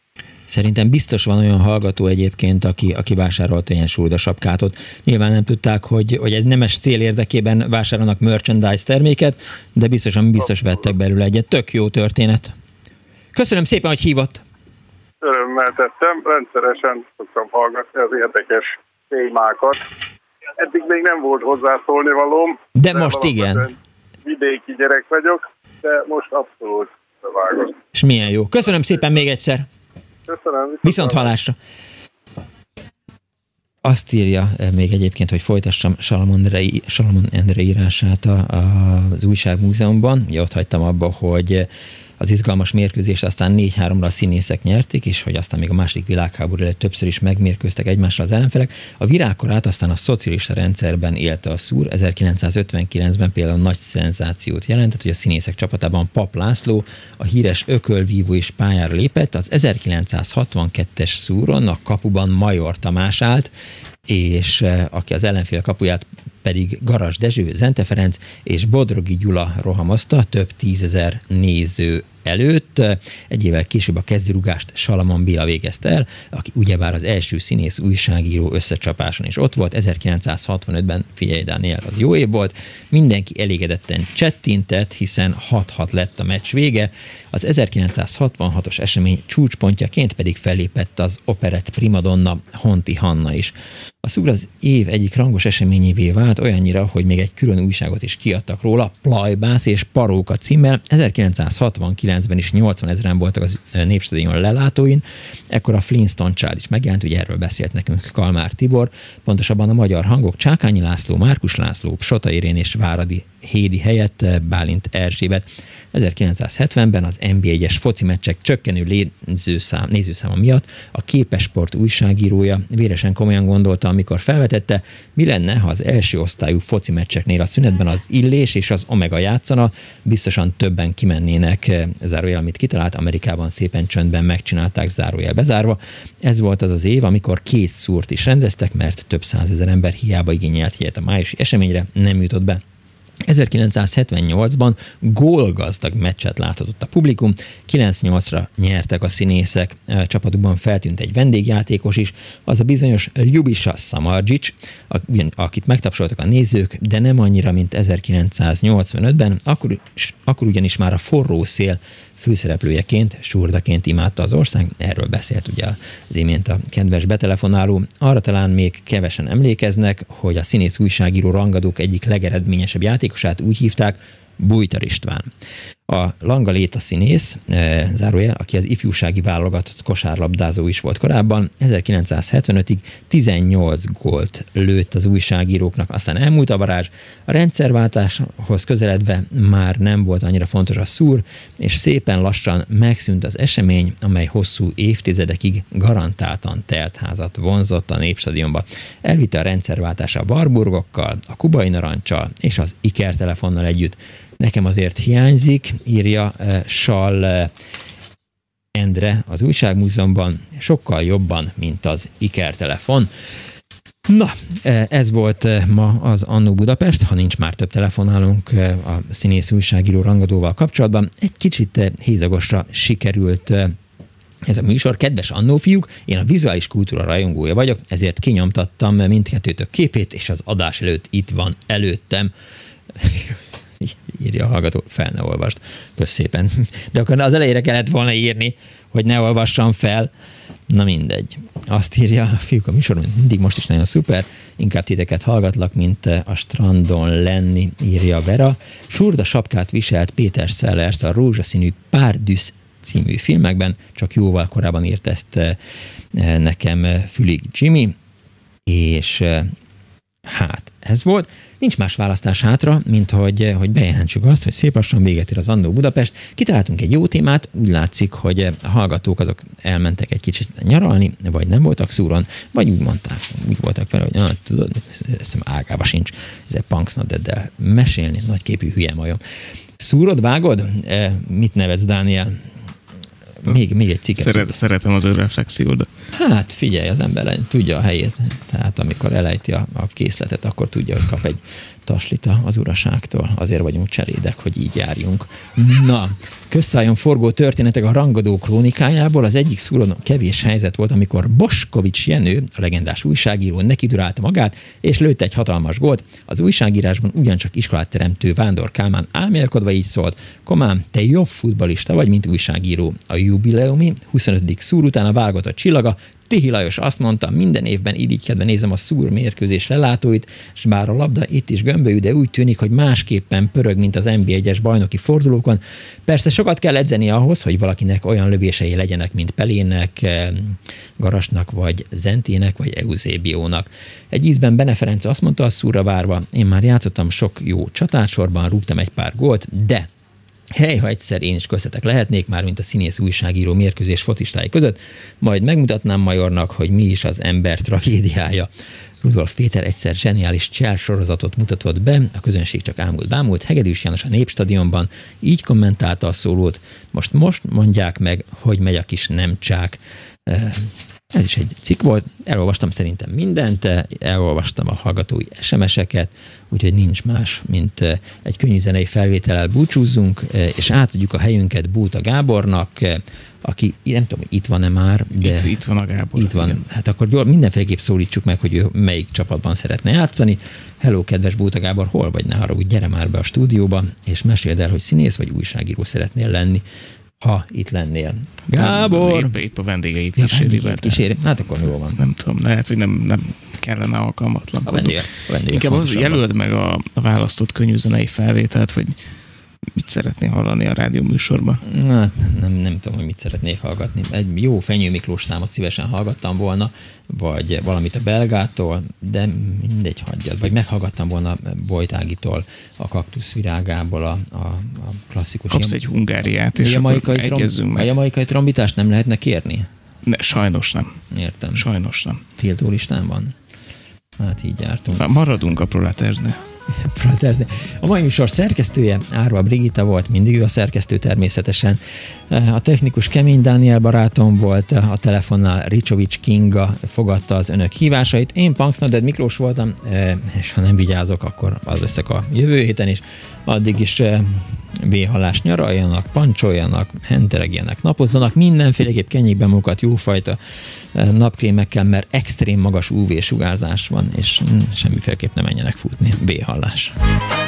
Szerintem biztos van olyan hallgató egyébként, aki, aki vásárolt ilyen surda sapkátot. Nyilván nem tudták, hogy, hogy ez nemes cél érdekében vásárolnak merchandise terméket, de biztosan biztos vettek belőle egyet. Tök jó történet. Köszönöm szépen, hogy hívott. Örömmel tettem, rendszeresen szoktam hallgatni az érdekes témákat. Eddig még nem volt hozzászólni valóm. De most igen. Vidéki gyerek vagyok, de most abszolút vágott. És milyen jó. Köszönöm szépen még egyszer. Köszönöm. Viszont hallásra. Azt írja eh, még egyébként, hogy folytassam Salamon Endre, Salamon Endre írását a, a, az újságmúzeumban. Ugye ott hagytam abba, hogy az izgalmas mérkőzést aztán 4-3-ra a színészek nyerték, és hogy aztán még a második világháború előtt többször is megmérkőztek egymással az ellenfelek. A virágkorát aztán a szocialista rendszerben élte a szúr. 1959-ben például nagy szenzációt jelentett, hogy a színészek csapatában Pap László, a híres ökölvívó is pályára lépett. Az 1962-es szúron a kapuban Major Tamás állt, és eh, aki az ellenfél kapuját pedig Garas Dezső, Zente Ferenc és Bodrogi Gyula rohamozta több tízezer néző előtt. Egy évvel később a kezdőrugást Salaman Béla végezte el, aki ugyebár az első színész újságíró összecsapáson is ott volt. 1965-ben, figyelj Daniel, az jó év volt. Mindenki elégedetten csettintett, hiszen 6-6 lett a meccs vége. Az 1966-os esemény csúcspontjaként pedig fellépett az operett primadonna Honti Hanna is. A szúr az év egyik rangos eseményévé vált olyannyira, hogy még egy külön újságot is kiadtak róla, Plajbász és Paróka címmel. 1969-ben is 80 ezeren voltak az Népstadion lelátóin, ekkor a Flintstone Child is megjelent, ugye erről beszélt nekünk Kalmár Tibor, pontosabban a magyar hangok Csákányi László, Márkus László, Sota Irén és Váradi Hédi helyett Bálint Erzsébet. 1970-ben az NB1-es foci meccsek csökkenő nézőszám, nézőszáma miatt a Képesport újságírója véresen komolyan gondolta, amikor felvetette, mi lenne, ha az első osztályú foci meccseknél a szünetben az Illés és az Omega játszana, biztosan többen kimennének, zárójel, amit kitalált, Amerikában szépen csöndben megcsinálták, zárójel bezárva. Ez volt az az év, amikor két szúrt is rendeztek, mert több százezer ember hiába igényelt helyet a májusi eseményre, nem jutott be. 1978-ban gólgazdag meccset láthatott a publikum, 9-8-ra nyertek a színészek, csapatukban feltűnt egy vendégjátékos is, az a bizonyos Ljubisa Samardzic, akit megtapsoltak a nézők, de nem annyira, mint 1985-ben, akkor, akkor ugyanis már a forró szél főszereplőjeként, surdaként imádta az ország, erről beszélt ugye az imént a kedves betelefonáló. Arra talán még kevesen emlékeznek, hogy a színész újságíró rangadók egyik legeredményesebb játékosát úgy hívták, Bújtar István. A Langa Léta színész, e, zárójel, aki az ifjúsági válogatott kosárlabdázó is volt korábban, 1975-ig 18 gólt lőtt az újságíróknak, aztán elmúlt a varázs, a rendszerváltáshoz közeledve már nem volt annyira fontos a szúr, és szépen lassan megszűnt az esemény, amely hosszú évtizedekig garantáltan teltházat vonzott a Népstadionba. Elvitte a rendszerváltás a Warburgokkal, a kubai narancsal és az Iker telefonnal együtt nekem azért hiányzik, írja uh, Sal uh, Endre az újságmúzeumban, sokkal jobban, mint az Iker telefon. Na, ez volt ma az Annó Budapest, ha nincs már több telefonálunk a színész újságíró rangadóval kapcsolatban. Egy kicsit hézagosra sikerült ez a műsor. Kedves Annó fiúk, én a vizuális kultúra rajongója vagyok, ezért kinyomtattam mindkettőtök képét, és az adás előtt itt van előttem írja a hallgató, fel ne olvast. Kösz szépen. De akkor az elejére kellett volna írni, hogy ne olvassam fel. Na mindegy. Azt írja a fiúk a műsor, mindig most is nagyon szuper, inkább titeket hallgatlak, mint a strandon lenni, írja Vera. Surda sapkát viselt Péter Sellers a rózsaszínű Párdüsz című filmekben, csak jóval korábban írt ezt eh, nekem Fülig Jimmy, és eh, hát ez volt. Nincs más választás hátra, mint hogy, hogy bejelentsük azt, hogy szép lassan véget ér az Andó Budapest. Kitaláltunk egy jó témát, úgy látszik, hogy a hallgatók azok elmentek egy kicsit nyaralni, vagy nem voltak szúron, vagy úgy mondták, úgy voltak vele, hogy na, tudod, eszem ágába sincs ezzel punksnodeddel mesélni, nagyképű hülye majom. Szúrod, vágod? E, mit nevetsz, Dániel? Még, még egy cikket. Szeret, szeretem az ő reflexiódat. Hát figyelj, az ember tudja a helyét. Tehát amikor elejti a, a készletet, akkor tudja, hogy kap egy taslita az uraságtól. Azért vagyunk cserédek, hogy így járjunk. Na, közszálljon forgó történetek a rangadó krónikájából. Az egyik szúron kevés helyzet volt, amikor Boskovics Jenő, a legendás újságíró, nekidurálta magát, és lőtt egy hatalmas gólt. Az újságírásban ugyancsak iskolát teremtő Vándor Kálmán álmélkodva így szólt, Komám, te jobb futbalista vagy, mint újságíró. A jubileumi 25. szúr után a válogatott csillaga Tihi Lajos azt mondta, minden évben irigykedve nézem a szúr mérkőzés lelátóit, és bár a labda itt is gömbölyű, de úgy tűnik, hogy másképpen pörög, mint az NB1-es bajnoki fordulókon. Persze sokat kell edzeni ahhoz, hogy valakinek olyan lövései legyenek, mint Pelének, Garasnak, vagy Zentének, vagy Eusébiónak. Egy ízben Bene Ferenc azt mondta a szúra várva, én már játszottam sok jó csatársorban, rúgtam egy pár gólt, de Hely, ha egyszer én is köztetek lehetnék, már mint a színész újságíró mérkőzés focistái között, majd megmutatnám Majornak, hogy mi is az ember tragédiája. Rudolf Péter egyszer zseniális csel sorozatot mutatott be, a közönség csak ámult bámult, Hegedűs János a Népstadionban így kommentálta a szólót, most most mondják meg, hogy megy a kis nemcsák. Ez is egy cikk volt, elolvastam szerintem mindent, elolvastam a hallgatói SMS-eket, úgyhogy nincs más, mint egy könnyű zenei felvétellel búcsúzzunk, és átadjuk a helyünket Búta Gábornak, aki nem tudom, itt van-e már, de... Itt, itt van a Gábor. Itt van. Igen. Hát akkor gyors, mindenféleképp szólítsuk meg, hogy ő melyik csapatban szeretne játszani. Hello, kedves Búta Gábor, hol vagy? Ne haragudj, gyere már be a stúdióba, és meséld el, hogy színész vagy újságíró szeretnél lenni, ha itt lennél. Gábor! Épp, épp a vendégeit Ja, kíséri. vendégeit kíséri. Hát akkor jó van. Nem tudom, lehet, hogy nem, nem kellene alkalmatlan. A vendégek- a vendégek Inkább az, jelöld meg a, a választott könnyűzenei felvételt, hogy mit szeretnél hallani a rádió műsorban. Hát nem, nem tudom, hogy mit szeretnék hallgatni. Egy jó Fenyő Miklós számot szívesen hallgattam volna, vagy valamit a Belgától, de mindegy, hagyjad. Vagy meghallgattam volna Bojt Ágitól, a kaktusz virágából a, a, a klasszikus... Kapsz egy Hungáriát, és a akkor egyezzünk a meg. jamaikai trombitást nem lehetne kérni? Ne, sajnos nem. Értem. Sajnos nem. Tiltó listán van? Hát így jártunk. Na, Maradunk a proleterznél. Proleterzni. A mai műsor szerkesztője Árva Brigitta volt, mindig ő a szerkesztő természetesen. A technikus Kemény Dániel barátom volt, a telefonnál Ricsovics Kinga fogadta az önök hívásait. Én Punksnoded Miklós voltam, eh, és ha nem vigyázok, akkor az leszek a jövő héten is. Addig is eh, véhallás nyaraljanak, pancsoljanak, henteregjenek, napozzanak, mindenféleképp kenjék be magukat jófajta eh, napkrémekkel, mert extrém magas UV-sugárzás van, és mm, semmiféleképp nem menjenek futni. B-hallás. Vagy